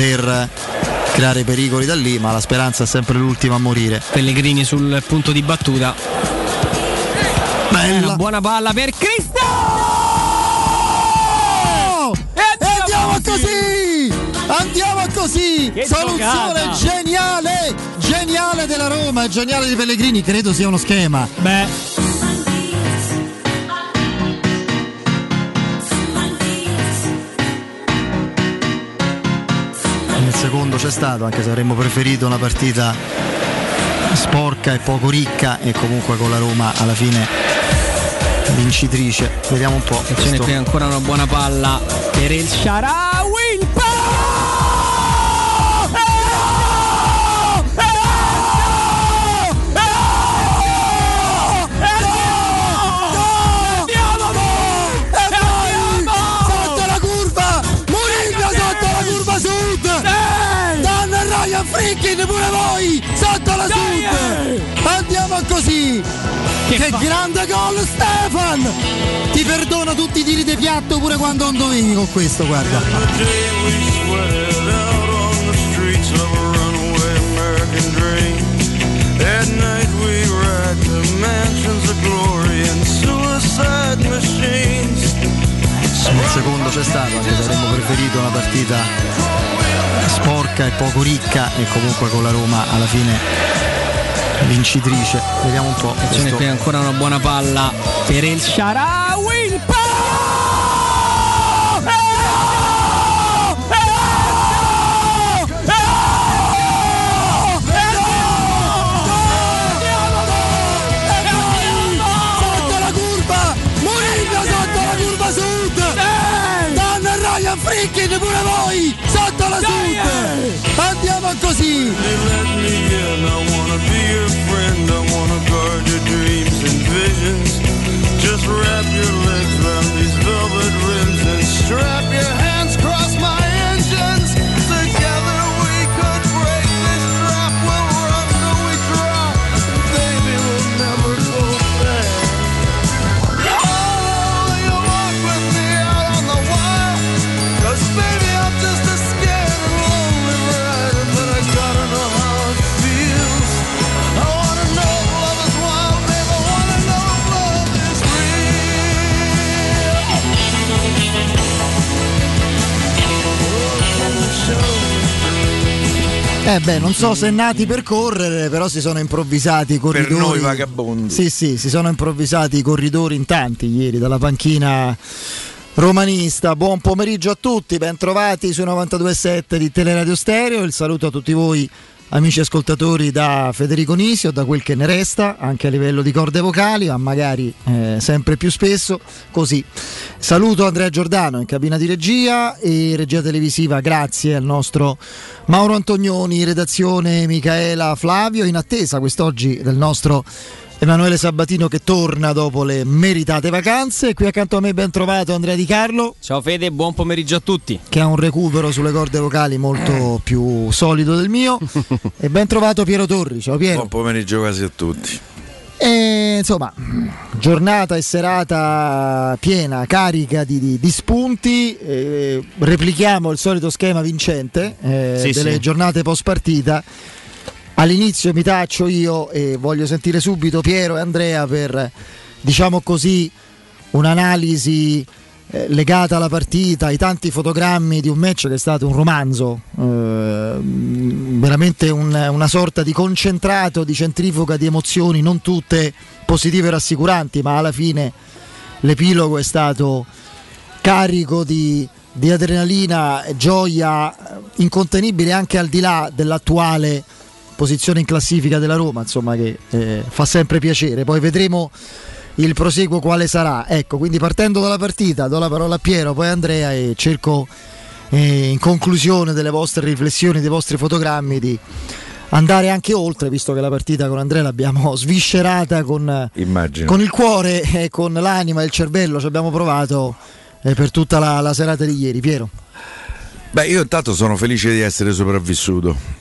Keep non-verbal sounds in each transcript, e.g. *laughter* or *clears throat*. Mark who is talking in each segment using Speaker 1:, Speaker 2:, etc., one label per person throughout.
Speaker 1: poter creare pericoli da lì, ma la speranza è sempre l'ultima a morire.
Speaker 2: Pellegrini sul punto di battuta.
Speaker 1: Bella.
Speaker 2: Una buona palla per Cristo!
Speaker 1: E andiamo così! Andiamo così!
Speaker 2: Che
Speaker 1: Soluzione
Speaker 2: giocata!
Speaker 1: geniale! Geniale della Roma e geniale di Pellegrini, credo sia uno schema.
Speaker 2: Beh,
Speaker 1: c'è stato, anche se avremmo preferito una partita sporca e poco ricca e comunque con la Roma alla fine vincitrice. Vediamo un po'.
Speaker 2: attenzione qui ancora una buona palla per il Sharawi.
Speaker 1: Frickin pure voi! Sotto la sud! Andiamo così! Che,
Speaker 2: fa-
Speaker 1: grande gol Stefan! Ti perdono tutti i tiri di piatto pure quando non dovevi con questo, guarda. Nel secondo c'è stato, anche se avremmo preferito una partita sporca e poco ricca e comunque con la Roma alla fine vincitrice. Vediamo un po'.
Speaker 2: Attenzione
Speaker 1: questo-
Speaker 2: qui ancora una buona palla per il Sharawi.
Speaker 1: Ryan Frickin pure voi! Sotto la sud! Andiamo così!
Speaker 3: They let me in. I wanna be your friend. I wanna guard your dreams and visions. Just wrap your legs around these velvet rims and strap your hands
Speaker 1: Eh beh, non so se nati per correre, però si sono improvvisati i corridori.
Speaker 4: noi vagabondi.
Speaker 1: Sì, sì, si sono improvvisati i corridori in tanti ieri dalla panchina romanista. Buon pomeriggio a tutti, bentrovati sui 92.7 di Teleradio Stereo. Il saluto a tutti voi amici ascoltatori da Federico Nisio, da quel che ne resta, anche a livello di corde vocali, ma magari eh, sempre più spesso. Così. Saluto Andrea Giordano in cabina di regia e regia televisiva, grazie al nostro Mauro Antonioni, redazione Michaela Flavio, in attesa quest'oggi del nostro Emanuele Sabatino che torna dopo le meritate vacanze. Qui accanto a me ben trovato Andrea Di Carlo
Speaker 2: Ciao Fede, buon pomeriggio a tutti.
Speaker 1: che ha un recupero sulle corde vocali molto più solido del mio *laughs* e ben trovato Piero Torri. Ciao Piero.
Speaker 4: Buon pomeriggio quasi a tutti.
Speaker 1: E, insomma, giornata e serata piena, carica di, di- di spunti. eh, replichiamo il solito schema vincente eh,
Speaker 2: Sì,
Speaker 1: delle
Speaker 2: sì.
Speaker 1: giornate post partita. All'inizio mi taccio io e voglio sentire subito Piero e Andrea per, diciamo così, un'analisi eh, legata alla partita, ai tanti fotogrammi di un match che è stato un romanzo, eh, veramente un- una sorta di concentrato, di centrifuga di emozioni, non tutte positive e rassicuranti, ma alla fine l'epilogo è stato carico di, di adrenalina gioia incontenibile anche al di là dell'attuale posizione in classifica della Roma, insomma che eh, fa sempre piacere. Poi vedremo il proseguo quale sarà. Ecco, quindi partendo dalla partita, do la parola a Piero, poi a Andrea e cerco eh, in conclusione delle vostre riflessioni, dei vostri fotogrammi di andare anche oltre, visto che la partita con Andrea l'abbiamo *laughs* sviscerata con, con il cuore e con l'anima e il cervello, ci abbiamo provato eh, per tutta la, la serata di ieri. Piero.
Speaker 4: Beh, io intanto sono felice di essere sopravvissuto.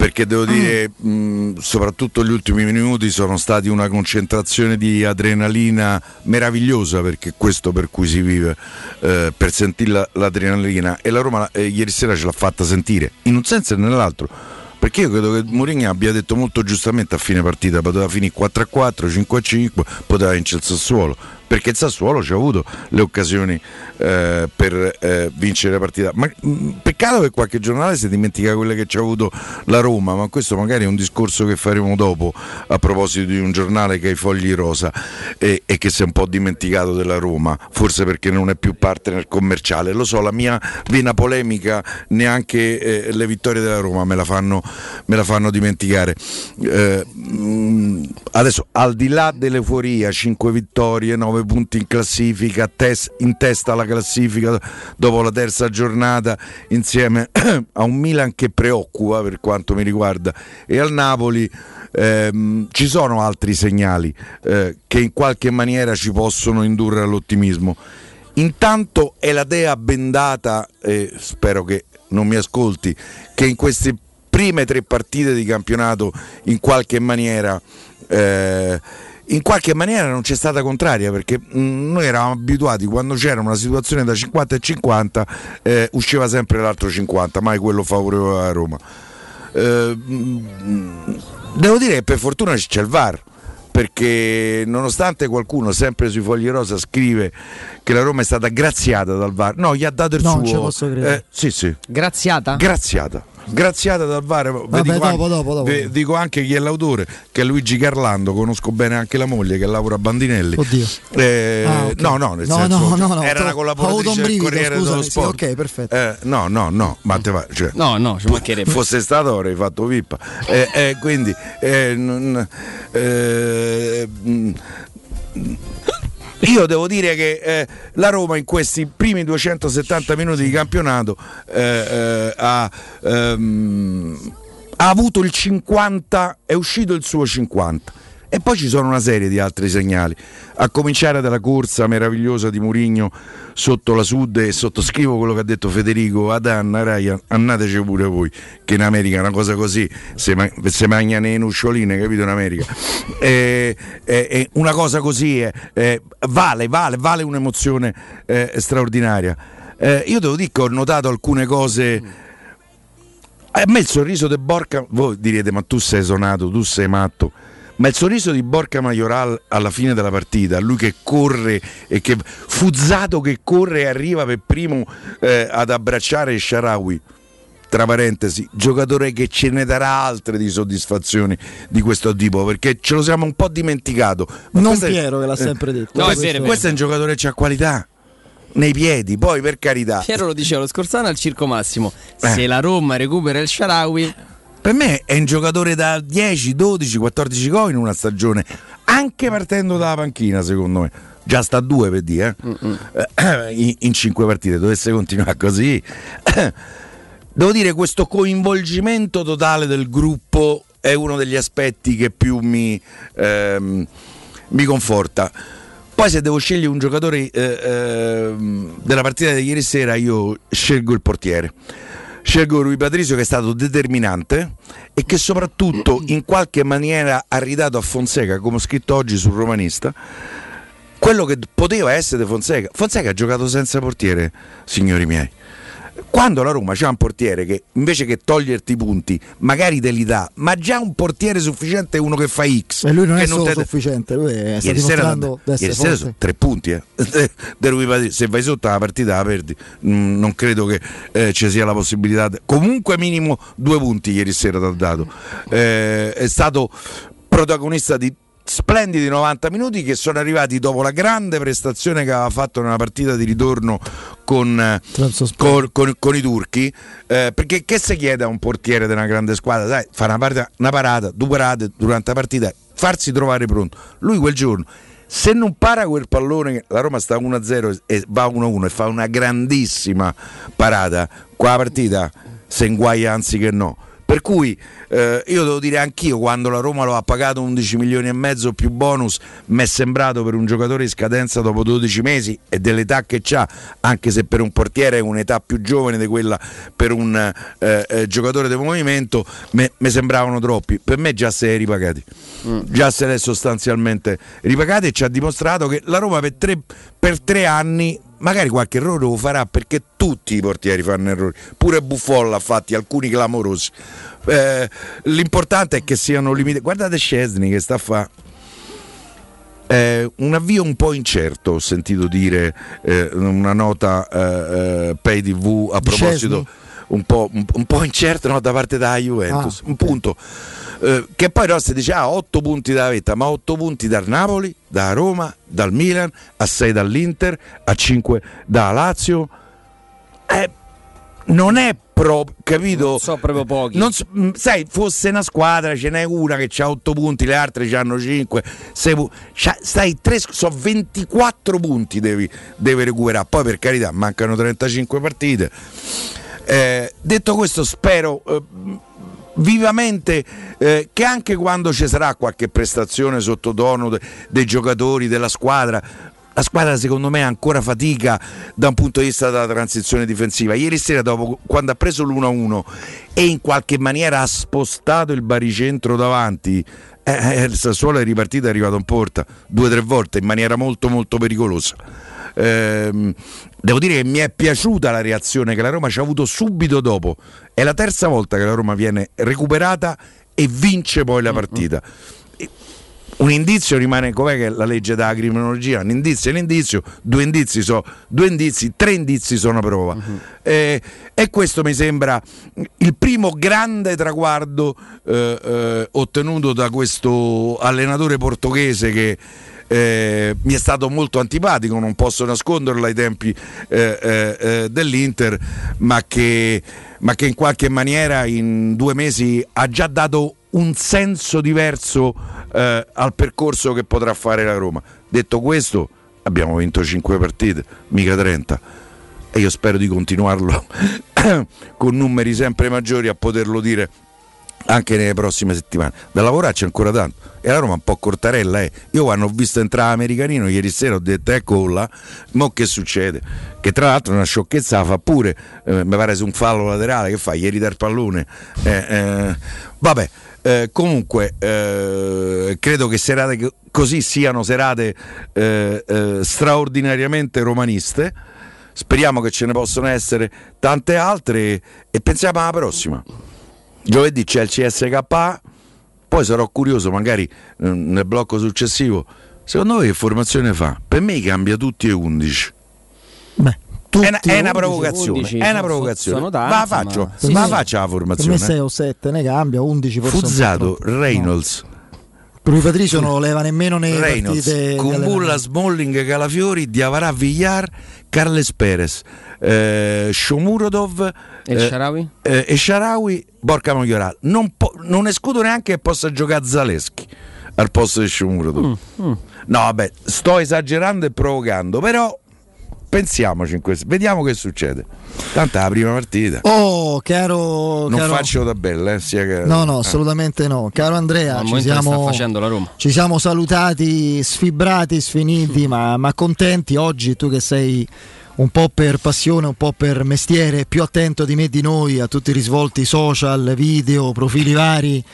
Speaker 4: Perché devo dire, mh, soprattutto gli ultimi minuti sono stati una concentrazione di adrenalina meravigliosa, perché questo per cui si vive, eh, per sentire la- l'adrenalina. E la Roma eh, ieri sera ce l'ha fatta sentire, in un senso e nell'altro. Perché io credo che Mourinho abbia detto molto giustamente a fine partita, poteva finire 4-4, 5-5, poteva vincere il Sassuolo, perché il Sassuolo ci ha avuto le occasioni eh, per eh, vincere la partita. Ma, mh, peccato che qualche giornale si dimentica quelle che ci ha avuto la Roma, ma questo magari è un discorso che faremo dopo a proposito di un giornale che ha i fogli rosa e, e che si è un po' dimenticato della Roma, forse perché non è più partner commerciale. Lo so, la mia vena polemica neanche eh, le vittorie della Roma me la fanno, me la fanno dimenticare. Eh, mh, adesso, al di là dell'euforia, 5 vittorie, 9 punti in classifica, tes- in testa alla classifica dopo la terza giornata, insieme *clears throat* a un Milan che preoccupa per quanto mi riguarda e al Napoli. ehm, ci sono altri segnali eh, che in qualche maniera ci possono indurre all'ottimismo. Intanto è la dea bendata, e spero che non mi ascolti, che in queste prime tre partite di campionato in qualche maniera eh, in qualche maniera non c'è stata contraria perché mh, noi eravamo abituati quando c'era una situazione da 50 e 50 eh, usciva sempre l'altro 50 mai quello favorevole a Roma Eh, mh, devo dire che per fortuna c'è il VAR perché nonostante qualcuno sempre sui fogli rosa scrive che la Roma è stata graziata dal VAR no gli ha dato il
Speaker 1: No,
Speaker 4: suo
Speaker 1: non ci posso credere.
Speaker 4: Eh, sì sì
Speaker 2: Graziata?
Speaker 4: graziata graziata dal VAR
Speaker 1: Vabbè,
Speaker 4: dico,
Speaker 1: dopo,
Speaker 4: anche,
Speaker 1: dopo, dopo.
Speaker 4: dico anche chi è l'autore che è Luigi Carlando conosco bene anche la moglie che lavora a Bandinelli
Speaker 1: Oddio.
Speaker 4: Eh,
Speaker 1: Ah, ok.
Speaker 4: no no nel
Speaker 1: No,
Speaker 4: senso
Speaker 1: no, no, no,
Speaker 4: era una collaboratrice del
Speaker 1: brivido,
Speaker 4: Corriere
Speaker 1: scusami,
Speaker 4: dello
Speaker 1: sì,
Speaker 4: Sport
Speaker 1: ok, perfetto.
Speaker 4: Eh, no no no ma te va cioè,
Speaker 2: No, no, ci mancherebbe. *laughs*
Speaker 4: fosse stato avrei fatto vippa Eh, eh, quindi eh, non- eh, mm, io devo dire che eh, la Roma in questi primi 270 minuti di campionato eh, eh, ha, ehm, ha avuto il 50, è uscito il suo 50. E poi ci sono una serie di altri segnali, a cominciare dalla corsa meravigliosa di Murigno sotto la Sud e sottoscrivo quello che ha detto Federico ad Anna Ryan, annateci pure voi, che in America una cosa così se, ma- se mangia nelle nuscioline, capito in America? Eh, eh, eh, una cosa così eh, eh, vale, vale, vale un'emozione eh, straordinaria. Eh, io devo dire che ho notato alcune cose. A me il sorriso di Borca, voi direte ma tu sei sonato, tu sei matto. Ma il sorriso di Borca Majoral alla fine della partita, lui che corre e che Fuzzato che corre e arriva per primo eh, ad abbracciare Sharawi. Tra parentesi, giocatore che ce ne darà altre di soddisfazioni di questo tipo, perché ce lo siamo un po' dimenticato. Ma
Speaker 1: Non
Speaker 4: questo è-
Speaker 1: Piero che l'ha
Speaker 4: eh,
Speaker 1: sempre detto.
Speaker 2: No, è
Speaker 1: Questo-
Speaker 2: vero, è vero.
Speaker 4: questo è un giocatore che ha qualità nei piedi, poi per carità.
Speaker 2: Piero lo diceva lo scorso anno al Circo Massimo. Se
Speaker 4: Eh.
Speaker 2: la Roma recupera il Sharawi,
Speaker 4: Per me è un giocatore da 10, 12, 14 gol in una stagione, anche partendo dalla panchina, secondo me. Già sta a due per dire, eh? in, in cinque partite, dovesse continuare così. *coughs* Devo dire questo coinvolgimento totale del gruppo è uno degli aspetti che più mi, ehm, mi conforta. Poi se devo scegliere un giocatore eh, ehm, della partita di ieri sera io scelgo il portiere. Scelgo Rui Patrizio che è stato determinante e che soprattutto in qualche maniera ha ridato a Fonseca, come ho scritto oggi sul romanista, quello che poteva essere Fonseca. Fonseca ha giocato senza portiere, signori miei. Quando la Roma c'ha un portiere che invece che toglierti i punti, magari te li dà, ma già un portiere sufficiente è uno che fa X.
Speaker 1: E lui non è solo
Speaker 4: te-
Speaker 1: sufficiente, lui è,
Speaker 4: Ieri sera, ieri sera sono tre punti. eh. *laughs* Se vai sotto la partita la perdi. Mm, non credo che eh, ci sia la possibilità. Comunque minimo due punti ieri sera ti ha dato. Eh, è stato protagonista di splendidi 90 minuti che sono arrivati dopo la grande prestazione che aveva fatto nella partita di ritorno con, con, con- con i turchi. Eh, perché che si chiede a un portiere di una grande squadra? Sai, fa una, partita- una parata due parate durante la partita farsi trovare pronto. Lui quel giorno se non para quel pallone la Roma sta 1-0 e va 1-1 e fa una grandissima parata qua la partita se inguaia anzi che no Per cui eh, io devo dire anch'io quando la Roma lo ha pagato 11 milioni e mezzo più bonus, mi è sembrato per un giocatore in scadenza dopo 12 mesi e dell'età che ha, anche se per un portiere è un'età più giovane di quella per un eh, eh, giocatore del movimento, mi sembravano troppi. Per me già se li è ripagati. Mm. Già se l'è sostanzialmente ripagati e ci ha dimostrato che la Roma per tre, per tre anni magari qualche errore lo farà perché tutti i portieri fanno errori, pure Buffon l'ha fatti, alcuni clamorosi. Eh, l'importante è che siano limitati. Guardate Scesni che sta a fare. Eh, un avvio un po' incerto, ho sentito dire eh, una nota eh, eh Pay TV a proposito un po', un, un po', incerto no, da parte della Juventus. Ah, un punto. Eh, che poi Rossi dice ah 8 punti da vetta, ma 8 punti dal Napoli, da Roma, dal Milan, a 6 dall'Inter, a 5 da Lazio. Eh, non è proprio, capito? Non
Speaker 2: so proprio pochi.
Speaker 4: So, mm, sai, fosse una squadra, ce n'è una che ha 8 punti, le altre hanno 5, 6 punti. Stai 3, so 24 punti devi, devi recuperare. Poi per carità, mancano 35 partite. Eh, detto questo, spero eh, vivamente eh, che anche quando ci sarà qualche prestazione sottotono de- dei giocatori, della squadra, la squadra secondo me ancora fatica da un punto di vista della transizione difensiva. Ieri sera, dopo, quando ha preso l'1-1 e in qualche maniera ha spostato il baricentro davanti, eh, eh il Sassuolo è ripartito è arrivato in porta due o tre volte in maniera molto molto pericolosa. Ehm, devo dire che mi è piaciuta la reazione che la Roma ci ha avuto subito dopo. È la terza volta che la Roma viene recuperata e vince poi la partita. Un indizio rimane com'è che la legge della criminologia? Un indizio è un indizio, due indizi sono due indizi, tre indizi sono prova. Uh-huh. Eh, e questo mi sembra il primo grande traguardo eh, eh, ottenuto da questo allenatore portoghese che eh, mi è stato molto antipatico, non posso nasconderlo ai tempi eh, eh, eh, dell'Inter, ma che, ma che in qualche maniera in due mesi ha già dato un senso diverso eh, al percorso che potrà fare la Roma. Detto questo, abbiamo vinto 5 partite, mica 30 e io spero di continuarlo *coughs* con numeri sempre maggiori a poterlo dire anche nelle prossime settimane. Da lavorare c'è ancora tanto. E la Roma un po' cortarella è. Io quando ho visto entrare Americanino ieri sera ho detto ecco là, mo che succede? Che tra l'altro una sciocchezza la fa pure, eh, mi pare su un fallo laterale, che fa? Ieri dal pallone. Eh, eh, vabbè, eh, comunque eh, credo che serate così siano serate eh, straordinariamente romaniste. Speriamo che ce ne possano essere tante altre e pensiamo alla prossima. Giovedì c'è il CSK, poi sarò curioso magari mm, nel blocco successivo. Secondo voi che formazione fa? Per me cambia tutti e 11.
Speaker 1: Beh.
Speaker 4: È una, è una, provocazione, 11, è una provocazione. Tanti, ma la faccio, ma... Sì, ma sì. faccia la formazione.
Speaker 1: Per me 6 o 7 ne cambia, 11 forse.
Speaker 4: Fuzzato, Reynolds. No.
Speaker 1: Rui Patricio non lo leva nemmeno nei
Speaker 4: Reynolds,
Speaker 1: partite
Speaker 4: con Bulla, Smalling, Calafiori, Diavarà, Villar, Carles Perez, eh, Shomurodov
Speaker 2: e eh, Sharawi?
Speaker 4: Eh, e Sharawi, Borca Moglioral. Non, po- non escludo neanche che possa giocare Zaleschi al posto di Shomurodov. Mm, mm. No, vabbè, sto esagerando e provocando, però pensiamoci in questo, vediamo che succede. Tanto è la prima partita.
Speaker 1: Oh, caro.
Speaker 4: Non
Speaker 1: caro...
Speaker 4: faccio tabelle, eh, sia che...
Speaker 1: No, no, eh. assolutamente no. Caro Andrea, ci siamo, ci siamo, salutati, sfibrati, sfiniti, ma, ma contenti oggi tu che sei un po' per passione, un po' per mestiere, più attento di me di noi a tutti i risvolti social, video, profili vari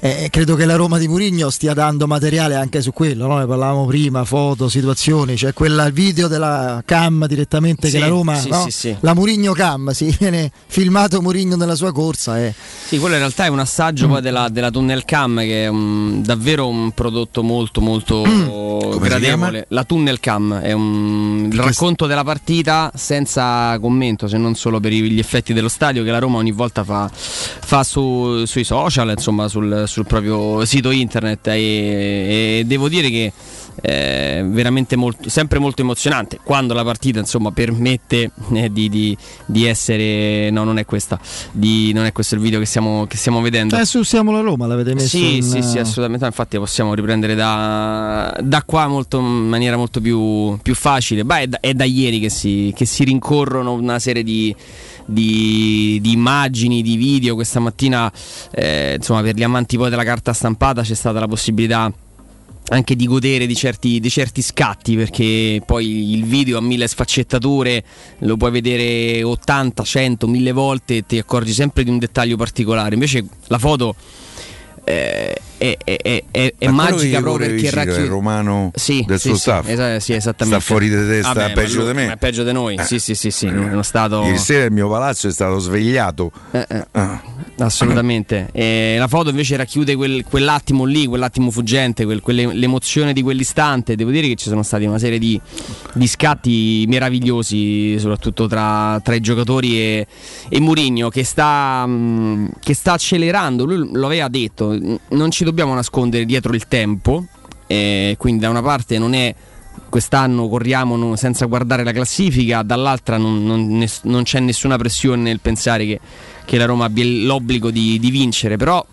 Speaker 1: eh, credo che la Roma di Murigno stia dando materiale anche su quello, no? ne parlavamo prima, foto, situazioni, c'è cioè quel video della cam direttamente sì, che la Roma, sì, no? sì, la Murigno cam, si *laughs* viene filmato Murigno nella sua corsa. Eh.
Speaker 2: Sì, quello in realtà è un assaggio mm. poi della, della, tunnel cam che è un, davvero un prodotto molto molto mm. gradevole. La tunnel cam è un, il racconto della partita senza commento, se non solo per gli effetti dello stadio che la Roma ogni volta fa, fa su, sui social, insomma sul sul proprio sito internet e, e devo dire che è veramente molto, sempre molto emozionante quando la partita insomma permette eh, di, di, di, essere no non è questa di, non è questo il video che stiamo, che stiamo vedendo.
Speaker 1: Eh su siamo la Roma l'avete messo
Speaker 2: sì in... sì sì assolutamente. Infatti possiamo riprendere da, da qua molto, in maniera molto più, più facile. Beh, è, da, è da ieri che si, che si rincorrono una serie di di, di immagini, di video. Questa mattina, eh, insomma, per gli amanti poi della carta stampata c'è stata la possibilità anche di godere di certi, di certi, scatti perché poi il video ha mille sfaccettature, lo puoi vedere 80, 100, 1000 volte e ti accorgi sempre di un dettaglio particolare. Invece la foto eh, è, è, è, è magica proprio perché
Speaker 4: racchiude il romano
Speaker 2: sì,
Speaker 4: del
Speaker 2: sì,
Speaker 4: suo
Speaker 2: sì,
Speaker 4: staff.
Speaker 2: Esa- sì, esattamente.
Speaker 4: Sta fuori di testa,
Speaker 2: Vabbè,
Speaker 4: peggio
Speaker 2: lui-
Speaker 4: di me.
Speaker 2: È peggio di noi.
Speaker 4: Eh.
Speaker 2: Sì, sì, sì, sì. Uno stato.
Speaker 4: Ieri sera il mio palazzo è stato svegliato.
Speaker 2: Eh, eh.
Speaker 4: Ah.
Speaker 2: Assolutamente. La foto invece racchiude quel- quell'attimo lì, quell'attimo fuggente, quel- quelle- l'emozione di quell'istante. Devo dire che ci sono stati una serie di, di scatti meravigliosi, soprattutto tra, tra i giocatori e, e Mourinho, che sta, mh, che sta accelerando. Lui lo aveva detto, non ci dobbiamo nascondere dietro il tempo. e quindi da una parte non è quest'anno corriamo senza guardare la classifica, dall'altra non, non- non c'è nessuna pressione nel pensare che, che la Roma abbia l'obbligo di, di vincere, però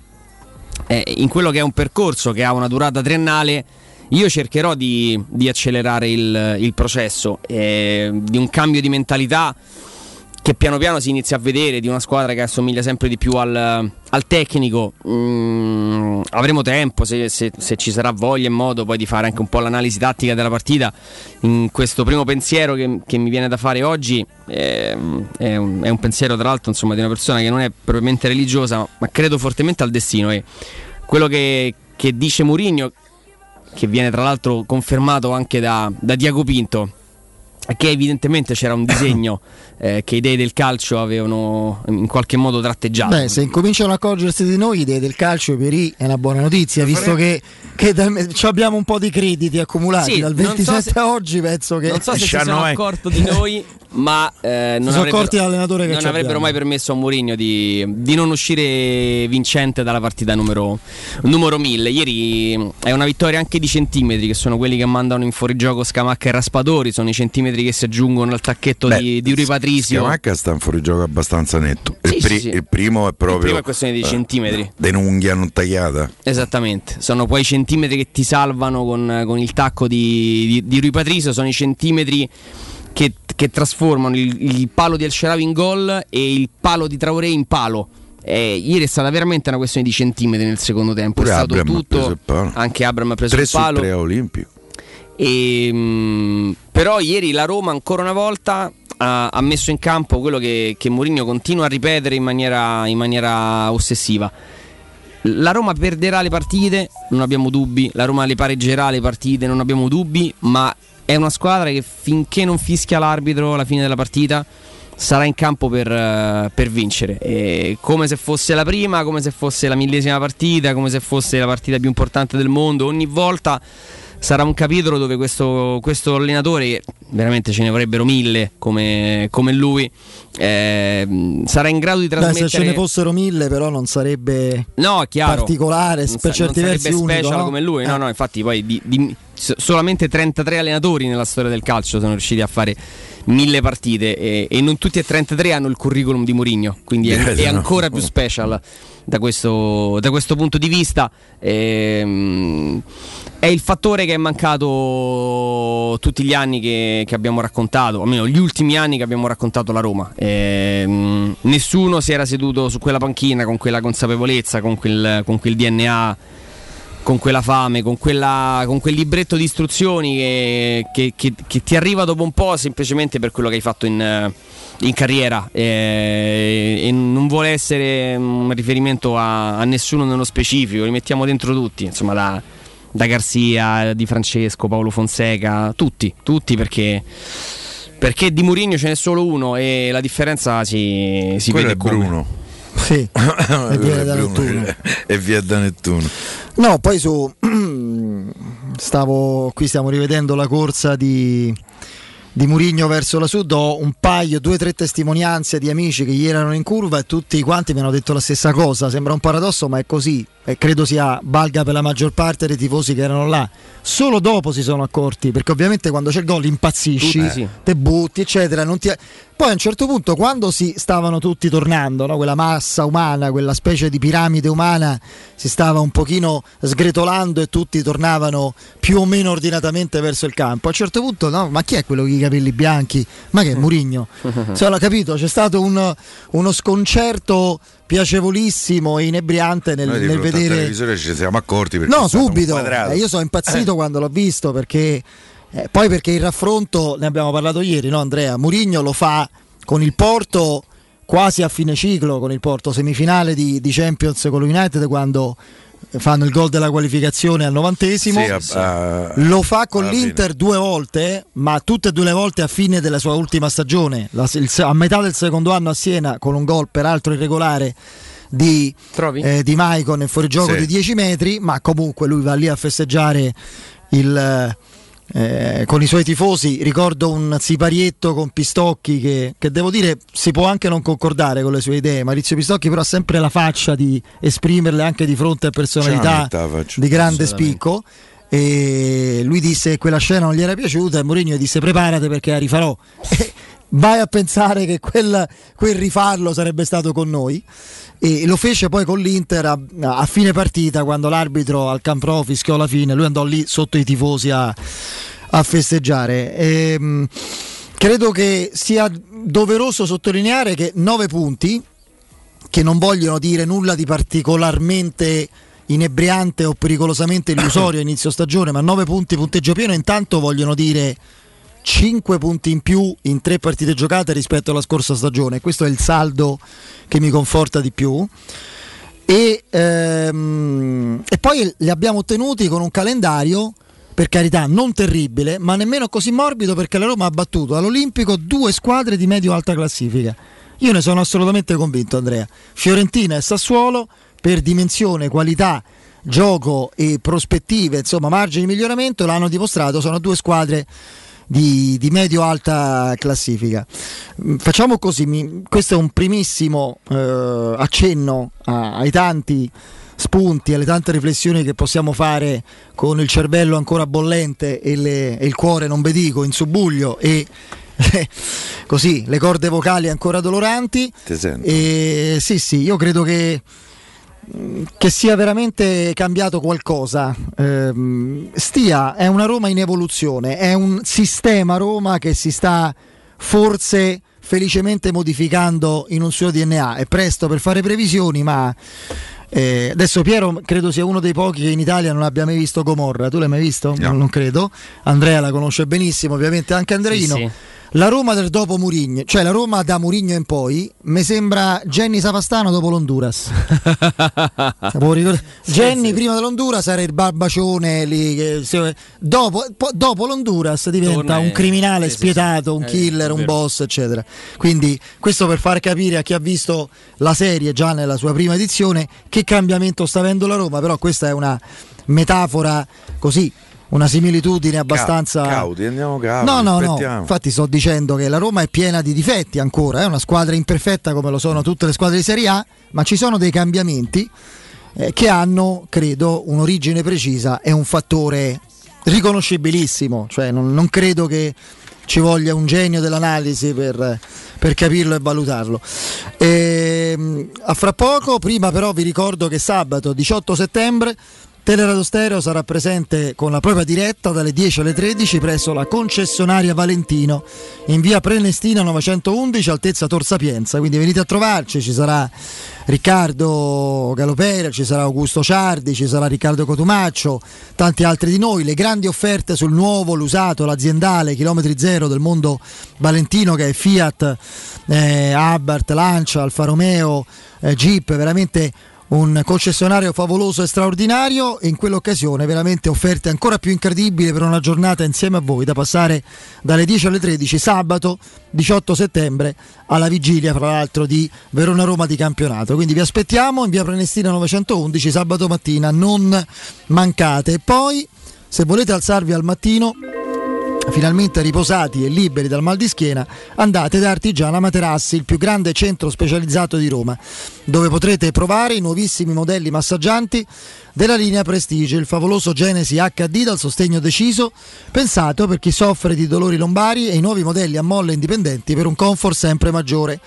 Speaker 2: eh, in quello che è un percorso che ha una durata triennale, io cercherò di, di accelerare il, il processo, eh, di un cambio di mentalità che piano piano si inizia a vedere di una squadra che assomiglia sempre di più al, al tecnico. Mm, avremo tempo se, se- se ci sarà voglia e modo poi di fare anche un po' l'analisi tattica della partita. In questo primo pensiero che, che mi viene da fare oggi ehm, è, un, è un pensiero tra l'altro insomma, di una persona che non è propriamente religiosa, ma credo fortemente al destino e quello che, che dice Mourinho, che viene tra l'altro confermato anche da, da Diago Pinto che evidentemente c'era un disegno *coughs* *coughs* *coughs* eh, che i dei del calcio avevano in qualche modo tratteggiato.
Speaker 1: Beh, se incominciano a accorgersi di noi, idee del calcio per I è una buona notizia, visto che, che da- ci abbiamo un po' di crediti accumulati
Speaker 2: Sì,
Speaker 1: dal
Speaker 2: non so
Speaker 1: 27
Speaker 2: se-
Speaker 1: a oggi, penso che
Speaker 2: non so se si sono
Speaker 4: mai-
Speaker 2: accorto di noi, ma eh, non, avrebbero,
Speaker 1: accorti
Speaker 2: non avrebbero mai permesso a Mourinho di, di non uscire vincente dalla partita numero, numero 1000. Ieri mh, è una vittoria anche di centimetri, che sono quelli che mandano in fuorigioco Scamacca e Raspadori, sono i centimetri che si aggiungono al tacchetto
Speaker 4: Beh,
Speaker 2: di, di Rui Patrizio.
Speaker 4: Scamacca sta in fuorigioco abbastanza netto.
Speaker 2: Sì,
Speaker 4: il, pri-
Speaker 2: sì.
Speaker 4: il primo è proprio.
Speaker 2: Il primo è questione di
Speaker 4: eh,
Speaker 2: centimetri.
Speaker 4: di un'unghia non tagliata.
Speaker 2: Esattamente, sono poi i centimetri che ti salvano con, con il tacco di, di, di Rui Patricio, sono i centimetri che, che trasformano il, il palo di El Sharawi in gol e il palo di Traoré in palo. Eh, ieri è stata veramente una questione di centimetri nel secondo tempo,
Speaker 4: Pure
Speaker 2: è stato
Speaker 4: preso
Speaker 2: tutto, anche Abram ha preso
Speaker 4: 3
Speaker 2: il palo.
Speaker 4: 3 a Olimpico.
Speaker 2: E, mh, però ieri la Roma ancora una volta ha, ha messo in campo quello che, che Mourinho continua a ripetere in maniera, in maniera ossessiva. La Roma perderà le partite, non abbiamo dubbi, la Roma le pareggerà le partite, non abbiamo dubbi, ma è una squadra che finché non fischia l'arbitro alla fine della partita sarà in campo per, eh, per vincere. E come se fosse la prima, come se fosse la millesima partita, come se fosse la partita più importante del mondo, ogni volta sarà un capitolo dove questo, questo allenatore, che veramente ce ne vorrebbero mille come, come lui, eh, sarà in grado di
Speaker 1: Beh,
Speaker 2: trasmettere...
Speaker 1: se ce ne fossero mille, però non sarebbe
Speaker 2: No, chiaro.
Speaker 1: particolare,
Speaker 2: Non
Speaker 1: per
Speaker 2: sa-
Speaker 1: certi
Speaker 2: non
Speaker 1: versi
Speaker 2: sarebbe
Speaker 1: unico.
Speaker 2: special
Speaker 1: no?
Speaker 2: come lui. No,
Speaker 1: Eh.
Speaker 2: no, infatti poi di- di- so- solamente 33 allenatori nella storia del calcio sono riusciti a fare mille partite e, e non tutti e 33 hanno il curriculum di Mourinho, quindi è,
Speaker 4: Eh,
Speaker 2: è
Speaker 4: no.
Speaker 2: ancora più special da questo, da questo punto di vista. Ehm, è il fattore che è mancato tutti gli anni che, che abbiamo raccontato, almeno gli ultimi anni che abbiamo raccontato la Roma. Ehm, nessuno si era seduto su quella panchina con quella consapevolezza, con quel, con quel DNA con quella fame, con, quella, con quel libretto di istruzioni che, che- che- che ti arriva dopo un po' semplicemente per quello che hai fatto in, eh, in carriera eh, e non vuole essere un riferimento a, a nessuno nello specifico, li mettiamo dentro tutti, insomma da, da Garzia, Di Francesco, Paolo Fonseca, tutti, tutti perché... Perché di Mourinho ce n'è solo uno e la differenza si, si
Speaker 4: Quello
Speaker 2: vede
Speaker 4: è
Speaker 2: come.
Speaker 4: Bruno.
Speaker 1: Sì, *laughs* e viene da Nettuno. *laughs*
Speaker 4: e via da Nettuno.
Speaker 1: No, poi su *clears throat* stavo qui stiamo rivedendo la corsa di di Murigno verso la Sud ho un paio, due o tre testimonianze di amici che gli erano in curva e tutti quanti mi hanno detto la stessa cosa. Sembra un paradosso, ma è così. E credo sia valga per la maggior parte dei tifosi che erano là. Solo dopo si sono accorti, perché ovviamente quando c'è il gol impazzisci,
Speaker 2: sì.
Speaker 1: te butti, eccetera. non ti- Poi a un certo punto, quando si stavano tutti tornando, no? quella massa umana, quella specie di piramide umana si stava un pochino sgretolando e tutti tornavano più o meno ordinatamente verso il campo. A un certo punto, no, ma chi è quello che capelli bianchi, ma che è Murigno? *laughs* Se l'ha capito, c'è stato un, uno sconcerto piacevolissimo e inebriante nel, nel
Speaker 4: al
Speaker 1: vedere
Speaker 4: televisore ci siamo accorti perché
Speaker 1: No, subito. Eh, io sono impazzito quando l'ho visto perché eh, poi perché il raffronto, ne abbiamo parlato ieri, no Andrea? Murigno lo fa con il Porto quasi a fine ciclo, con il Porto semifinale di, di Champions con lo United quando fanno il gol della qualificazione al novantesimo.
Speaker 4: Sì, a- a-
Speaker 1: Lo fa con l'Inter
Speaker 4: fine.
Speaker 1: due volte, ma tutte e due le volte a fine della sua ultima stagione, La- il- a metà del secondo anno a Siena, con un gol peraltro irregolare di, eh, di Maicon in fuorigioco
Speaker 4: Sì.
Speaker 1: di 10 metri, ma comunque lui va lì a festeggiare il, eh, con i suoi tifosi. Ricordo un siparietto con Pistocchi che, che devo dire si può anche non concordare con le sue idee. Maurizio Pistocchi però ha sempre la faccia di esprimerle anche di fronte a personalità di grande spicco. E lui disse che quella scena non gli era piaciuta e Mourinho disse preparate perché la rifarò. *laughs* Vai a pensare che quel, quel rifarlo sarebbe stato con noi e lo fece poi con l'Inter a, a fine partita quando l'arbitro al Camp fischiò la fine, lui andò lì sotto i tifosi a, a festeggiare. Ehm, credo che sia doveroso sottolineare che nove punti che non vogliono dire nulla di particolarmente inebriante o pericolosamente illusorio a inizio stagione, ma 9 punti punteggio pieno intanto vogliono dire 5 punti in più in tre partite giocate rispetto alla scorsa stagione. Questo è il saldo che mi conforta di più. E, ehm, e poi li abbiamo ottenuti con un calendario, per carità, non terribile, ma nemmeno così morbido perché la Roma ha battuto all'Olimpico due squadre di medio-alta classifica. Io ne sono assolutamente convinto, Andrea. Fiorentina e Sassuolo, per dimensione, qualità, gioco e prospettive, insomma, margini di miglioramento, l'hanno dimostrato. Sono due squadre di, di medio-alta classifica. Mm, Facciamo così, mi- questo è un primissimo eh, accenno a- ai tanti spunti, alle tante riflessioni che possiamo fare con il cervello ancora bollente e, le- e il cuore, non ve dico, in subbuglio e *laughs* così le corde vocali ancora doloranti.
Speaker 4: Ti sento.
Speaker 1: E sì, sì, io credo che, che sia veramente cambiato qualcosa. Ehm, Stia è una Roma in evoluzione, è un sistema Roma che si sta forse felicemente modificando in un suo DNA. È presto per fare previsioni, ma eh, adesso Piero credo sia uno dei pochi che in Italia non abbia mai visto Gomorra. Tu l'hai mai visto?
Speaker 4: No.
Speaker 1: Non, non credo. Andrea la conosce benissimo, ovviamente anche Andreino.
Speaker 2: Sì, sì.
Speaker 1: La Roma del dopo Murigno, cioè la Roma da Murigno in poi, mi sembra Jenny Savastano dopo l'Honduras. *laughs* Ricordare? Jenny prima dell'Honduras era il barbacione lì, che dopo, po- dopo l'Honduras diventa un criminale
Speaker 2: sì,
Speaker 1: spietato, un
Speaker 2: Eh,
Speaker 1: killer, un boss, eccetera. Quindi questo per far capire a chi ha visto la serie già nella sua prima edizione che cambiamento sta avendo la Roma, però questa è una metafora così, una similitudine abbastanza...
Speaker 4: Cauti, andiamo cauti.
Speaker 1: No, no, no. Infatti sto dicendo che la Roma è piena di difetti ancora, è una squadra imperfetta come lo sono tutte le squadre di Serie A, ma ci sono dei cambiamenti eh, che hanno, credo, un'origine precisa e un fattore riconoscibilissimo, cioè non, non credo che ci voglia un genio dell'analisi per, per capirlo e valutarlo. Ehm, a fra poco, prima però vi ricordo che sabato 18 settembre Teleradio Stereo sarà presente con la propria diretta dalle 10 alle 13 presso la concessionaria Valentino in via Prenestina 911 altezza Tor Sapienza. Quindi venite a trovarci, ci sarà Riccardo Galopera, ci sarà Augusto Ciardi, ci sarà Riccardo Cotumaccio, tanti altri di noi. Le grandi offerte sul nuovo, l'usato, l'aziendale, chilometri zero del mondo Valentino che è Fiat, eh, Abarth, Lancia, Alfa Romeo, eh, Jeep, veramente un concessionario favoloso e straordinario e in quell'occasione veramente offerte ancora più incredibili per una giornata insieme a voi da passare dalle 10 alle 13 sabato 18 settembre alla vigilia fra l'altro di Verona-Roma di campionato. Quindi vi aspettiamo in via Prenestina 911 sabato mattina non mancate. E poi se volete alzarvi al mattino finalmente riposati e liberi dal mal di schiena, andate da Artigiana Materassi, il più grande centro specializzato di Roma, dove potrete provare i nuovissimi modelli massaggianti della linea Prestige, il favoloso Genesi HD dal sostegno deciso, pensato per chi soffre di dolori lombari e i nuovi modelli a molle indipendenti per un comfort sempre maggiore.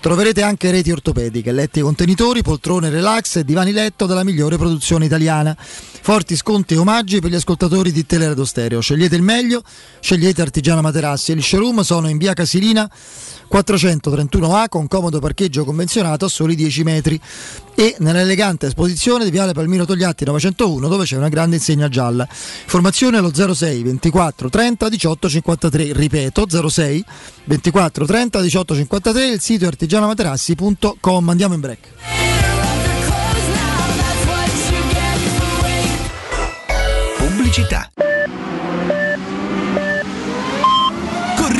Speaker 1: Troverete anche reti ortopediche, letti contenitori, poltrone relax e divani letto della migliore produzione italiana. Forti sconti e omaggi per gli ascoltatori di Teleradio Stereo. Scegliete il meglio, scegliete Artigiana Materassi. Il showroom sono in via Casilina 431A con comodo parcheggio convenzionato a soli 10 metri e nell'elegante esposizione di Viale Palmiro Togliatti 901 dove c'è una grande insegna gialla. Informazione allo 06 24 30 18 53, ripeto 06 24 30 18 53, il sito è artigianamaterassi.com. Andiamo in break.
Speaker 5: Pubblicità. Corri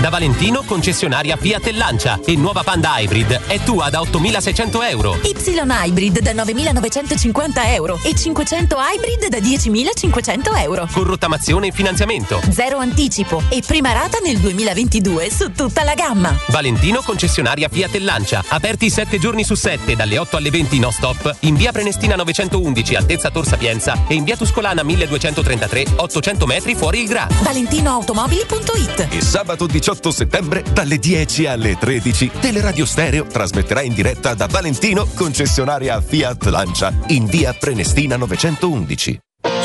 Speaker 6: da Valentino concessionaria Fiat e Lancia e nuova Panda Hybrid è tua da 8.600 euro.
Speaker 7: Y Hybrid da 9.950 euro e 500 Hybrid da 10.500 euro.
Speaker 6: Con rottamazione e finanziamento.
Speaker 7: Zero anticipo e prima rata nel 2022 su tutta la gamma.
Speaker 6: Valentino concessionaria Fiat e Lancia. Aperti 7 giorni su 7 dalle 8 alle 20 no stop in via Prenestina 911 altezza Tor Sapienza e in via Tuscolana 1233 800 metri fuori il Gra.
Speaker 7: ValentinoAutomobili.it
Speaker 8: E sabato 18 settembre dalle 10 alle 13 Teleradio Stereo trasmetterà in diretta da Valentino, concessionaria Fiat Lancia, in via Prenestina 911.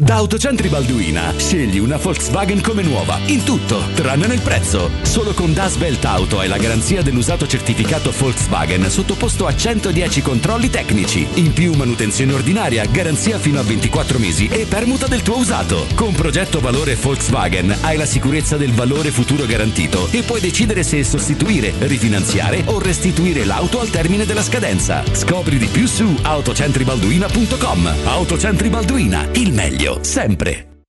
Speaker 9: Da Autocentri Balduina scegli una Volkswagen come nuova, in tutto, tranne nel prezzo. Solo con Das Belt Auto hai la garanzia dell'usato certificato Volkswagen sottoposto a 110 controlli tecnici. In più manutenzione ordinaria, garanzia fino a 24 mesi e permuta del tuo usato. Con progetto valore Volkswagen hai la sicurezza del valore futuro garantito e puoi decidere se sostituire, rifinanziare o restituire l'auto al termine della scadenza. Scopri di più su autocentribalduina.com. Autocentri Balduina, il meglio sempre.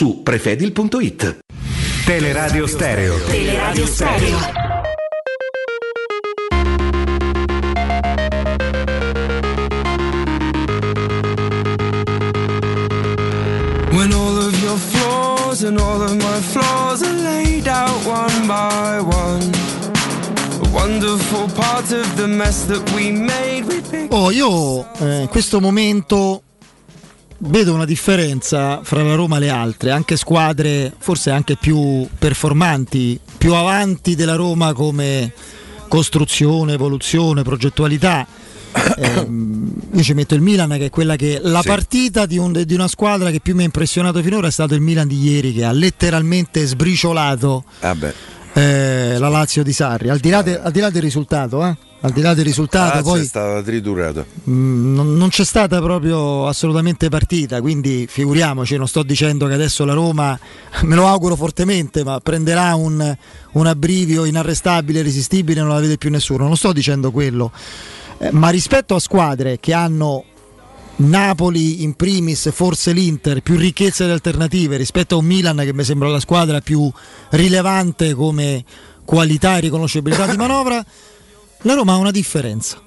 Speaker 10: su prefedil.it.
Speaker 11: Teleradio Stereo.
Speaker 12: Teleradio Stereo.
Speaker 3: When all of your flaws and all of my flaws are laid out one by one. A wonderful part of the mess that we made, we pick.
Speaker 1: Oh, io eh, in questo momento vedo una differenza fra la Roma e le altre, anche squadre forse anche più performanti, più avanti della Roma come costruzione, evoluzione, progettualità. *coughs* Ehm, io ci metto il Milan che è quella che la
Speaker 4: Sì.
Speaker 1: partita di, un- di una squadra che più mi ha impressionato finora è stato il Milan di ieri che ha letteralmente sbriciolato
Speaker 4: Vabbè.
Speaker 1: eh, la Lazio di Sarri al di là, de- al di là del risultato eh? Al di là del risultato
Speaker 4: Lazio
Speaker 1: poi
Speaker 4: è stata triturata.
Speaker 1: Mm, non, non c'è stata proprio assolutamente partita, quindi figuriamoci, non sto dicendo che adesso la Roma, *laughs* me lo auguro fortemente, ma prenderà un, un abbrivio inarrestabile, irresistibile, non la vede più nessuno, non sto dicendo quello, Eh, ma rispetto a squadre che hanno Napoli in primis, forse l'Inter, più ricchezza di alternative rispetto a un Milan che mi sembra la squadra più rilevante come qualità e riconoscibilità di *coughs* manovra, la Roma ha una differenza.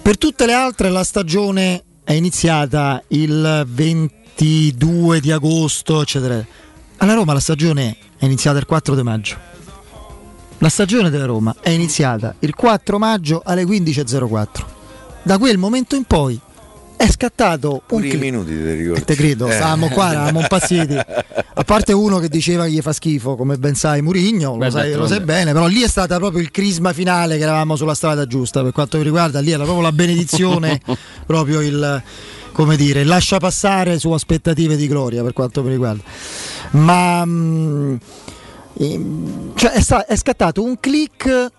Speaker 1: Per tutte le altre la stagione è iniziata il 22 di agosto, eccetera. Alla Roma la stagione è iniziata il 4 di maggio. La stagione della Roma è iniziata il 4 maggio alle 15.04. Da quel momento in poi è scattato un click.
Speaker 4: minuti ti ricordi?
Speaker 1: Te credo,
Speaker 4: Eh.
Speaker 1: stavamo qua, eravamo impazziti. A parte uno che diceva che gli fa schifo, come ben sai Murigno, lo, sai, lo sai bene, però lì è stata proprio il crisma finale che eravamo sulla strada giusta per quanto mi riguarda, lì era proprio la benedizione, *laughs* proprio il come dire, il lascia passare su aspettative di gloria per quanto mi riguarda. Ma mm, ehm, cioè, è, sta- è scattato un click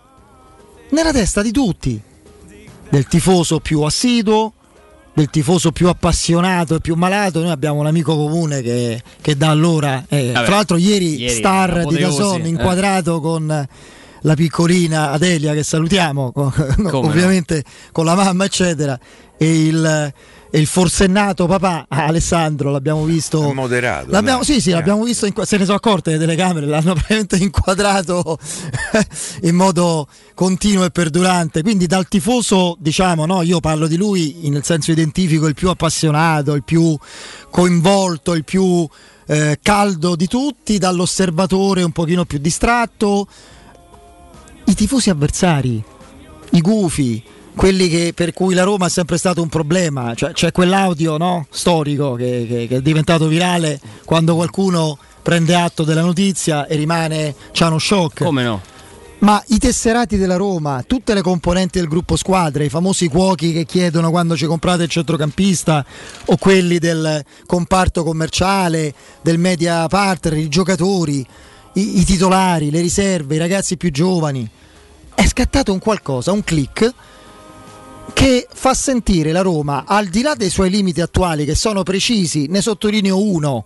Speaker 1: nella testa di tutti, del tifoso più assiduo, del tifoso più appassionato e più malato. Noi abbiamo un amico comune che, che da allora, eh,
Speaker 2: Vabbè,
Speaker 1: tra l'altro, ieri,
Speaker 2: ieri
Speaker 1: star di Dazon
Speaker 2: eh.
Speaker 1: inquadrato con la piccolina Adelia che salutiamo, *laughs* con-
Speaker 2: no?
Speaker 1: ovviamente con la mamma, eccetera, e il, e il forsennato papà *laughs* Alessandro l'abbiamo visto.
Speaker 4: moderato.
Speaker 1: L'abbiamo,
Speaker 4: no?
Speaker 1: sì, sì, l'abbiamo visto, in- se ne sono accorte le telecamere, l'hanno *laughs* praticamente inquadrato *laughs* in modo continuo e perdurante. Quindi dal tifoso, diciamo, no, io parlo di lui nel senso identifico il più appassionato, il più coinvolto, il più eh, caldo di tutti, dall'osservatore un pochino più distratto. I tifosi avversari, i gufi, quelli che- per cui la Roma è sempre stato un problema, cioè, c'è quell'audio no, storico che, che- che è diventato virale quando qualcuno prende atto della notizia e rimane, c'ha uno shock.
Speaker 2: Come no?
Speaker 1: Ma i tesserati della Roma, tutte le componenti del gruppo squadre, i famosi cuochi che chiedono quando ci comprate il centrocampista o quelli del comparto commerciale, del media partner, i giocatori, i, i titolari, le riserve, i ragazzi più giovani, è scattato un qualcosa, un click che fa sentire la Roma, al di là dei suoi limiti attuali che sono precisi, ne sottolineo uno,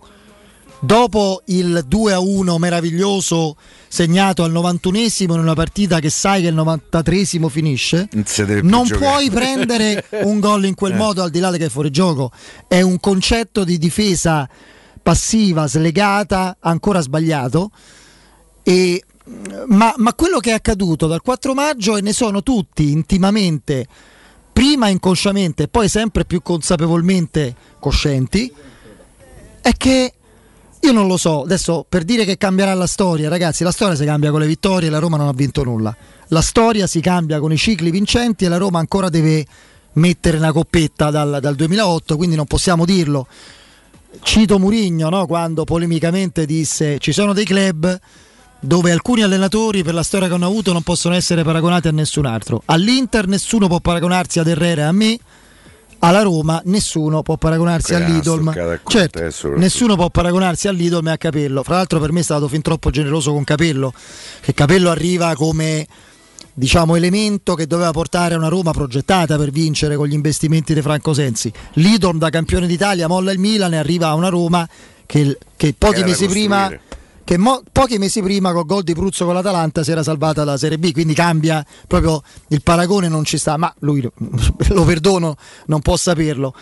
Speaker 1: dopo il 2 a 1 meraviglioso segnato al 91esimo in una partita che sai che il 93esimo finisce,
Speaker 4: non giocare.
Speaker 1: puoi prendere un gol in quel
Speaker 4: Eh.
Speaker 1: modo al di là che è fuori gioco. È un concetto di difesa passiva, slegata, ancora sbagliato. E, ma, ma quello che è accaduto dal 4 maggio, e ne sono tutti intimamente, prima inconsciamente e poi sempre più consapevolmente coscienti, è che io non lo so, adesso per dire che cambierà la storia, ragazzi, la storia si cambia con le vittorie e la Roma non ha vinto nulla. La storia si cambia con i cicli vincenti e la Roma ancora deve mettere una coppetta dal, dal 2008, quindi non possiamo dirlo. Cito Murigno no? quando polemicamente disse ci sono dei club dove alcuni allenatori per la storia che hanno avuto non possono essere paragonati a nessun altro. All'Inter nessuno può paragonarsi ad Herrera e a me, alla Roma nessuno può paragonarsi
Speaker 4: Era
Speaker 1: all'Idolm.
Speaker 4: stoccata al
Speaker 1: Certo,
Speaker 4: contesto,
Speaker 1: nessuno può paragonarsi all'Idolm e a Capello. Fra l'altro per me è stato fin troppo generoso con Capello, che Capello arriva come diciamo elemento che doveva portare una Roma progettata per vincere con gli investimenti di Franco Sensi. L'Idolm da campione d'Italia molla il Milan e arriva a una Roma che, che pochi mesi prima. Che mo- pochi mesi prima col gol di Pruzzo con l'Atalanta si era salvata la Serie B, quindi cambia proprio il paragone non ci sta, ma lui lo *laughs* perdono, non può saperlo.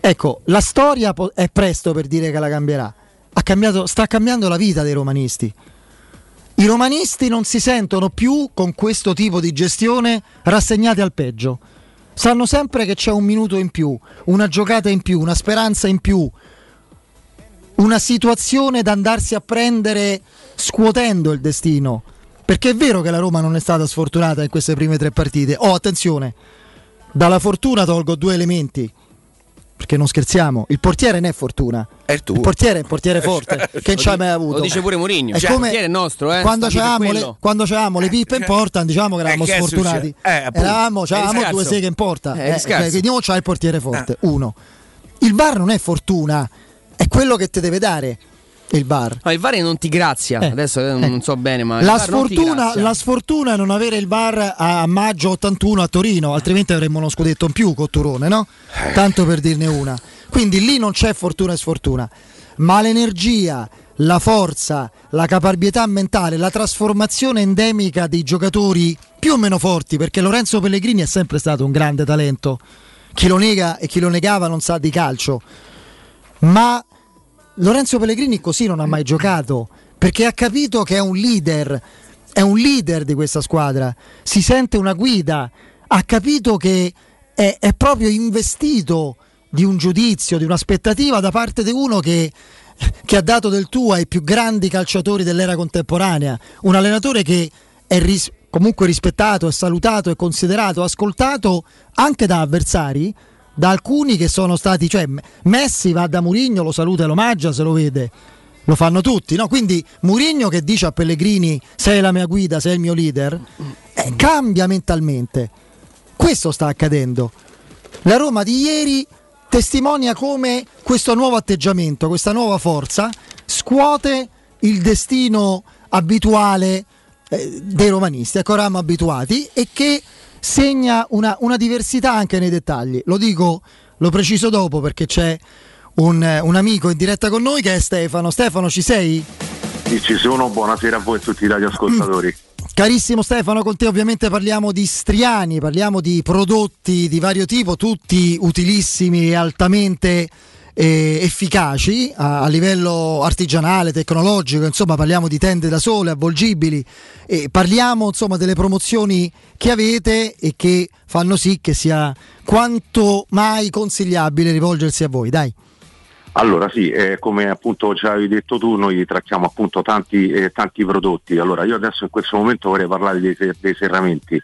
Speaker 1: Ecco, la storia po- è presto per dire che la cambierà. Cambiato, sta cambiando la vita dei romanisti. I romanisti non si sentono più con questo tipo di gestione rassegnati al peggio. Sanno sempre che c'è un minuto in più, una giocata in più, una speranza in più, una situazione da andarsi a prendere scuotendo il destino. Perché è vero che la Roma non è stata sfortunata in queste prime tre partite. Oh, attenzione, dalla fortuna tolgo due elementi. Perché non scherziamo, il portiere non è fortuna.
Speaker 4: È tu.
Speaker 1: Il portiere è un portiere forte, *laughs*
Speaker 2: Certo.
Speaker 1: che non ci ha mai avuto.
Speaker 2: Lo dice pure Mourinho.
Speaker 1: È
Speaker 2: Cioè,
Speaker 1: come
Speaker 2: il portiere è nostro, eh.
Speaker 1: quando, c'avevamo le, quando le pippe in porta, diciamo che eravamo
Speaker 2: che è
Speaker 1: sfortunati.
Speaker 2: Eh,
Speaker 1: eravamo, c'avevamo due seghe in porta.
Speaker 2: Eh,
Speaker 1: Eh,
Speaker 2: scarso.
Speaker 1: quindi non c'ha il portiere forte. Uno. Il bar non è fortuna, è quello che ti deve dare il bar.
Speaker 2: No, il VAR non ti grazia. Adesso eh, non so bene, ma
Speaker 1: La
Speaker 2: non
Speaker 1: sfortuna, la sfortuna è non avere il bar a maggio 81 a Torino, altrimenti avremmo uno scudetto in più con Turone, no?
Speaker 2: Eh.
Speaker 1: Tanto per dirne una. Quindi lì non c'è fortuna e sfortuna, ma l'energia, la forza, la caparbietà mentale, la trasformazione endemica dei giocatori più o meno forti, perché Lorenzo Pellegrini è sempre stato un grande talento. Chi lo nega e chi lo negava non sa di calcio. Ma Lorenzo Pellegrini così non ha mai giocato perché ha capito che è un leader, è un leader di questa squadra, si sente una guida, ha capito che è, è proprio investito di un giudizio, di un'aspettativa da parte di uno che, che ha dato del tuo ai più grandi calciatori dell'era contemporanea, un allenatore che è ris- comunque rispettato, è salutato, è considerato, ascoltato anche da avversari, da alcuni che sono stati, cioè Messi va da Murigno, lo saluta e lo mangia se lo vede. Lo fanno tutti, no? Quindi Murigno che dice a Pellegrini sei la mia guida, sei il mio leader, eh, cambia mentalmente. Questo sta accadendo. La Roma di ieri testimonia come questo nuovo atteggiamento, questa nuova forza scuote il destino abituale eh, dei romanisti, ecco eravamo abituati, e che segna una, una diversità anche nei dettagli. Lo dico, lo preciso dopo perché c'è un, un amico in diretta con noi che è Stefano. Stefano, ci sei?
Speaker 13: Sì, ci sono, buonasera a voi e a tutti i radioascoltatori.
Speaker 1: Carissimo Stefano, con te ovviamente parliamo di striani, parliamo di prodotti di vario tipo, tutti utilissimi e altamente eh, efficaci a, a livello artigianale, tecnologico, insomma parliamo di tende da sole, avvolgibili e parliamo insomma delle promozioni che avete e che fanno sì che sia quanto mai consigliabile rivolgersi a voi, dai.
Speaker 13: Allora sì, eh, come appunto già avevi detto tu, noi trattiamo appunto tanti, eh, tanti prodotti. Allora io adesso in questo momento vorrei parlare dei, dei serramenti.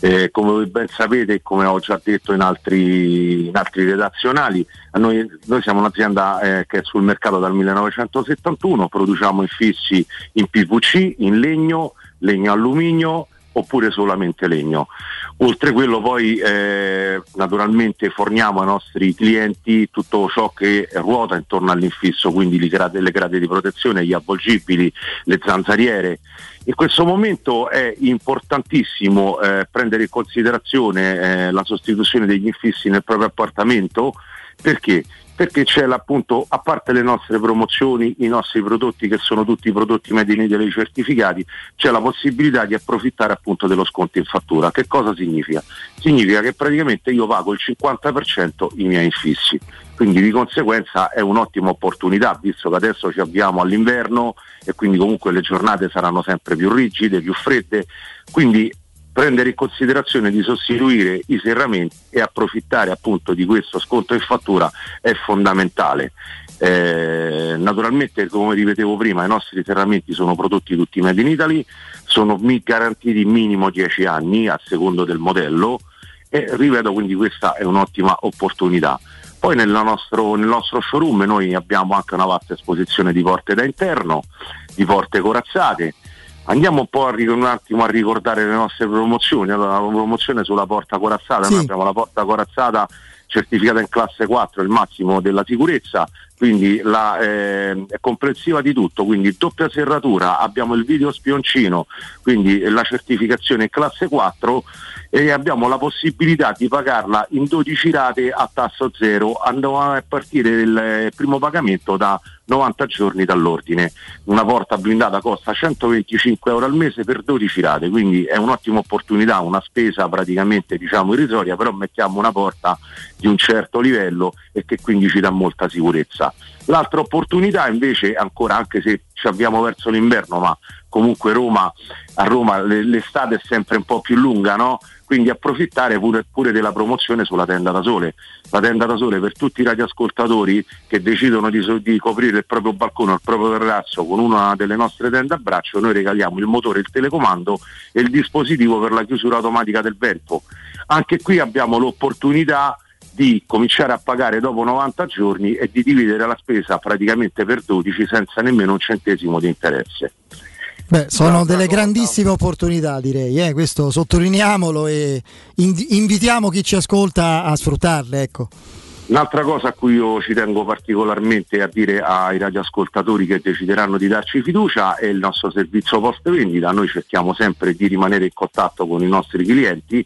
Speaker 13: Eh, come voi ben sapete e come ho già detto in altri, in altri redazionali, noi, noi siamo un'azienda eh, che è sul mercato dal 1971, produciamo infissi in PVC, in legno, legno alluminio oppure solamente legno. Oltre a quello poi eh, naturalmente forniamo ai nostri clienti tutto ciò che ruota intorno all'infisso, quindi le grade, le grade di protezione, gli avvolgibili, le zanzariere. In questo momento è importantissimo eh, prendere in considerazione eh, la sostituzione degli infissi nel proprio appartamento perché? Perché c'è appunto, a parte le nostre promozioni, i nostri prodotti che sono tutti prodotti made in Italy certificati, c'è la possibilità di approfittare appunto dello sconto in fattura. Che cosa significa? Significa che praticamente io pago il 50% i miei infissi, quindi di conseguenza è un'ottima opportunità visto che adesso ci avviamo all'inverno e quindi comunque le giornate saranno sempre più rigide, più fredde, quindi prendere in considerazione di sostituire i serramenti e approfittare appunto di questo sconto in fattura è fondamentale. Eh, naturalmente come ripetevo prima i nostri serramenti sono prodotti tutti made in Italy, sono garantiti minimo 10 anni a secondo del modello e ripeto quindi questa è un'ottima opportunità. Poi nostro, nel nostro showroom noi abbiamo anche una vasta esposizione di porte da interno, di porte corazzate, Andiamo un po' a, un attimo a ricordare le nostre promozioni. Allora, la promozione sulla porta corazzata,
Speaker 1: Sì.
Speaker 13: noi abbiamo la porta corazzata certificata in classe 4, il massimo della sicurezza, quindi la, eh, è comprensiva di tutto, quindi doppia serratura, abbiamo il video spioncino, quindi la certificazione in classe 4 e abbiamo la possibilità di pagarla in 12 rate a tasso zero, andremo a partire il eh, primo pagamento da 90 giorni dall'ordine. Una porta blindata costa 125 euro al mese per 12 rate, quindi è un'ottima opportunità, una spesa praticamente diciamo irrisoria, però mettiamo una porta di un certo livello e che quindi ci dà molta sicurezza. L'altra opportunità invece, ancora anche se ci avviamo verso l'inverno, ma comunque Roma, a Roma l'estate è sempre un po' più lunga, no? Quindi approfittare pure, pure, della promozione sulla tenda da sole. La tenda da sole per tutti i radioascoltatori che decidono di, di coprire il proprio balcone o il proprio terrazzo con una delle nostre tende a braccio, noi regaliamo il motore, il telecomando e il dispositivo per la chiusura automatica del vento. Anche qui abbiamo l'opportunità di cominciare a pagare dopo 90 giorni e di dividere la spesa praticamente per 12 senza nemmeno un centesimo di interesse.
Speaker 1: Beh, sono delle grandissime opportunità, direi, eh? questo sottolineiamolo e invitiamo chi ci ascolta a sfruttarle. Ecco.
Speaker 13: Un'altra cosa a cui io ci tengo particolarmente a dire ai radioascoltatori che decideranno di darci fiducia è il nostro servizio post vendita. Noi cerchiamo sempre di rimanere in contatto con i nostri clienti.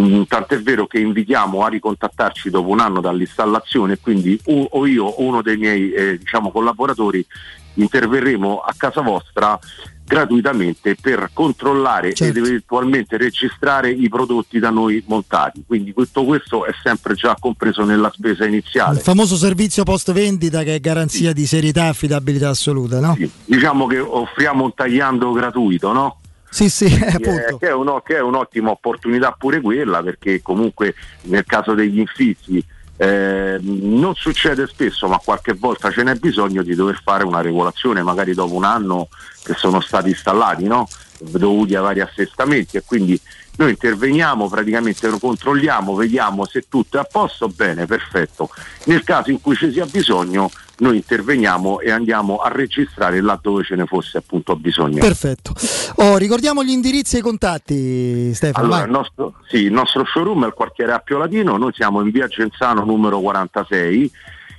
Speaker 13: Mm, tant'è vero che invitiamo a ricontattarci dopo un anno dall'installazione, quindi o, o io o uno dei miei eh, diciamo, collaboratori interverremo a casa vostra gratuitamente per controllare certo. ed eventualmente registrare i prodotti da noi montati. Quindi tutto questo è sempre già compreso nella spesa iniziale.
Speaker 1: Il famoso servizio post vendita che è garanzia sì. di serietà e affidabilità assoluta, no? Sì.
Speaker 13: Diciamo che offriamo un tagliando gratuito, no?
Speaker 1: Sì, sì, *laughs* appunto.
Speaker 13: Che è, un, che è un'ottima opportunità pure quella perché comunque nel caso degli infissi eh, non succede spesso, ma qualche volta ce n'è bisogno di dover fare una regolazione, magari dopo un anno che sono stati installati, no? dovuti a vari assestamenti e quindi noi interveniamo, praticamente lo controlliamo, vediamo se tutto è a posto, bene, perfetto. Nel caso in cui ci sia bisogno noi interveniamo e andiamo a registrare laddove ce ne fosse appunto bisogno.
Speaker 1: Perfetto. Oh, ricordiamo gli indirizzi e i contatti, Stefano.
Speaker 13: Allora, il nostro, sì, il nostro showroom è il quartiere Appio Latino, noi siamo in via Genzano numero 46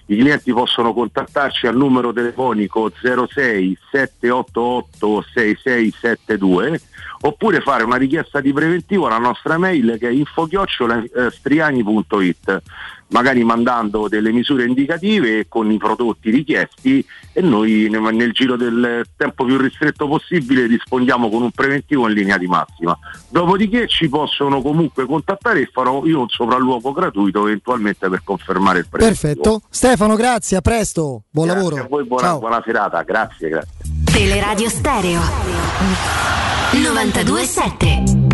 Speaker 13: i clienti possono contattarci al numero telefonico 06 788 6672 oppure fare una richiesta di preventivo alla nostra mail che è info-striani.it magari mandando delle misure indicative con i prodotti richiesti e noi nel giro del tempo più ristretto possibile rispondiamo con un preventivo in linea di massima. Dopodiché ci possono comunque contattare e farò io un sopralluogo gratuito eventualmente per confermare il prezzo.
Speaker 1: Perfetto. Stefano, grazie, a presto. Buon
Speaker 13: grazie
Speaker 1: lavoro.
Speaker 13: A voi, buona, buona serata, grazie, grazie.
Speaker 12: Teleradio Stereo 927.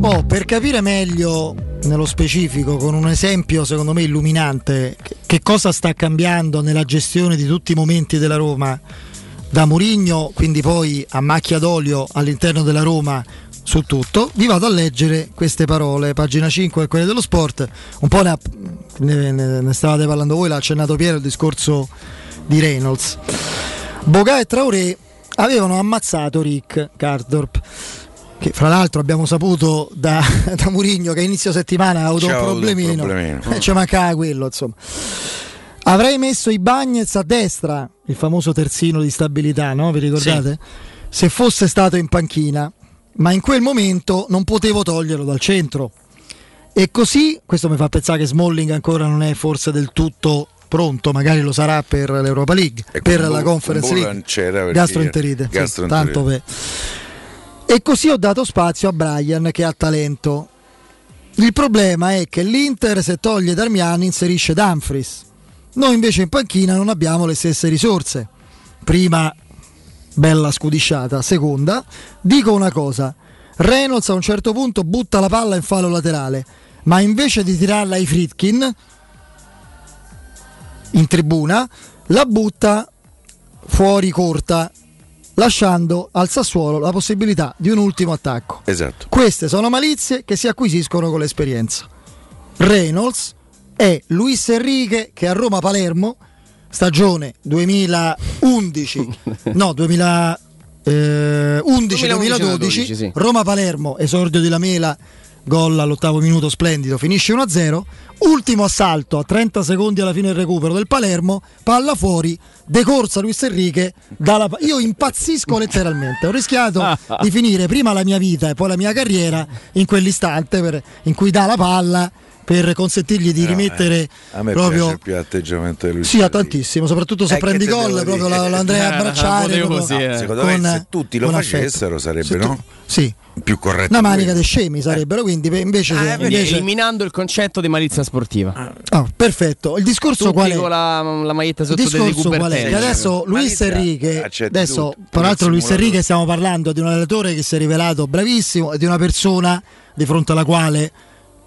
Speaker 1: Oh, per capire meglio nello specifico, con un esempio secondo me illuminante, che cosa sta cambiando nella gestione di tutti i momenti della Roma, da Murigno, quindi poi a macchia d'olio all'interno della Roma su tutto, vi vado a leggere queste parole, pagina 5 e quelle dello sport, un po' ne, ne, ne stavate parlando voi, l'ha accennato Piero il discorso di Reynolds. Boga e Traoré avevano ammazzato Rick Cardorp che fra l'altro abbiamo saputo da, *laughs* da Murigno che a inizio settimana ha avuto un problemino, problemino. Eh, ci mancava quello insomma. Avrei messo i Bagnets a destra, il famoso terzino di stabilità, no? Vi ricordate? Sì. Se fosse stato in panchina, ma in quel momento non potevo toglierlo dal centro. E così, questo mi fa pensare che Smalling ancora non è forse del tutto pronto, magari lo sarà per l'Europa League, e per la Conference League. Gastroenterite, sì, tanto per e così ho dato spazio a Brian che ha talento. Il problema è che l'Inter se toglie Darmian inserisce Dumfries. Noi invece in panchina non abbiamo le stesse risorse. Prima, bella scudisciata. Seconda, dico una cosa. Reynolds a un certo punto butta la palla in fallo laterale, ma invece di tirarla ai Fritkin in tribuna, la butta fuori corta lasciando al Sassuolo la possibilità di un ultimo attacco.
Speaker 4: Esatto.
Speaker 1: Queste sono malizie che si acquisiscono con l'esperienza. Reynolds è Luis Enrique che a Roma Palermo stagione 2011 *laughs* no 2011 2012 sì. Roma Palermo esordio di Lamela gol all'ottavo minuto splendido, finisce 1-0. Ultimo assalto a 30 secondi alla fine del recupero del Palermo, palla fuori, decorsa Luis Enrique. Dalla... Io impazzisco letteralmente. Ho rischiato *laughs* di finire prima la mia vita e poi la mia carriera in quell'istante per- in cui dà la palla per consentirgli di
Speaker 4: Però,
Speaker 1: rimettere
Speaker 4: eh, a me
Speaker 1: proprio
Speaker 4: piace più l'atteggiamento di lui.
Speaker 1: sì, a tantissimo, soprattutto se
Speaker 4: Eh,
Speaker 1: prendi gol, proprio lo andrei *laughs* a
Speaker 4: Eh,
Speaker 1: abbracciare. proprio
Speaker 4: così, eh. Secondo
Speaker 1: con-
Speaker 4: me se tutti lo
Speaker 1: con affetto.
Speaker 4: facessero sarebbe,
Speaker 1: tu-
Speaker 4: no?
Speaker 1: Sì.
Speaker 4: Più corretto.
Speaker 1: Una manica di scemi sarebbero, quindi invece,
Speaker 2: Ah,
Speaker 1: che- invece-
Speaker 2: eliminando il concetto di malizia sportiva.
Speaker 1: Ah, perfetto. Il discorso
Speaker 2: Tutti
Speaker 1: qual è?
Speaker 2: con la, la maglietta
Speaker 1: Il
Speaker 2: sotto dei
Speaker 1: discorso qual è? Che adesso Luis Enrique, adesso
Speaker 4: il
Speaker 1: Luis. Enrique stiamo parlando di un allenatore che si è rivelato bravissimo e di una persona di fronte alla quale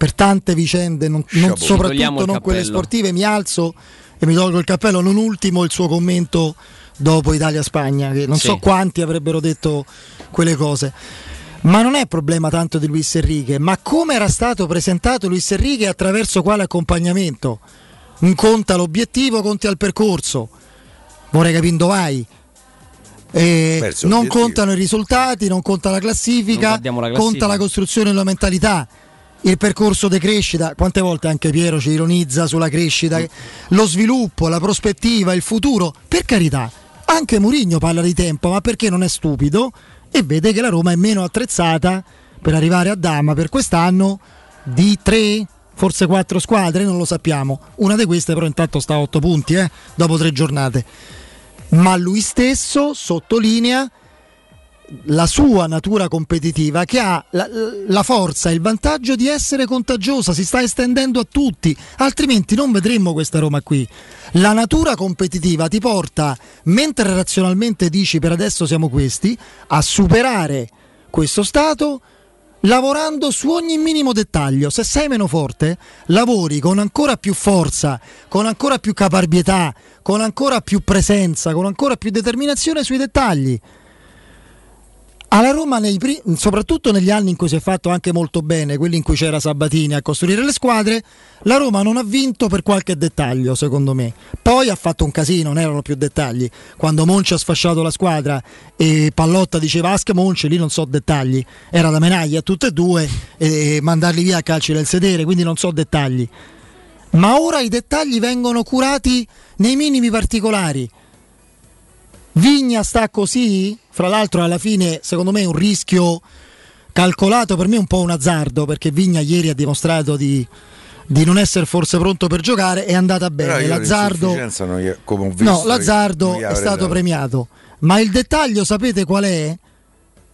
Speaker 1: per tante vicende, non, non- soprattutto non quelle sportive, mi alzo e mi tolgo il cappello, non ultimo il suo commento dopo Italia-Spagna, che non
Speaker 2: Sì.
Speaker 1: so quanti avrebbero detto quelle cose. Ma non è problema tanto di Luis Enrique, ma come era stato presentato Luis Enrique e attraverso quale accompagnamento? Non conta l'obiettivo, conti al percorso. Vorrei capire dove vai. Non contano i risultati, non conta la classifica,
Speaker 2: la classifica.
Speaker 1: conta la costruzione della mentalità, il percorso di crescita. Quante volte anche Piero ci ironizza sulla crescita, lo sviluppo, la prospettiva, il futuro. Per carità, anche Mourinho parla di tempo, ma perché non è stupido e vede che la Roma è meno attrezzata per arrivare a Dama per quest'anno di tre, forse quattro squadre, non lo sappiamo. Una di queste però intanto sta a otto punti eh, dopo tre giornate. Ma lui stesso sottolinea la sua natura competitiva che ha la, la forza e il vantaggio di essere contagiosa, si sta estendendo a tutti, altrimenti non vedremmo questa Roma qui. La natura competitiva ti porta, mentre razionalmente dici per adesso siamo questi, a superare questo stato lavorando su ogni minimo dettaglio. Se sei meno forte, lavori con ancora più forza, con ancora più caparbietà, con ancora più presenza, con ancora più determinazione sui dettagli. Alla Roma, nei soprattutto negli anni in cui si è fatto anche molto bene, quelli in cui c'era Sabatini a costruire le squadre, la Roma non ha vinto per qualche dettaglio, secondo me. Poi ha fatto un casino, non erano più dettagli. Quando Monci ha sfasciato la squadra e Pallotta diceva Ask Monci, lì non so dettagli. Era da menaglia a tutte e due e mandarli via a calci del sedere, quindi non so dettagli. Ma ora i dettagli vengono curati nei minimi particolari. Vigna sta così? Fra l'altro alla fine secondo me è un rischio calcolato, per me un po' un azzardo perché Vigna ieri ha dimostrato di, di non essere forse pronto per giocare, è andata bene. L'azzardo,
Speaker 4: non come visto,
Speaker 1: no, l'azzardo è stato
Speaker 4: dato.
Speaker 1: premiato, ma il dettaglio sapete qual è?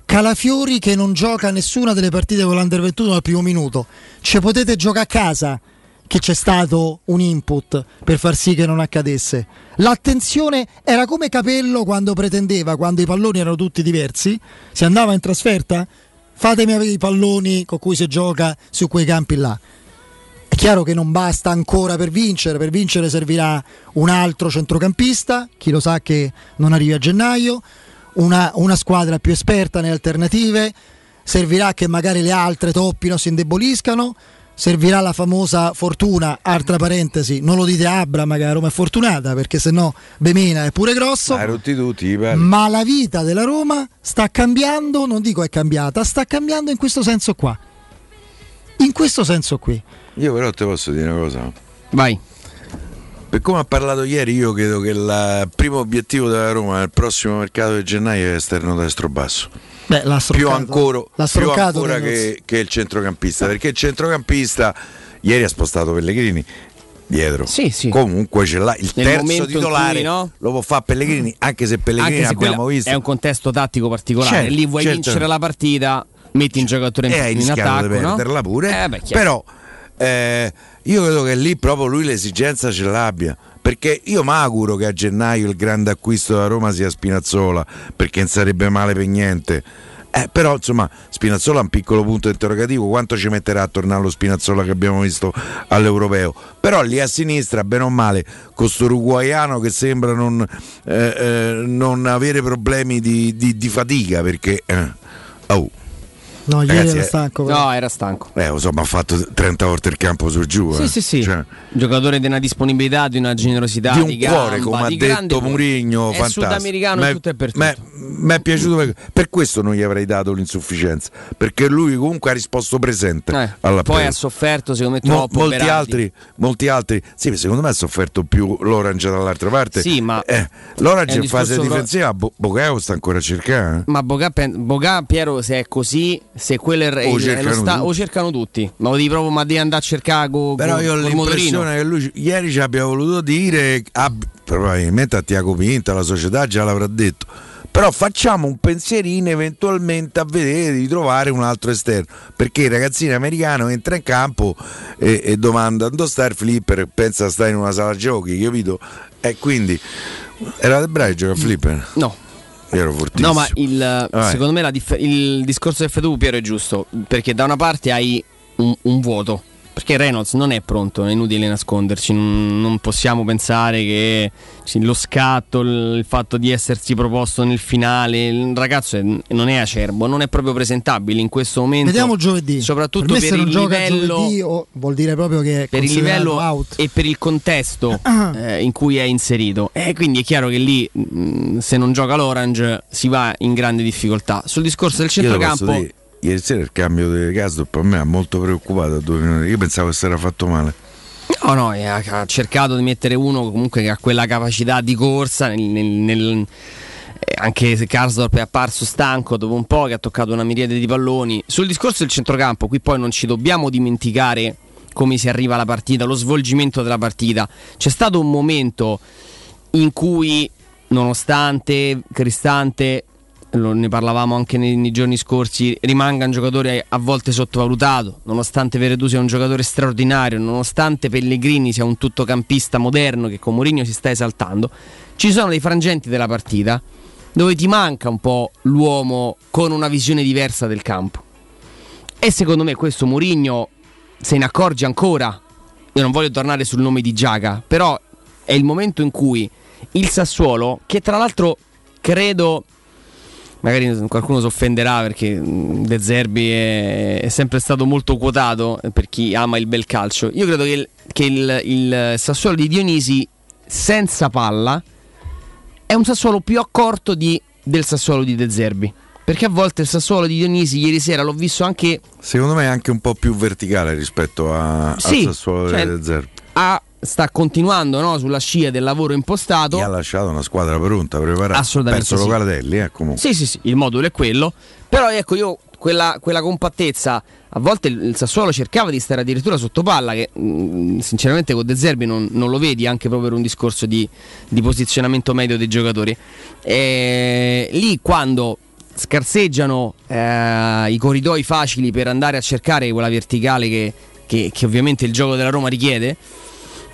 Speaker 1: Calafiori che non gioca nessuna delle partite con l'Under 21 dal primo minuto. Ci potete giocare a casa che c'è stato un input per far sì che non accadesse. L'attenzione era come Capello quando pretendeva, quando i palloni erano tutti diversi, si andava in trasferta, fatemi avere i palloni con cui si gioca su quei campi là. È chiaro che non basta ancora per vincere, per vincere servirà un altro centrocampista, chi lo sa che non arrivi a gennaio, una, una squadra più esperta nelle alternative, servirà che magari le altre toppino, si indeboliscano, servirà la famosa fortuna, altra parentesi, non lo dite a Abram che la Roma è fortunata perché sennò Bemena è pure grosso,
Speaker 4: Ma tutti tutti,
Speaker 1: ma la vita della Roma sta cambiando, non dico è cambiata, sta cambiando in questo senso qua. In questo senso qui.
Speaker 4: Io però ti posso dire una cosa.
Speaker 2: Vai.
Speaker 4: Per come ha parlato ieri, io credo che il primo obiettivo della Roma nel prossimo mercato di gennaio è esterno destro basso.
Speaker 1: Beh, l'ha
Speaker 4: Più ancora,
Speaker 1: L'ha
Speaker 4: più ancora che, che il centrocampista, perché il centrocampista ieri ha spostato Pellegrini dietro. Comunque ce l'ha il
Speaker 2: Nel
Speaker 4: terzo
Speaker 2: in
Speaker 4: titolare,
Speaker 2: cui, no?
Speaker 4: lo può fare Pellegrini, anche se Pellegrini
Speaker 2: Anche se
Speaker 4: abbiamo visto.
Speaker 2: è un contesto tattico particolare.
Speaker 4: Certo,
Speaker 2: Lì vuoi
Speaker 4: certo.
Speaker 2: vincere la partita, metti un giocatore in,
Speaker 4: e hai
Speaker 2: in attacco,
Speaker 4: di
Speaker 2: no?
Speaker 4: perderla pure.
Speaker 2: Eh, beh,
Speaker 4: però eh, io credo che lì proprio lui l'esigenza ce l'abbia. Perché io mi auguro che a gennaio il grande acquisto della Roma sia Spinazzola, perché non sarebbe male per niente. Eh, però insomma Spinazzola ha un piccolo punto interrogativo, quanto ci metterà a tornare lo Spinazzola che abbiamo visto all'Europeo? Però lì a sinistra, bene o male, con sto uruguaiano che sembra non, eh, eh, non avere problemi di, di- di fatica perché... oh.
Speaker 1: No, ieri
Speaker 4: Ragazzi,
Speaker 1: era
Speaker 4: eh,
Speaker 1: stanco. però.
Speaker 2: No, era stanco.
Speaker 4: Eh, lo so, ma ha fatto 30 volte il campo su giù.
Speaker 2: Sì,
Speaker 4: eh.
Speaker 2: sì, sì.
Speaker 4: Cioè,
Speaker 2: Giocatore di una disponibilità, di una generosità,
Speaker 4: di un
Speaker 2: gamba,
Speaker 4: cuore, come ha
Speaker 2: di
Speaker 4: detto. Murigno,
Speaker 2: È
Speaker 4: fantastico.
Speaker 2: sudamericano
Speaker 4: Ma-
Speaker 2: in tutto e per tutto.
Speaker 4: mi è piaciuto per, per questo non gli avrei dato l'insufficienza perché lui comunque ha risposto presente
Speaker 2: Eh,
Speaker 4: alla
Speaker 2: poi ha sofferto secondo me
Speaker 4: Mo-
Speaker 2: troppo
Speaker 4: molti
Speaker 2: Berardi.
Speaker 4: altri, molti altri, sì, secondo me ha sofferto più l'Orange dall'altra parte.
Speaker 2: Sì, ma
Speaker 4: Eh,
Speaker 2: è
Speaker 4: l'Orange in fase
Speaker 2: pro-
Speaker 4: difensiva, Bo- Bocao sta ancora a cercare. eh.
Speaker 2: Ma Boga, pen- Boga, Piero, se è così, se quello è,
Speaker 4: O
Speaker 2: è
Speaker 4: cercano
Speaker 2: lo sta-
Speaker 4: tutti.
Speaker 2: o cercano tutti. Ma lo devi proprio, ma devi andare a cercare co-
Speaker 4: Però
Speaker 2: co-
Speaker 4: io ho l'impressione che lui ieri ci abbia voluto dire, ab- probabilmente a Tiago Pinta, la società già l'avrà detto. Però facciamo un pensierino eventualmente a vedere di trovare un altro esterno. Perché il ragazzino americano entra in campo e, e domanda dove sta il flipper? Pensa sta in una sala giochi, capito? E quindi erate bravi a giocare a flipper?
Speaker 2: No.
Speaker 4: Ero fortissimo.
Speaker 2: No, ma il, secondo me la dif- il discorso che fai tu, Piero, è giusto. Perché da una parte hai un, un vuoto. Perché Reynolds non è pronto, è inutile nasconderci. Non, non possiamo pensare che sì, lo scatto, il, il fatto di essersi proposto nel finale. Il ragazzo è- non è acerbo, non è proprio presentabile in questo momento.
Speaker 1: Vediamo giovedì.
Speaker 2: Soprattutto
Speaker 1: per
Speaker 2: per il livello
Speaker 1: giovedì o- vuol dire proprio che
Speaker 2: per il livello
Speaker 1: out.
Speaker 2: e per il contesto eh, in cui è inserito. E quindi è chiaro che lì, mh, se non gioca l'Orange, si va in grande difficoltà. Sul discorso del centrocampo,
Speaker 4: ieri sera il cambio di Gasdo per me ha molto preoccupato a. Io pensavo che si era fatto male.
Speaker 2: no, no, eh, ha, ha cercato di mettere uno comunque che ha quella capacità di corsa. Nel, nel- nel- eh, anche se Karsdorp è apparso stanco dopo un po', che ha toccato una miriade di palloni. Sul discorso del centrocampo, qui poi non ci dobbiamo dimenticare come si arriva alla partita, lo svolgimento della partita. C'è stato un momento in cui, nonostante Cristante, lo- ne parlavamo anche nei, nei giorni scorsi, rimanga un giocatore a volte sottovalutato, nonostante Veredù sia un giocatore straordinario, nonostante Pellegrini sia un tuttocampista moderno che con Mourinho si sta esaltando, ci sono dei frangenti della partita dove ti manca un po' l'uomo con una visione diversa del campo. E secondo me questo Mourinho se ne accorge ancora. Io non voglio tornare sul nome di Giaga, però è il momento in cui il Sassuolo, che tra l'altro credo, magari qualcuno si offenderà perché De Zerbi è, è sempre stato molto quotato per chi ama il bel calcio. Io credo che il, che il- il Sassuolo di Dionisi senza palla è un Sassuolo più accorto di- del Sassuolo di De Zerbi. Perché a volte il Sassuolo di Dionisi ieri sera l'ho visto anche
Speaker 4: Secondo me è anche un po' più verticale rispetto a,
Speaker 2: Sì,
Speaker 4: al Sassuolo
Speaker 2: cioè-
Speaker 4: del Zerbi.
Speaker 2: a- sta continuando no, sulla scia del lavoro impostato.
Speaker 4: Gli ha lasciato una squadra pronta, preparata.
Speaker 2: Assolutamente
Speaker 4: Perso
Speaker 2: sì.
Speaker 4: Locatelli, eh, comunque.
Speaker 2: Sì, sì, sì, il modulo è quello. Però ecco, io quella, quella compattezza, a volte il, il Sassuolo cercava di stare addirittura sotto palla, che mh, sinceramente con De Zerbi non, non lo vedi, anche proprio per un discorso di, di posizionamento medio dei giocatori. E lì quando scarseggiano eh, i corridoi facili per andare a cercare quella verticale che, che- che ovviamente il gioco della Roma richiede,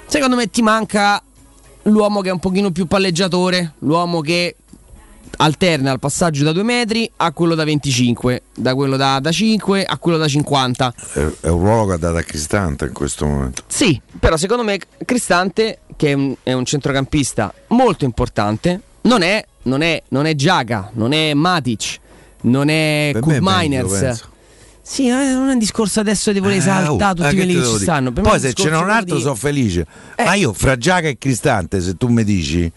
Speaker 2: secondo me ti manca l'uomo che è un pochino più palleggiatore, l'uomo che alterna il passaggio da 2 metri a quello da 25, da quello da, da 5 a quello da 50.
Speaker 4: È, un ruolo che ha dato a Cristante in questo momento.
Speaker 2: Sì, però secondo me Cristante, che è un, è un centrocampista molto importante, non è, non è, non è Giaga, non è Matic, non è
Speaker 4: Per
Speaker 2: Sì, ma non è un discorso adesso di voler esaltare
Speaker 4: Eh, oh,
Speaker 2: tutti
Speaker 4: eh,
Speaker 2: quelli che ci stanno. Per
Speaker 4: Poi se ce n'è un altro
Speaker 2: di-
Speaker 4: sono felice.
Speaker 2: Eh.
Speaker 4: Ma io fra Giaga e Cristante, se tu mi dici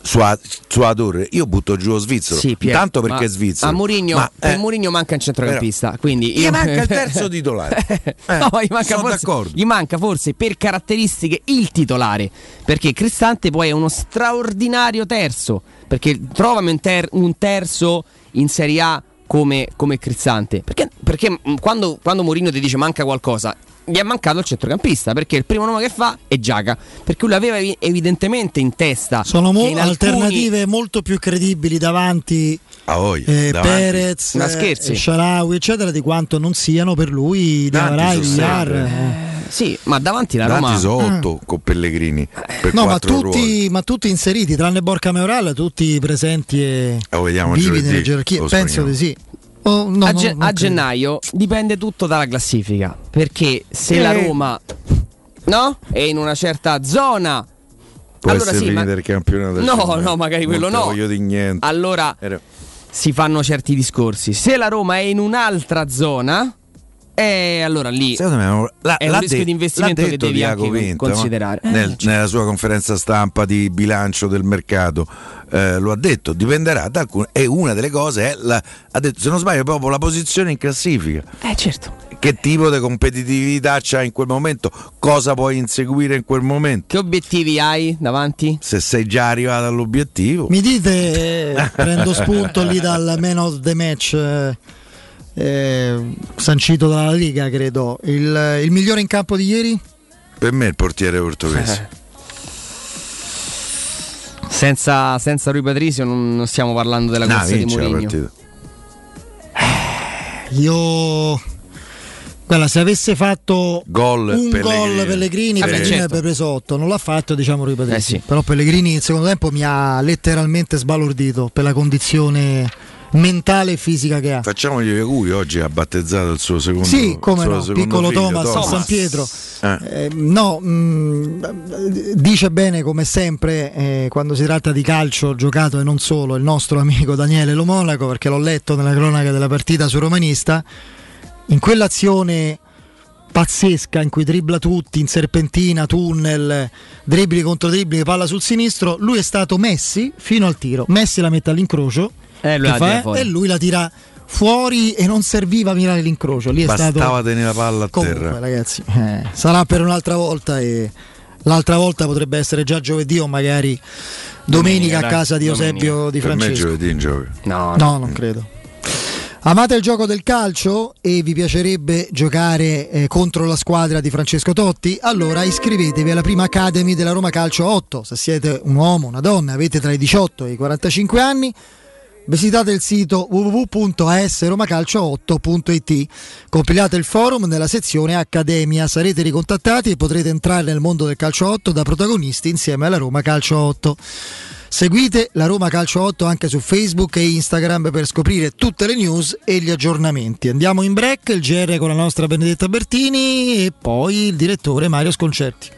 Speaker 4: sulla, sulla torre, io butto giù lo svizzero.
Speaker 2: Sì, Pier,
Speaker 4: Tanto perché è svizzero.
Speaker 2: A Mourinho,
Speaker 4: Ma,
Speaker 2: per
Speaker 4: eh,
Speaker 2: Mourinho manca un centrocampista. quindi
Speaker 4: Gli
Speaker 2: io-
Speaker 4: manca il terzo *laughs* titolare. Eh,
Speaker 2: no, gli manca,
Speaker 4: sono
Speaker 2: forse,
Speaker 4: d'accordo.
Speaker 2: gli manca forse per caratteristiche il titolare. Perché Cristante poi è uno straordinario terzo. Perché trovami un, ter- un terzo in Serie A come, come Cristante. Perché, perché mh, quando, quando Mourinho ti dice manca qualcosa, gli è mancato il centrocampista. Perché il primo nome che fa è Giaga. Perché lui l'aveva evi- evidentemente in testa.
Speaker 1: Sono mo-
Speaker 2: in alcuni-
Speaker 1: alternative molto più credibili davanti
Speaker 4: A voglia,
Speaker 1: eh,
Speaker 4: davanti.
Speaker 1: Perez, eh? Sharawi, eccetera, di quanto non siano per lui
Speaker 4: sono
Speaker 1: Villar. eh.
Speaker 2: Sì, ma davanti la
Speaker 4: Davanti
Speaker 2: Roma. Eh.
Speaker 4: sono otto con Pellegrini. Per
Speaker 1: No, ma tutti, ma tutti inseriti, tranne Borca Meoral, tutti presenti e
Speaker 4: Lo vediamo
Speaker 1: vivi
Speaker 4: giovedì,
Speaker 1: nelle gerarchie.
Speaker 4: lo
Speaker 1: Penso di sì. Oh, no,
Speaker 2: a,
Speaker 1: no,
Speaker 2: ge-
Speaker 1: non
Speaker 2: a gennaio dipende tutto dalla classifica. Perché se
Speaker 4: Eh.
Speaker 2: la Roma no, è in una certa zona,
Speaker 4: Può
Speaker 2: allora
Speaker 4: essere
Speaker 2: sì, ma-
Speaker 4: il campionato.
Speaker 2: No,
Speaker 4: scendere.
Speaker 2: no, magari quello
Speaker 4: non te
Speaker 2: no.
Speaker 4: voglio di niente.
Speaker 2: allora
Speaker 4: Era-
Speaker 2: si fanno certi discorsi. Se la Roma è in un'altra zona, E allora lì
Speaker 4: Secondo me la,
Speaker 2: è un rischio
Speaker 4: de-
Speaker 2: di investimento che devi
Speaker 4: Diaco
Speaker 2: anche
Speaker 4: Vinta, no?
Speaker 2: considerare.
Speaker 4: Nel-
Speaker 2: Eh, certo.
Speaker 4: nella sua conferenza stampa di bilancio del mercato eh, lo ha detto dipenderà da alcune e una delle cose è la, ha detto se non sbaglio proprio la posizione in classifica
Speaker 2: Eh certo.
Speaker 4: che tipo di competitività c'ha in quel momento cosa puoi inseguire in quel momento
Speaker 2: Che obiettivi hai davanti?
Speaker 4: se sei già arrivato all'obiettivo
Speaker 1: Mi dite, eh, prendo spunto lì dal man of the match eh, eh, sancito dalla Liga, credo. Il, il migliore in campo di ieri?
Speaker 4: per me il portiere portoghese *laughs*
Speaker 2: Senza, senza Rui Patrizio non, non stiamo parlando della
Speaker 4: No,
Speaker 2: corsa di
Speaker 4: vince la
Speaker 2: Mourinho.
Speaker 4: partita.
Speaker 1: Io. Guarda, se avesse fatto
Speaker 4: Gol
Speaker 1: un
Speaker 4: Pellegrini.
Speaker 1: gol Pellegrini,
Speaker 2: Vabbè,
Speaker 1: Pellegrini
Speaker 2: certo.
Speaker 1: avrebbe preso 8, non l'ha fatto, diciamo Rui Patrizio.
Speaker 2: Eh sì.
Speaker 1: Però Pellegrini il secondo tempo mi ha letteralmente sbalordito per la condizione mentale e fisica che ha.
Speaker 4: facciamogli gli auguri oggi ha battezzato il suo secondo
Speaker 1: Sì, come no, piccolo
Speaker 4: figlio,
Speaker 1: Thomas, a San Pietro.
Speaker 4: Eh.
Speaker 1: Eh, no, mh, dice bene come sempre eh, quando si tratta di calcio giocato e non solo il nostro amico Daniele Lo Monaco perché l'ho letto nella cronaca della partita su Romanista in quell'azione pazzesca in cui dribbla tutti in serpentina, tunnel, dribbli contro dribbli, palla sul sinistro, lui è stato Messi fino al tiro. Messi la mette all'incrocio
Speaker 2: Eh, lui
Speaker 1: fa,
Speaker 2: tira fuori.
Speaker 1: e lui la tira fuori e non serviva a mirare l'incrocio. Lì è
Speaker 4: bastava
Speaker 1: stato
Speaker 4: tenere la palla a
Speaker 1: Comunque,
Speaker 4: terra
Speaker 1: ragazzi, eh, sarà per un'altra volta e l'altra volta potrebbe essere già giovedì o magari domenica, a
Speaker 2: dai,
Speaker 1: casa di
Speaker 2: domenica.
Speaker 1: Eusebio di
Speaker 4: per me
Speaker 1: Francesco.
Speaker 4: giovedì in gioco
Speaker 2: No,
Speaker 1: No, non credo. Amate il gioco del calcio e vi piacerebbe giocare eh, contro la squadra di Francesco Totti? Allora iscrivetevi alla prima Academy della Roma Calcio 8. Se siete un uomo, una donna, avete tra i 18 e i 45 anni, visitate il sito www.asromacalcio8.it. Compilate il forum nella sezione Accademia, sarete ricontattati e potrete entrare nel mondo del calcio 8 da protagonisti insieme alla Roma Calcio 8. Seguite la Roma Calcio 8 anche su Facebook e Instagram per scoprire tutte le news e gli aggiornamenti. Andiamo in break, il GR con la nostra Benedetta Bertini e poi il direttore Mario Sconcerti.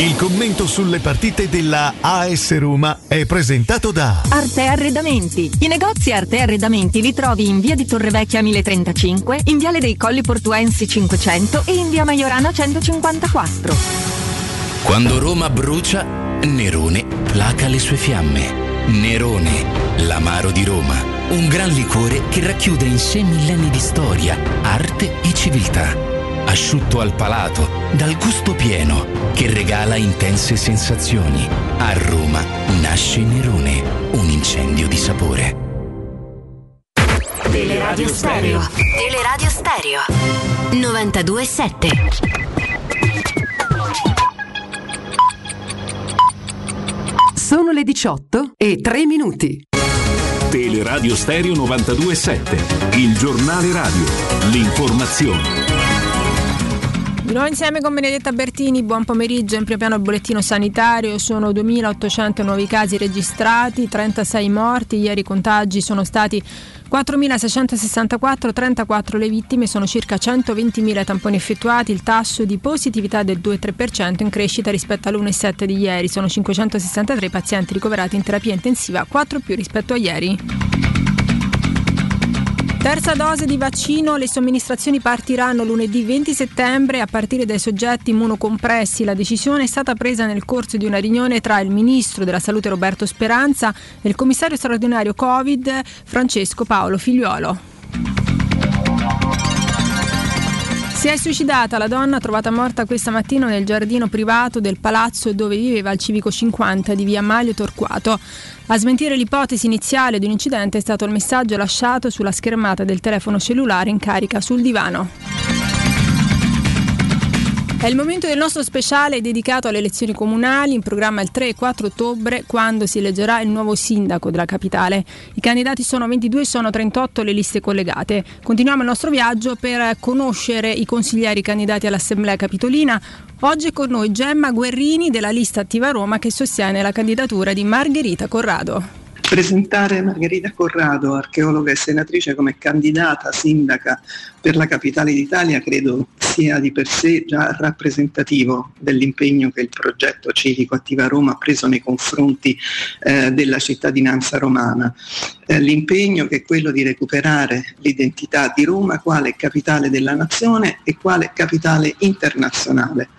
Speaker 14: Il commento sulle partite della AS Roma è presentato da
Speaker 15: Arte Arredamenti. I negozi Arte Arredamenti li trovi in via di Torrevecchia 1035, in viale dei Colli Portuensi 500 e in via Maiorana 154.
Speaker 16: Quando Roma brucia, Nerone placa le sue fiamme. Nerone, l'amaro di Roma. Un gran liquore che racchiude in sé millenni di storia, arte e civiltà. Asciutto al palato, dal gusto pieno, che regala intense sensazioni. A Roma nasce Nerone, un incendio di sapore.
Speaker 12: Teleradio Stereo. Teleradio Stereo. 92.7.
Speaker 17: Sono le 18 e 3 minuti.
Speaker 18: Teleradio Stereo 927, il giornale radio, l'informazione.
Speaker 19: Di nuovo insieme con Benedetta Bertini, buon pomeriggio. In primo piano il bollettino sanitario, sono 2.800 nuovi casi registrati, 36 morti, ieri i contagi sono stati 4.664, 34 le vittime, sono circa 120.000 tamponi effettuati, il tasso di positività del 2,3% in crescita rispetto all'1,7 di ieri, sono 563 pazienti ricoverati in terapia intensiva, 4 più rispetto a ieri. Terza dose di vaccino, le somministrazioni partiranno lunedì 20 settembre a partire dai soggetti immunocompressi. La decisione è stata presa nel corso di una riunione tra il Ministro della Salute Roberto Speranza e il Commissario straordinario Covid Francesco Paolo Figliuolo. Si è suicidata la donna trovata morta questa mattina nel giardino privato del palazzo dove viveva al civico 50 di via Maglio Torquato. A smentire l'ipotesi iniziale di un incidente è stato il messaggio lasciato sulla schermata del telefono cellulare in carica sul divano. È il momento del nostro speciale dedicato alle elezioni comunali, in programma il 3 e 4 ottobre, quando si eleggerà il nuovo sindaco della capitale. I candidati sono 22 e sono 38 le liste collegate. Continuiamo il nostro viaggio per conoscere i consiglieri candidati all'Assemblea Capitolina. Oggi è con noi Gemma Guerrini della lista Attiva Roma che sostiene la candidatura di Margherita Corrado.
Speaker 20: Presentare Margherita Corrado, archeologa e senatrice, come candidata sindaca per la capitale d'Italia credo sia di per sé già rappresentativo dell'impegno che il progetto civico Attiva Roma ha preso nei confronti eh, della cittadinanza romana. Eh, l'impegno che è quello di recuperare l'identità di Roma quale capitale della nazione e quale capitale internazionale.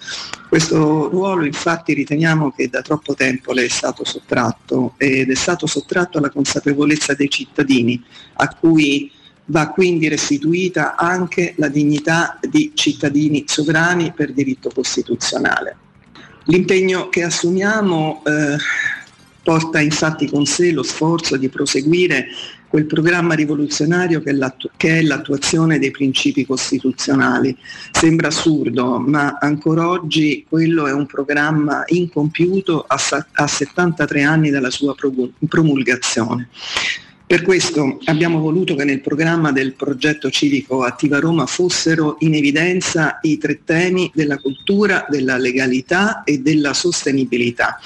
Speaker 20: Questo ruolo infatti riteniamo che da troppo tempo le è stato sottratto ed è stato sottratto alla consapevolezza dei cittadini a cui va quindi restituita anche la dignità di cittadini sovrani per diritto costituzionale. L'impegno che assumiamo eh, porta infatti con sé lo sforzo di proseguire quel programma rivoluzionario che è, l'attu- che è, l'attuazione dei principi costituzionali. Sembra assurdo, ma ancora oggi quello è un programma incompiuto a, sa- a 73 anni dalla sua promulgazione. Per questo abbiamo voluto che nel programma del progetto civico Attiva Roma fossero in evidenza i tre temi della cultura, della legalità e della sostenibilità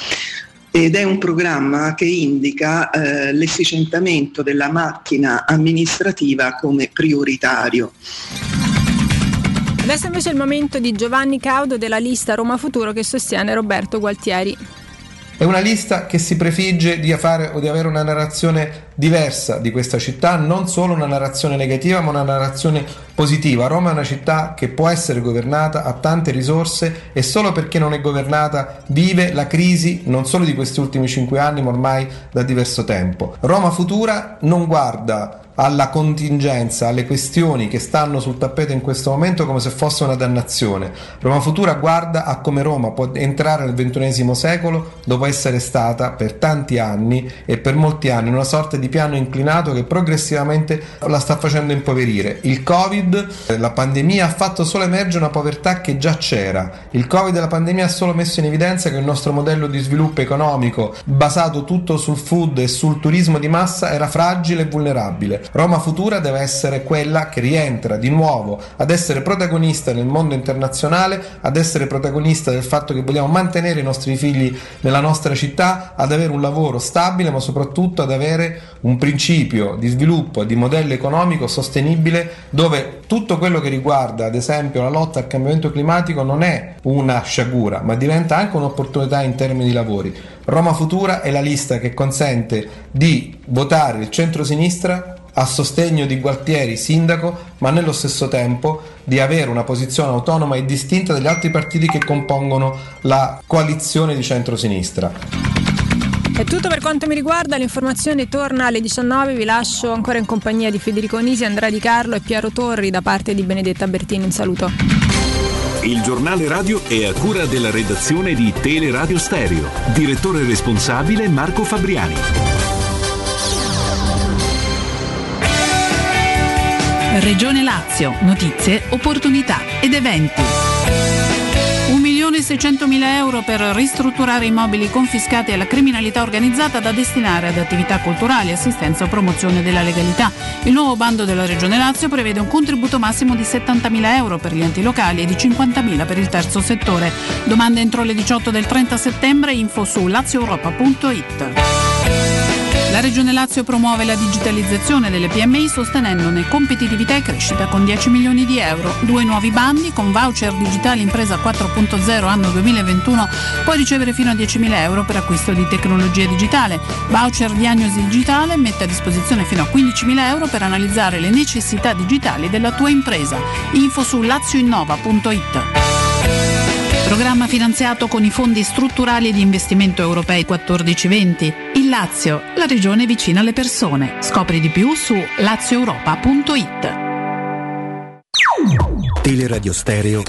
Speaker 20: ed è un programma che indica eh, l'efficientamento della macchina amministrativa come prioritario.
Speaker 19: Adesso invece è il momento di Giovanni Caudo della lista Roma Futuro che sostiene Roberto Gualtieri.
Speaker 21: È una lista che si prefigge di fare o di avere una narrazione diversa di questa città, non solo una narrazione negativa, ma una narrazione positiva. Roma è una città che può essere governata, ha tante risorse e solo perché non è governata vive la crisi non solo di questi ultimi cinque anni, ma ormai da diverso tempo. Roma Futura non guarda alla contingenza, alle questioni che stanno sul tappeto in questo momento come se fosse una dannazione. Roma Futura guarda a come Roma può entrare nel ventunesimo secolo dopo essere stata per tanti anni e per molti anni una sorta di piano inclinato che progressivamente la sta facendo impoverire. Il Covid, la pandemia ha fatto solo emergere una povertà che già c'era. Il Covid e la pandemia ha solo messo in evidenza che il nostro modello di sviluppo economico basato tutto sul food e sul turismo di massa era fragile e vulnerabile. Roma Futura deve essere quella che rientra di nuovo ad essere protagonista nel mondo internazionale, ad essere protagonista del fatto che vogliamo mantenere i nostri figli nella nostra città, ad avere un lavoro stabile, ma soprattutto ad avere un principio di sviluppo e di modello economico sostenibile dove tutto quello che riguarda, ad esempio, la lotta al cambiamento climatico non è una sciagura, ma diventa anche un'opportunità in termini di lavori. Roma Futura è la lista che consente di votare il centro-sinistra a sostegno di Gualtieri sindaco, ma nello stesso tempo di avere una posizione autonoma e distinta dagli altri partiti che compongono la coalizione di centrosinistra.
Speaker 19: È tutto per quanto mi riguarda, l'informazione torna alle 19, vi lascio ancora in compagnia di Federico Nisi, Andrea Di Carlo e Piero Torri da parte di Benedetta Bertini, un saluto.
Speaker 18: Il giornale radio è a cura della redazione di Teleradio Stereo. Direttore responsabile Marco Fabriani.
Speaker 22: Regione Lazio, notizie, opportunità ed eventi. 1.600.000 euro per ristrutturare immobili confiscati alla criminalità organizzata da destinare ad attività culturali, assistenza o promozione della legalità. Il nuovo bando della Regione Lazio prevede un contributo massimo di 70.000 euro per gli enti locali e di 50.000 per il terzo settore. Domande entro le 18 del 30 settembre, info su lazioeuropa.it. La Regione Lazio promuove la digitalizzazione delle PMI sostenendone competitività e crescita con 10 milioni di euro. Due nuovi bandi con voucher digitale impresa 4.0 anno 2021 puoi ricevere fino a 10.000 euro per acquisto di tecnologia digitale. Voucher diagnosi digitale mette a disposizione fino a 15.000 euro per analizzare le necessità digitali della tua impresa. Info su lazioinnova.it. Programma finanziato con i fondi strutturali di investimento europei 14-20. Il Lazio, la regione vicina alle persone. Scopri di più su lazioeuropa.it.
Speaker 9: Teleradio Stereo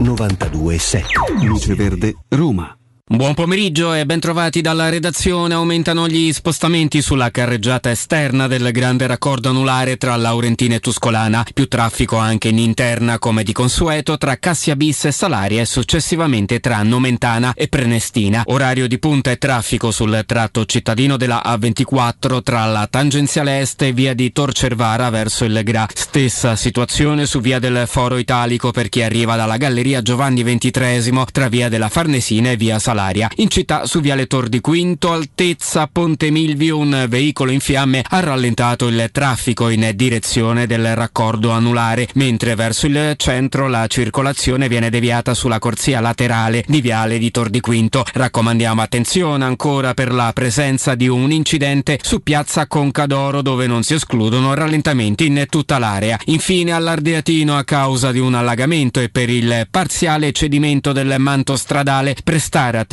Speaker 9: 92.7 Luce Verde, Roma.
Speaker 23: Buon pomeriggio e bentrovati dalla redazione. Aumentano gli spostamenti sulla carreggiata esterna del grande raccordo anulare tra Laurentina e Tuscolana. Più traffico anche in interna, come di consueto, tra Cassia Bis e Salaria e successivamente tra Nomentana e Prenestina. Orario di punta e traffico sul tratto cittadino della A24 tra la tangenziale est e via di Torcervara verso il Gra. Stessa situazione su via del Foro Italico per chi arriva dalla Galleria Giovanni XXIII tra via della Farnesina e via Salaria. In città su Viale Tor di Quinto, altezza Ponte Milvio, un veicolo in fiamme ha rallentato il traffico in direzione del raccordo anulare, mentre verso il centro la circolazione viene deviata sulla corsia laterale di Viale di Tor di Quinto. Raccomandiamo attenzione ancora per la presenza di un incidente su piazza Concadoro dove non si escludono rallentamenti in tutta l'area. Infine all'Ardeatino a causa di un allagamento e per il parziale cedimento del manto stradale prestare attenzione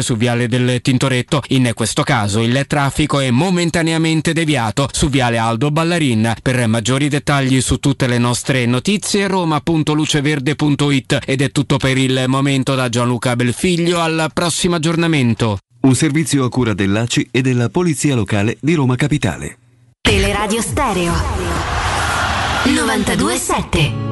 Speaker 23: su Viale del Tintoretto. In questo caso il traffico è momentaneamente deviato su Viale Aldo Ballarin. Per maggiori dettagli su tutte le nostre notizie roma.luceverde.it ed è tutto per il momento da Gianluca Belfiglio al prossimo aggiornamento.
Speaker 9: Un servizio a cura dell'ACI e della Polizia Locale di Roma Capitale.
Speaker 12: Teleradio Stereo 92.7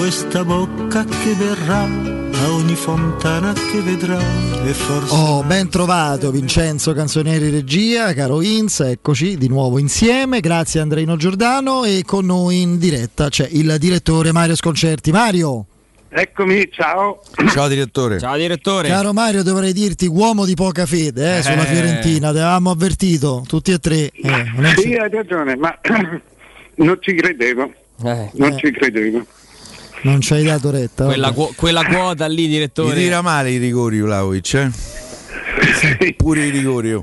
Speaker 3: Questa bocca che verrà a ogni fontana che vedrà e forse...
Speaker 1: Oh, ben trovato Vincenzo Canzonieri Regia, caro Inz, eccoci di nuovo insieme, grazie Andreino Giordano e con noi in diretta c'è il direttore Mario Sconcerti. Mario!
Speaker 24: Eccomi, ciao.
Speaker 4: Ciao direttore.
Speaker 2: Ciao direttore.
Speaker 1: Caro Mario, dovrei dirti uomo di poca fede eh, sulla
Speaker 24: Eh.
Speaker 1: Fiorentina, ti avevamo avvertito, tutti e tre. eh,
Speaker 24: Sì, hai ragione, ma *clears throat* non ci credevo. Non ci credevo.
Speaker 1: Non ci hai dato retta.
Speaker 2: Quella, quo- quella quota lì,
Speaker 4: Gli
Speaker 2: direttore.
Speaker 4: tira male i rigori Vlaovic, eh? Pure i rigori.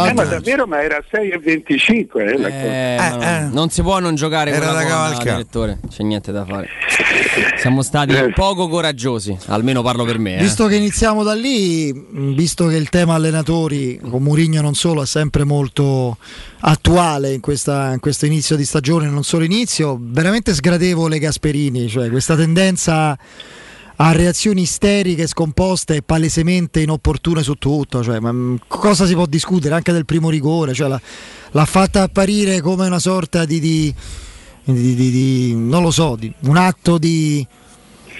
Speaker 4: Oh.
Speaker 24: Eh, ma davvero, ma era 6 e 25 eh, la
Speaker 2: Eh,
Speaker 24: cosa.
Speaker 2: ma no, Non si può non giocare
Speaker 24: Era da
Speaker 2: quota,
Speaker 24: cavalcare.
Speaker 2: direttore. C'è niente da fare. Siamo stati poco coraggiosi, almeno parlo per me. eh.
Speaker 1: Visto che iniziamo da lì, visto che il tema allenatori con Murigno non solo è sempre molto attuale in, questa- in questo inizio di stagione, non solo inizio, veramente sgradevole Gasperini, cioè questa tendenza a reazioni isteriche, scomposte e palesemente inopportune su tutto, cioè, ma, mh, cosa si può discutere anche del primo rigore, cioè, l'ha, l'ha fatta apparire come una sorta di, di- di- di- di- non lo so, di, un atto di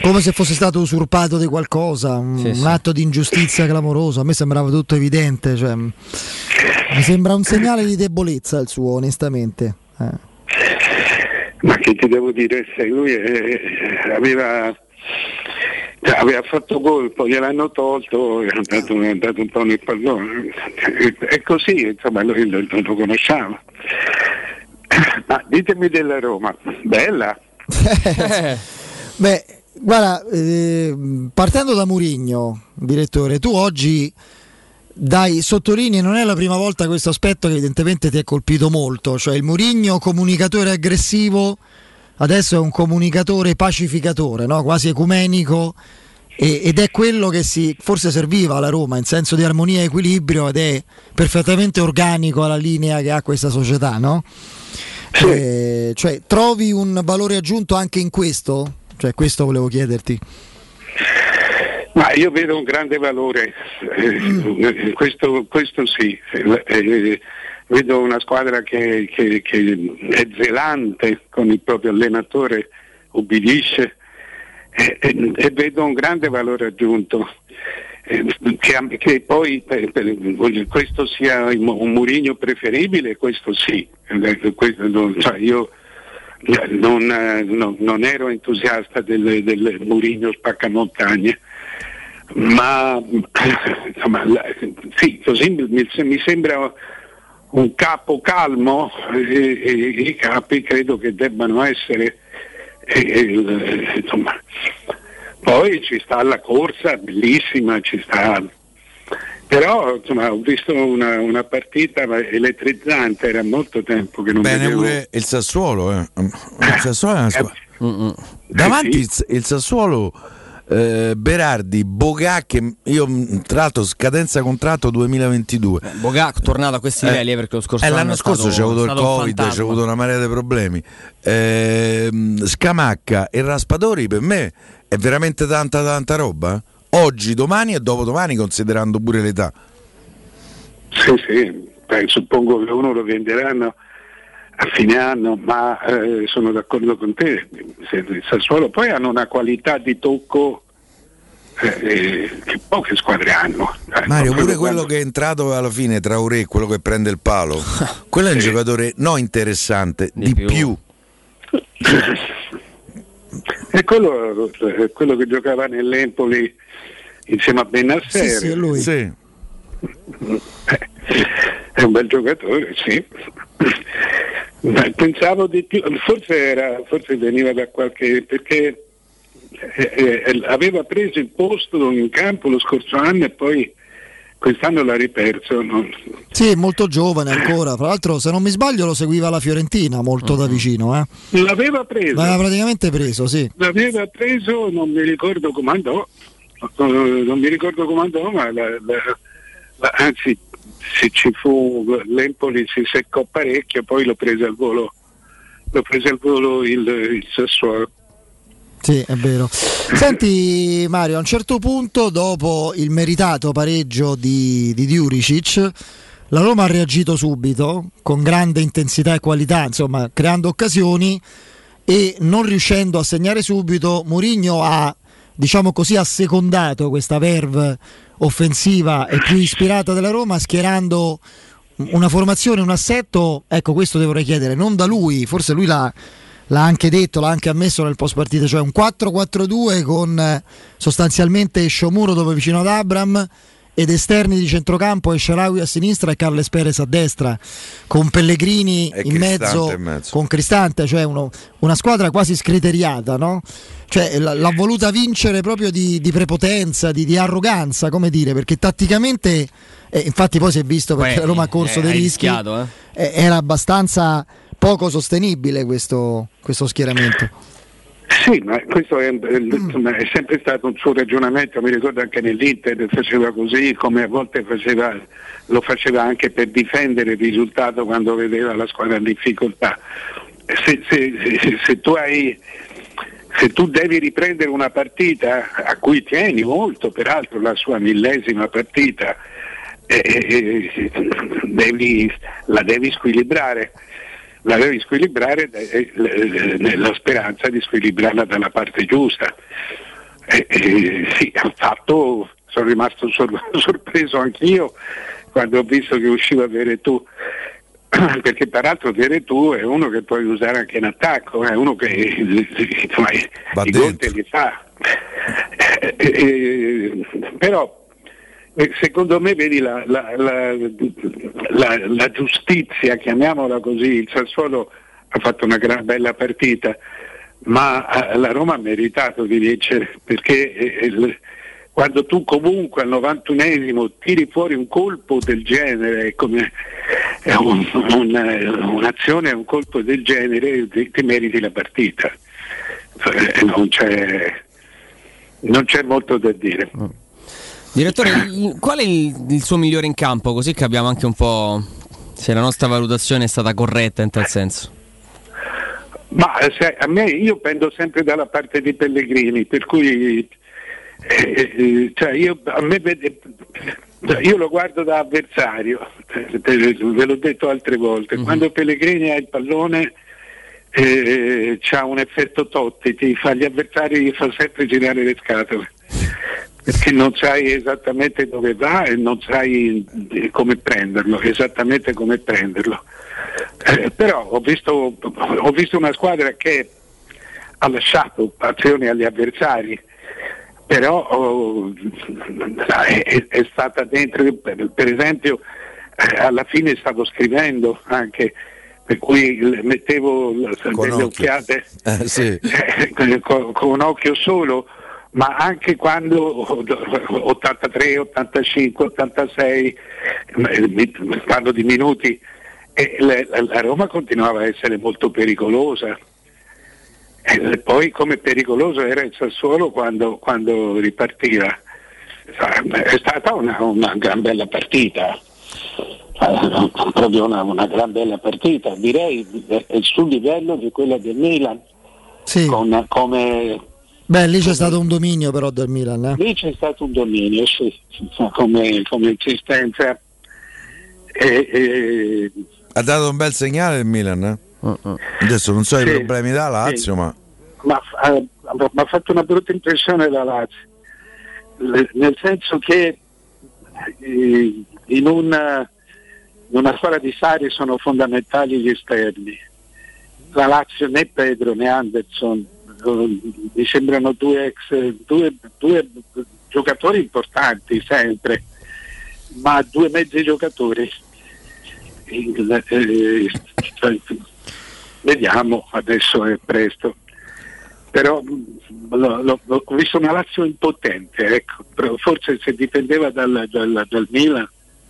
Speaker 1: come se fosse stato usurpato di qualcosa, un,
Speaker 2: Sì,
Speaker 1: un
Speaker 2: sì.
Speaker 1: atto di ingiustizia clamoroso. A me sembrava tutto evidente, cioè, m- mi sembra un segnale di debolezza il suo, onestamente. Eh.
Speaker 24: Ma che ti devo dire, se lui eh, aveva, cioè, aveva fatto colpo, gliel'hanno tolto, è andato, è andato un po' nel pallone. È così, insomma, lui lo, lo- conosciamo. Ma ditemi della Roma, bella. *laughs*
Speaker 1: Beh, guarda, eh, partendo da Murigno, direttore, tu oggi dai sottolinei, non è la prima volta questo aspetto che evidentemente ti è colpito molto, cioè il Murigno comunicatore aggressivo, adesso è un comunicatore pacificatore, no? quasi ecumenico. ed è quello che si, forse serviva alla Roma in senso di armonia e equilibrio ed è perfettamente organico alla linea che ha questa società, no? Eh, cioè, trovi un valore aggiunto anche in questo? Cioè, questo volevo chiederti.
Speaker 24: Ma io vedo un grande valore, eh, questo, questo sì, eh, vedo una squadra che, che- che è zelante con il proprio allenatore, ubbidisce eh, eh, e vedo un grande valore aggiunto. Eh, Che, che poi per- per- questo sia un Murigno preferibile, questo sì. Questo non- cioè io non, non- non ero entusiasta del, del Murigno spaccamontagne ma *coughs* insomma, sì, così mi, mi sembra un capo calmo e, e i capi credo che debbano essere e- insomma, poi ci sta la corsa bellissima ci sta però insomma, ho visto una, una partita elettrizzante era molto tempo che non
Speaker 4: Bene
Speaker 24: vedevo
Speaker 4: pure il Sassuolo, eh. Il Sassuolo è una squadra. Davanti il, il Sassuolo eh, Berardi, Bogà che io tra l'altro scadenza contratto 2022.
Speaker 2: Bogà tornato a questi livelli eh, perché lo scorso
Speaker 4: eh,
Speaker 2: anno
Speaker 4: l'anno scorso c'è avuto il Covid, c'è avuto una marea di problemi. Ehm, Scamacca e Raspadori per me è veramente tanta tanta roba. eh. Oggi, domani e dopodomani considerando pure l'età.
Speaker 24: Sì, sì, beh, suppongo che uno lo venderanno a fine anno, ma eh, sono d'accordo con te, se il Sassuolo poi hanno una qualità di tocco eh, eh, che poche squadre hanno. Eh,
Speaker 4: Mario, pure
Speaker 24: quello
Speaker 4: che è entrato alla fine tra Ure quello che prende il palo, *laughs* quello è un giocatore no interessante, di, più. *laughs*
Speaker 24: E quello, quello che giocava nell'Empoli insieme a Benasser.
Speaker 1: Sì, sì, è lui.
Speaker 4: Sì.
Speaker 24: È un bel giocatore, sì. Ma pensavo di più, forse, era, forse veniva da qualche. perché eh, eh, aveva preso il posto in campo lo scorso anno e poi quest'anno l'ha riperso. no?
Speaker 1: Sì, è molto giovane ancora. Tra l'altro, se non mi sbaglio, lo seguiva la Fiorentina molto da vicino. Eh.
Speaker 24: L'aveva preso.
Speaker 1: L'aveva praticamente preso, sì.
Speaker 24: L'aveva preso, non mi ricordo come andò, eh, non mi ricordo come andò, ma la- la- la- anzi se ci fu l'Empoli si seccò parecchio, poi lo prese al volo, lo prese al volo il, il Sassuolo.
Speaker 1: Sì, è vero. Senti Mario, a un certo punto, dopo il meritato pareggio di, di Diuricic, la Roma ha reagito subito, con grande intensità e qualità, insomma, creando occasioni e non riuscendo a segnare subito, Mourinho ha, diciamo così, assecondato questa verve offensiva e più ispirata della Roma, schierando una formazione, un assetto, ecco questo devo chiedere, non da lui, forse lui l'ha, l'ha anche detto, l'ha anche ammesso nel post partita, cioè un 4-4-2 con eh, sostanzialmente Sciomuro dove vicino ad Abram ed esterni di centrocampo e Sharawi a sinistra e Carles Perez a destra con Pellegrini in mezzo,
Speaker 4: in mezzo.
Speaker 1: con Cristante, cioè uno- una squadra quasi scriteriata, no? Cioè l- l'ha voluta vincere proprio di, di prepotenza, di, di arroganza, come dire, perché tatticamente, eh, infatti poi si è visto perché la Roma ha corso
Speaker 2: eh,
Speaker 1: dei rischi,
Speaker 2: eh.
Speaker 1: eh, era abbastanza poco sostenibile questo, questo schieramento.
Speaker 24: Sì, ma questo è, insomma, è sempre stato un suo ragionamento, mi ricordo anche nell'Inter faceva così, come a volte faceva, lo faceva anche per difendere il risultato quando vedeva la squadra in difficoltà. Se, se- se- se tu hai se tu devi riprendere una partita a cui tieni molto, peraltro la sua millesima partita, eh, eh, devi- la devi squilibrare, la devi squilibrare nella speranza di squilibrarla dalla parte giusta. Eh, eh, sì, ha fatto, sono rimasto sor- *laughs* sorpreso anch'io quando ho visto che usciva Veretù *clears throat* perché peraltro Veretù è uno che puoi usare anche in attacco, è uno che insomma, i
Speaker 4: Va
Speaker 24: i gol te li fa. Eh, però secondo me vedi la, la- la- la- giustizia, chiamiamola così, il Sassuolo ha fatto una gran bella partita, ma eh, la Roma ha meritato di vincere perché eh, il- quando tu comunque al 91esimo tiri fuori un colpo del genere, come un- un- un'azione, un colpo del genere, ti, ti meriti la partita. Eh, Non c'è, non c'è molto da dire.
Speaker 2: Direttore, qual è il, il suo migliore in campo? Così capiamo anche un po' se la nostra valutazione è stata corretta in tal senso.
Speaker 24: Ma eh, se- a me io pendo sempre dalla parte di Pellegrini, per cui eh, eh, cioè io, a me vede- io lo guardo da avversario, ve l'ho detto altre volte, quando Pellegrini ha il pallone eh, c'ha un effetto Totti, ti fa gli avversari gli fa sempre girare le scatole. Perché non sai esattamente dove va e non sai eh, come prenderlo, esattamente come prenderlo. Eh, però ho visto, ho visto una squadra che ha lasciato azioni agli avversari, però oh, è, è stata dentro, per, per esempio eh, alla fine stavo scrivendo anche, per cui mettevo
Speaker 4: Con
Speaker 24: delle
Speaker 4: occhio.
Speaker 24: occhiate
Speaker 4: Eh, sì. *laughs*
Speaker 24: eh, con, con un occhio solo, ma anche quando 83, 85, 86, eh, mi- parlo di minuti, la, Roma continuava a essere molto pericolosa. E poi come pericoloso era il Sassuolo quando, quando ripartiva. È stata una, una gran bella partita, proprio una, una gran bella partita, direi eh, sul livello di quella del Milan,
Speaker 1: Sì.
Speaker 24: con- come
Speaker 1: Beh, lì c'è stato un dominio però del Milan. eh.
Speaker 24: Lì c'è stato un dominio, sì, come, come insistenza. E, e-
Speaker 4: Ha dato un bel segnale il Milan, eh? Adesso non so i
Speaker 24: Sì,
Speaker 4: problemi da Lazio,
Speaker 24: sì.
Speaker 4: ma
Speaker 24: ma ha mi ha fatto una brutta impressione la Lazio, Le- nel senso che eh, in una, in una squadra di Sari sono fondamentali gli esterni. La Lazio né Pedro né Anderson eh, mi sembrano due, ex, due, due giocatori importanti sempre, ma due mezzi giocatori. Eh, vediamo, adesso è presto. Però lo- lo- ho visto una Lazio impotente, ecco. Forse se dipendeva dal, dal- dal Milan,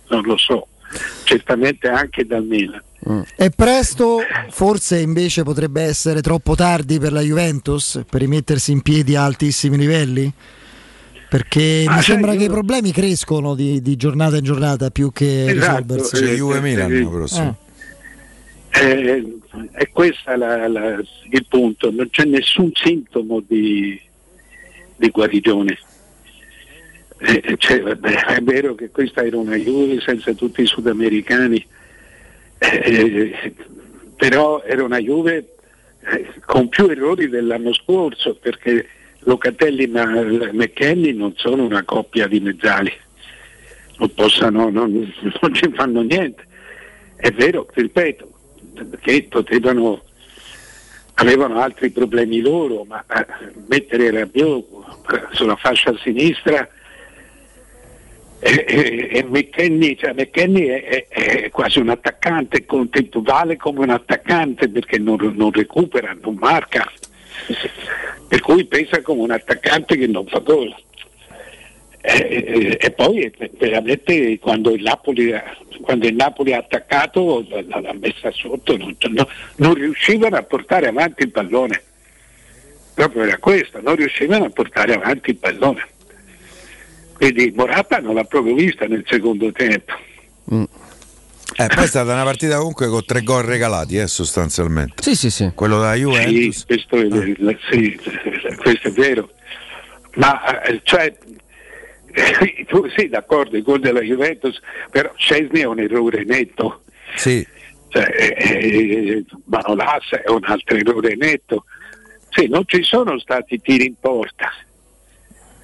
Speaker 24: non lo so, certamente anche dal Milan.
Speaker 1: È presto, forse invece potrebbe essere troppo tardi per la Juventus per rimettersi in piedi a altissimi livelli? Perché
Speaker 24: Ah,
Speaker 1: mi sembra
Speaker 24: io-
Speaker 1: che i problemi crescono di, di giornata in giornata più che
Speaker 24: Esatto,
Speaker 1: risolversi.
Speaker 24: eh, C'è Juve-Milan
Speaker 4: l'anno prossimo.
Speaker 24: Eh, è questo il punto, non c'è nessun sintomo di, di guarigione. Eh, cioè, vabbè, è vero che questa era una Juve senza tutti i sudamericani, eh, però era una Juve eh, con più errori dell'anno scorso perché Locatelli e McKenny non sono una coppia di mezzali, non, possano, non, non ci fanno niente. È vero, ripeto, che potevano avevano altri problemi loro, ma eh, mettere Rabiot sulla fascia sinistra e, e, McKenny, cioè McKenny è, è, è, quasi un attaccante, vale come un attaccante perché non, non recupera, non marca, per cui pensa come un attaccante che non fa gol. E, e, poi veramente quando il Napoli, quando il Napoli ha attaccato l'ha messa sotto, non, non, non, riuscivano a portare avanti il pallone. Proprio era questo, non riuscivano a portare avanti il pallone. Quindi Morata non l'ha proprio vista nel secondo tempo.
Speaker 4: Mm. Eh, poi è stata una partita comunque con tre gol regalati, eh, sostanzialmente.
Speaker 2: Sì, sì, sì.
Speaker 4: Quello da Juventus.
Speaker 24: Sì, questo è, ah. sì, questo è vero. Ma eh, cioè, *laughs* tu sì, d'accordo, il gol della Juventus, però Scesni è un errore netto.
Speaker 4: Sì.
Speaker 24: Cioè, eh, eh, Manolas è un altro errore netto. Sì, non ci sono stati tiri in porta.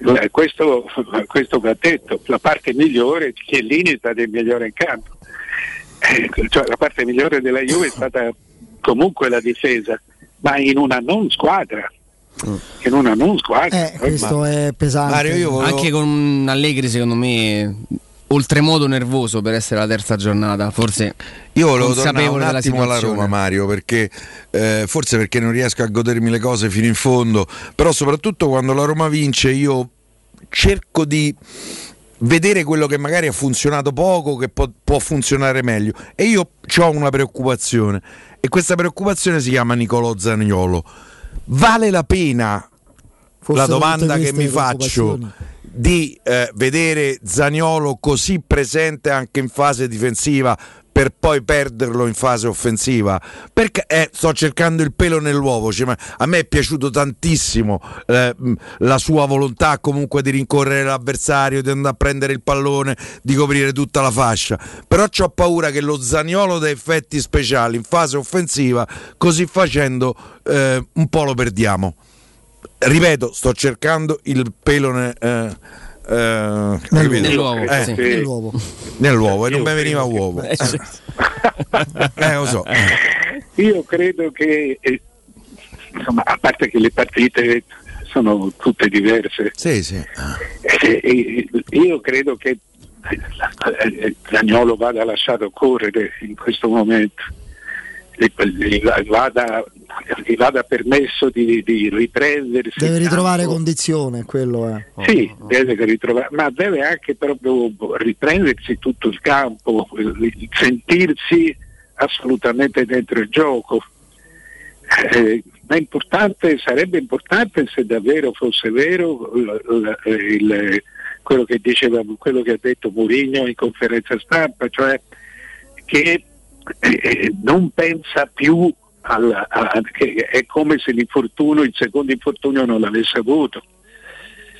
Speaker 24: Eh, questo, *laughs* questo va detto, la parte migliore, Chiellini è stato il migliore in campo. Eh, cioè, la parte migliore della Juve è stata comunque la difesa, ma in una non squadra che non ha non squadra.
Speaker 1: Eh, questo è pesante.
Speaker 2: Mario, volevo... Anche con Allegri, secondo me, oltremodo nervoso per essere la terza giornata. Forse
Speaker 4: io volevo tornare un attimo alla Roma, Mario, perché eh, forse perché non riesco a godermi le cose fino in fondo, però soprattutto quando la Roma vince io cerco di vedere quello che magari ha funzionato poco, che può, può funzionare meglio. E io ho una preoccupazione, e questa preoccupazione si chiama Nicolò Zaniolo Vale la pena, Forse la domanda che mi faccio, di eh, vedere Zagnolo così presente anche in fase difensiva per poi perderlo in fase offensiva? Perché eh, sto cercando il pelo nell'uovo cioè, a me è piaciuto tantissimo eh, la sua volontà comunque di rincorrere l'avversario di andare a prendere il pallone di coprire tutta la fascia. Però ho paura che lo Zaniolo da effetti speciali in fase offensiva così facendo eh, un po' lo perdiamo ripeto sto cercando il pelo ne, eh,
Speaker 2: eh, nell'uovo,
Speaker 4: eh, sì. nell'uovo. nell'uovo e non mi veniva uovo eh, sì. eh, lo so
Speaker 24: io credo che eh, insomma a parte che le partite sono tutte diverse
Speaker 4: sì, sì.
Speaker 24: Eh, io credo che Zagnolo vada lasciato correre in questo momento vada gli vada permesso di, di riprendersi.
Speaker 1: Deve ritrovare campo. condizione, quello è.
Speaker 24: Sì, deve ritrovare, ma deve anche proprio riprendersi tutto il campo, sentirsi assolutamente dentro il gioco. Eh, ma importante, sarebbe importante se davvero fosse vero il, il, quello, che diceva, quello che ha detto Mourinho in conferenza stampa, cioè che eh, non pensa più alla, a, che è come se l'infortunio, il secondo infortunio non l'avesse avuto,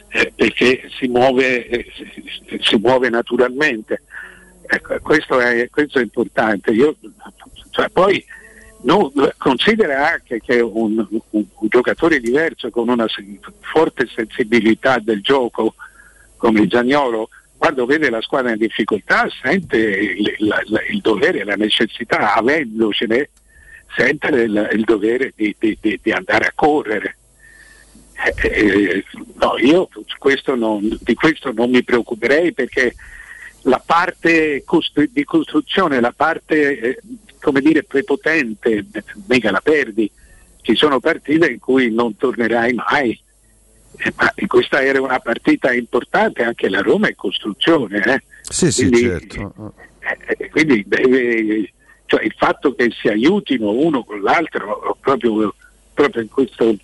Speaker 24: eh, perché si muove, eh, si muove naturalmente. Ecco, questo, è, questo, è, importante. Io, cioè, poi no, considera anche che un, un, un, giocatore diverso con una forte sensibilità del gioco come Giagnolo quando vede la squadra in difficoltà sente il, il, il dovere, la necessità, avendocene, sente il, il dovere di, di, di, andare a correre. Eh, eh, no, io questo non, di questo non mi preoccuperei perché la parte costru- di costruzione, la parte eh, come dire prepotente, mica la perdi. Ci sono partite in cui non tornerai mai. Eh, ma questa era una partita importante, anche la Roma è costruzione. Eh?
Speaker 4: Sì, sì, quindi, certo.
Speaker 24: Eh, quindi deve, cioè il fatto che si aiutino uno con l'altro proprio, proprio in questo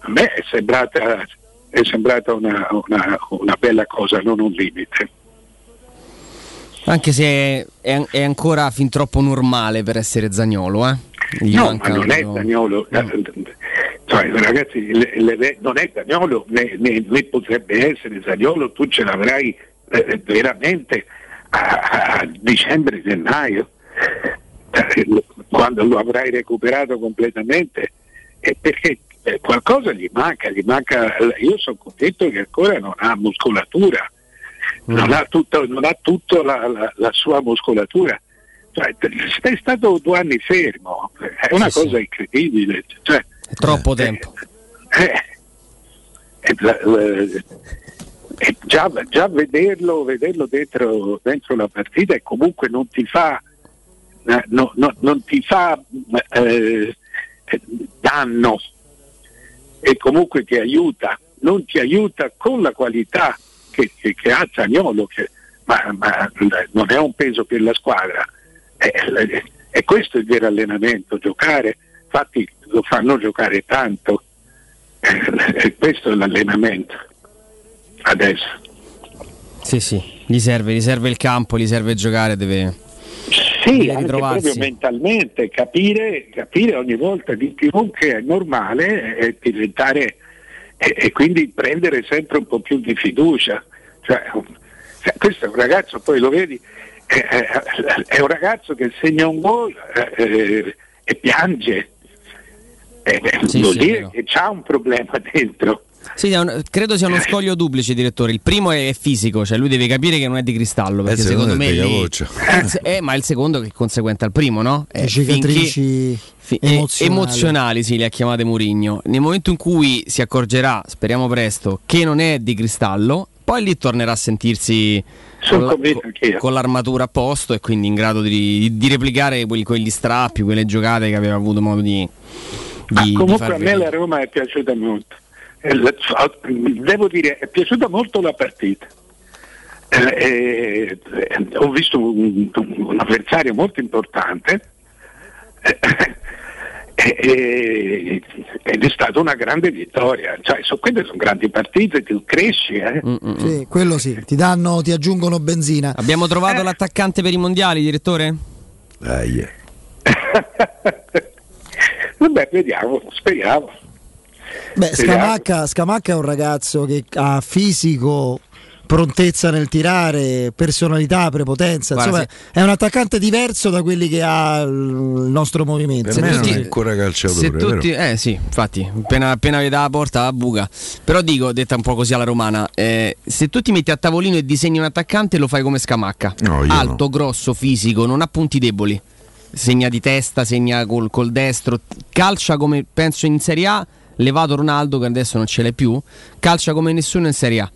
Speaker 24: a me è sembrata, è sembrata una, una, una, bella cosa, non un limite.
Speaker 2: Anche se è, è, ancora fin troppo normale per essere Zagnolo, eh? Gli
Speaker 24: no, ma non è Zagnolo. Cioè, ragazzi, le- le- non è Zagnolo né, né- né potrebbe essere Zagnolo, tu ce l'avrai eh, veramente a, a dicembre, gennaio, Eh, quando lo avrai recuperato completamente, eh, perché eh, qualcosa gli manca, gli manca, io sono convinto che ancora non ha muscolatura, non ha tutto, non ha tutto la, la- la sua muscolatura. Cioè, sei stato due anni fermo, è una
Speaker 2: Sì,
Speaker 24: cosa incredibile. Cioè,
Speaker 2: È troppo tempo. *laughs*
Speaker 24: eh, eh, eh, già, già vederlo, vederlo dentro, dentro la partita e comunque non ti fa, eh, no- no- non ti fa eh, eh, danno e comunque ti aiuta, non ti aiuta con la qualità che, che- che ha Zagnolo, che, ma, ma non è un peso per la squadra. Eh, eh, E questo è il vero allenamento, giocare, infatti lo fanno giocare tanto, *laughs* Eh, questo è l'allenamento adesso.
Speaker 2: Sì, sì, gli serve, gli serve il campo, gli serve giocare, deve,
Speaker 24: Sì,
Speaker 2: deve
Speaker 24: proprio mentalmente, capire, capire ogni volta di più che è normale e diventare e, e quindi prendere sempre un po' più di fiducia. Cioè, cioè, questo è un ragazzo, poi lo vedi, è, è- è un ragazzo che segna un gol eh, eh, e piange. Eh, eh,
Speaker 2: Sì,
Speaker 24: vuol
Speaker 2: sì,
Speaker 24: dire che c'ha un problema *laughs* dentro.
Speaker 2: Sì, credo sia uno scoglio duplice, direttore. Il primo è fisico, cioè lui deve capire che non è di cristallo. Perché
Speaker 4: il
Speaker 2: secondo
Speaker 4: secondo
Speaker 2: me lì-. Eh, eh, ma il secondo che è conseguente al primo, no? Eh,
Speaker 1: Le cicatrici
Speaker 2: finché- fi- eh,
Speaker 1: emozionali.
Speaker 2: emozionali, sì, le ha chiamate Murigno. Nel momento in cui si accorgerà, speriamo presto, che non è di cristallo, poi lì tornerà a sentirsi
Speaker 24: Sono
Speaker 2: con, la- con- l'armatura a posto e quindi in grado di, di replicare quelli- quegli strappi, quelle giocate che aveva avuto modo di, di- di
Speaker 24: comunque
Speaker 2: far
Speaker 24: a me
Speaker 2: vedere.
Speaker 24: la Roma è piaciuta molto. Eh, la- Devo dire, è piaciuta molto la partita. Eh, eh, eh, ho visto un, un avversario molto importante eh, eh, ed è stata una grande vittoria. Cioè, so- quelle sono grandi partite, tu cresci. eh.
Speaker 1: Sì, quello sì, ti danno, ti aggiungono benzina.
Speaker 2: Abbiamo trovato l'attaccante per i mondiali, direttore?
Speaker 4: Dai. *laughs*
Speaker 24: Vabbè, vediamo, speriamo.
Speaker 1: Beh,
Speaker 24: Speriamo.
Speaker 1: Scamacca, Scamacca è un ragazzo che ha fisico, prontezza nel tirare, personalità, prepotenza.
Speaker 2: Guarda,
Speaker 1: Insomma, è un attaccante diverso da quelli che ha il nostro movimento.
Speaker 4: Per me non è ancora calciatore,
Speaker 2: Se tutti, eh sì, infatti, appena, appena vede la porta la buca. Però dico, detta un po' così alla romana, eh, se tu ti metti a tavolino e disegni un attaccante lo fai come scamacca.
Speaker 4: No,
Speaker 2: Alto, grosso, fisico, non ha punti deboli. Segna di testa, segna col, col destro, calcia come penso in Serie A, levato Ronaldo che adesso non ce l'hai più, calcia come nessuno in Serie A.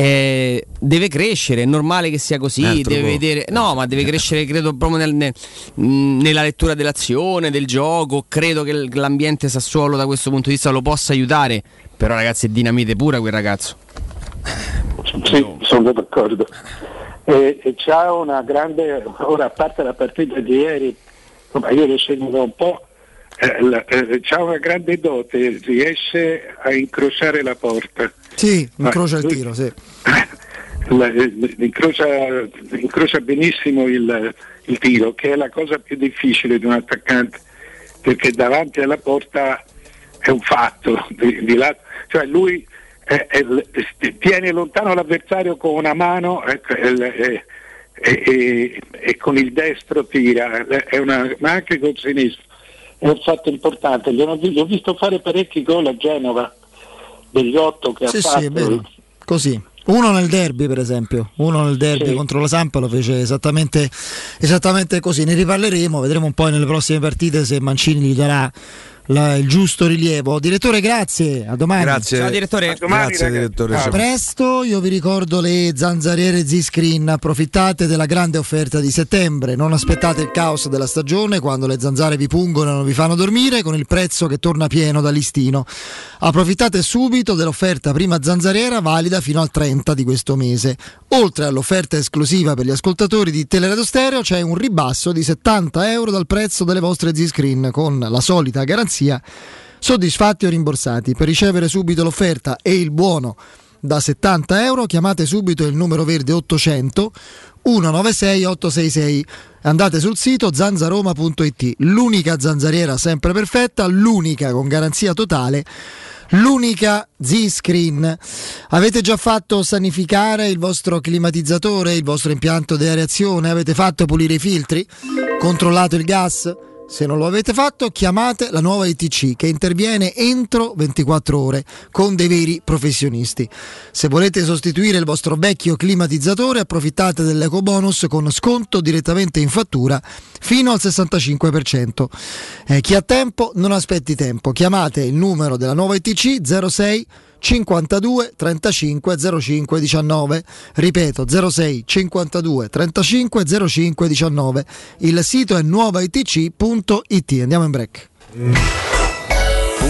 Speaker 2: Eh, deve crescere, è normale che sia così,
Speaker 4: altro
Speaker 2: deve
Speaker 4: po'.
Speaker 2: vedere, no, ma deve crescere credo proprio nel- nel- nella lettura dell'azione, del gioco, credo che l'ambiente Sassuolo da questo punto di vista lo possa aiutare, però ragazzi è dinamite pura quel ragazzo.
Speaker 24: Sì, sono d'accordo. E, e c'ha una grande, ora a parte la partita di ieri, insomma, io lo seguo un po', eh, eh, c'ha una grande dote, riesce a incrociare la porta.
Speaker 1: Sì, incrocia il
Speaker 24: lui-
Speaker 1: tiro, sì. *laughs*
Speaker 24: Eh, incrocia, incrocia benissimo il, il tiro, che è la cosa più difficile di un attaccante, perché davanti alla porta è un fatto. Di, di là- cioè lui eh, eh, tiene lontano l'avversario con una mano ecco, e, e- e- e- con il destro tira, è una- ma anche col sinistro. È un fatto importante. Gli ho, gli ho visto fare parecchi gol a Genova, degli otto che
Speaker 1: Sì,
Speaker 24: ha
Speaker 1: sì,
Speaker 24: fatto.
Speaker 1: è vero. Così. Uno nel derby, per esempio, uno nel derby
Speaker 24: Sì.
Speaker 1: contro la Sampa lo fece esattamente, esattamente così. Ne riparleremo, vedremo un po' nelle prossime partite se Mancini gli darà la- il giusto rilievo. Direttore, grazie, a domani.
Speaker 4: Grazie.
Speaker 2: Ciao, direttore.
Speaker 24: A domani,
Speaker 4: Grazie
Speaker 24: ragazzi.
Speaker 4: direttore.
Speaker 24: Ciao.
Speaker 1: A presto, io vi ricordo le zanzariere Z-Screen, approfittate della grande offerta di settembre, non aspettate il caos della stagione quando le zanzare vi pungono e non vi fanno dormire con il prezzo che torna pieno da listino. Approfittate subito dell'offerta prima zanzariera valida fino al 30 di questo mese. Oltre all'offerta esclusiva per gli ascoltatori di Teleradio Stereo c'è un ribasso di 70 euro dal prezzo delle vostre Z-Screen con la solita garanzia soddisfatti o rimborsati. Per ricevere subito l'offerta e il buono da 70 euro. Chiamate subito il numero verde 800 196 866. Andate sul sito zanzaroma.it. L'unica zanzariera sempre perfetta, l'unica con garanzia totale. L'unica Z-Screen. Avete già fatto sanificare il vostro climatizzatore, il vostro impianto di areazione? Avete fatto pulire i filtri? Controllato il gas? Se non lo avete fatto, chiamate la nuova ITC che interviene entro 24 ore con dei veri professionisti. Se volete sostituire il vostro vecchio climatizzatore, approfittate dell'eco bonus con sconto direttamente in fattura fino al 65%. Eh, chi ha tempo non aspetti tempo. Chiamate il numero della nuova ITC 06 52 35 05 19 ripeto 06 52 35 05 19 il sito è nuovaitc.it andiamo in break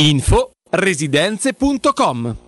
Speaker 25: Info residenze.com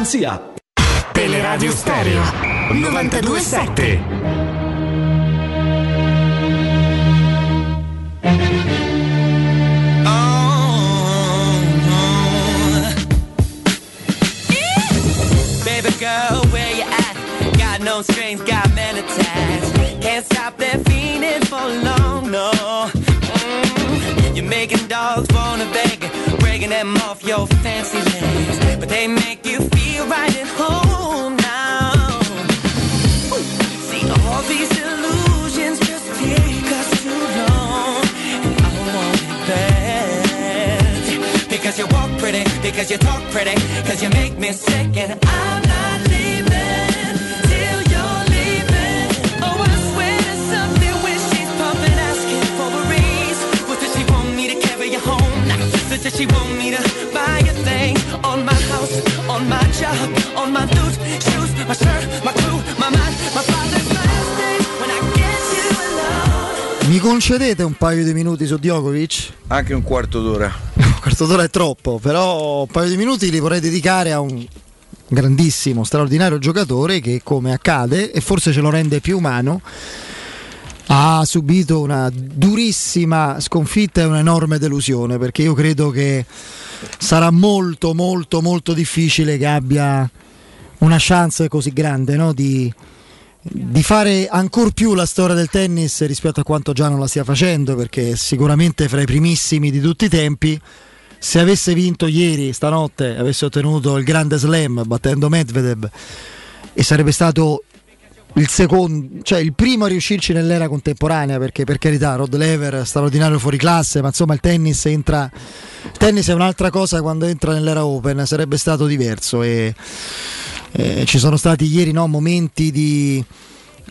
Speaker 26: Teleradio Stereo 927
Speaker 1: Mi concedete un paio di minuti su Djokovic?
Speaker 4: Anche un quarto d'ora. *laughs*
Speaker 1: Un quarto d'ora è troppo, però un paio di minuti li vorrei dedicare a un grandissimo, straordinario giocatore che, come accade, e forse ce lo rende più umano, ha subito una durissima sconfitta e un'enorme delusione, perché io credo che sarà molto, molto, molto difficile che abbia una chance così grande no? di, di fare ancora più la storia del tennis rispetto a quanto già non la stia facendo, perché sicuramente fra i primissimi di tutti i tempi. Se avesse vinto ieri, stanotte, avesse ottenuto il grande slam battendo Medvedev e sarebbe stato il secondo, cioè il primo a riuscirci nell'era contemporanea, perché per carità Rod Lever straordinario fuori classe, ma insomma il tennis entra il tennis è un'altra cosa quando entra nell'era open, sarebbe stato diverso e eh, ci sono stati ieri no, momenti di,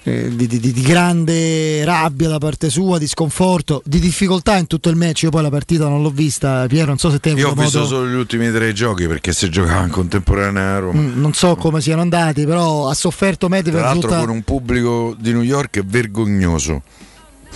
Speaker 1: eh, di, di- di grande rabbia da parte sua, di sconforto, di difficoltà in tutto il match. Io poi la partita non l'ho vista, Piero. Non so se te
Speaker 4: Io ho
Speaker 1: avuto
Speaker 4: visto
Speaker 1: modo-
Speaker 4: solo gli ultimi tre giochi perché si giocava in contemporanea a Roma.
Speaker 1: Mm, non so come siano andati, però ha sofferto Medvedev
Speaker 4: Tra l'altro con un pubblico di New York vergognoso.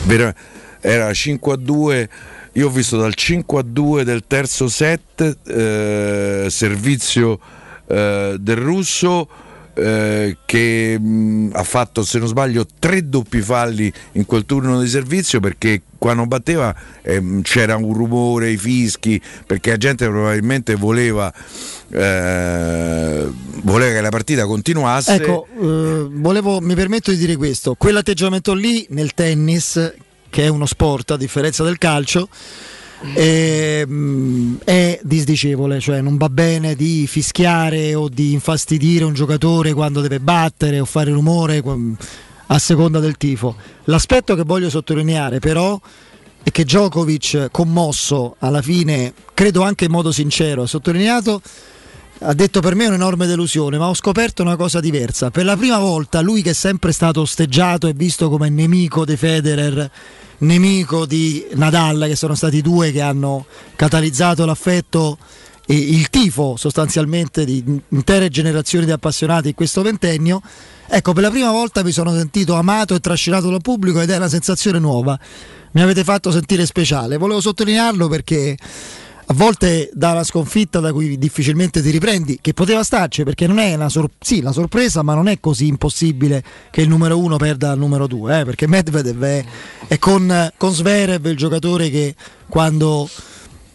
Speaker 4: Vera- era 5 a 2. Io ho visto dal 5 a 2 del terzo set eh, servizio eh, del russo eh, che mh, ha fatto se non sbaglio tre doppi falli in quel turno di servizio perché quando batteva ehm, c'era un rumore, i fischi perché la gente probabilmente voleva, eh, voleva che la partita continuasse.
Speaker 1: Ecco, eh, volevo, mi permetto di dire questo: quell'atteggiamento lì nel tennis, che è uno sport a differenza del calcio, ehm, è disdicevole, cioè non va bene di fischiare o di infastidire un giocatore quando deve battere o fare rumore a seconda del tifo. L'aspetto che voglio sottolineare però è che Djokovic, commosso alla fine, credo anche in modo sincero, ha sottolineato ha detto per me è un'enorme delusione, ma ho scoperto una cosa diversa. Per la prima volta lui che è sempre stato osteggiato e visto come nemico di Federer, nemico di Nadal, che sono stati due che hanno catalizzato l'affetto e il tifo sostanzialmente di intere generazioni di appassionati in questo ventennio. Ecco, per la prima volta mi sono sentito amato e trascinato dal pubblico ed è una sensazione nuova. Mi avete fatto sentire speciale. Volevo sottolinearlo perché a volte da una sconfitta da cui difficilmente ti riprendi, che poteva starci perché non è una, sor- sì, la sorpresa, ma non è così impossibile che il numero uno perda al numero due, eh, perché Medvedev è, è con, con Zverev il giocatore che quando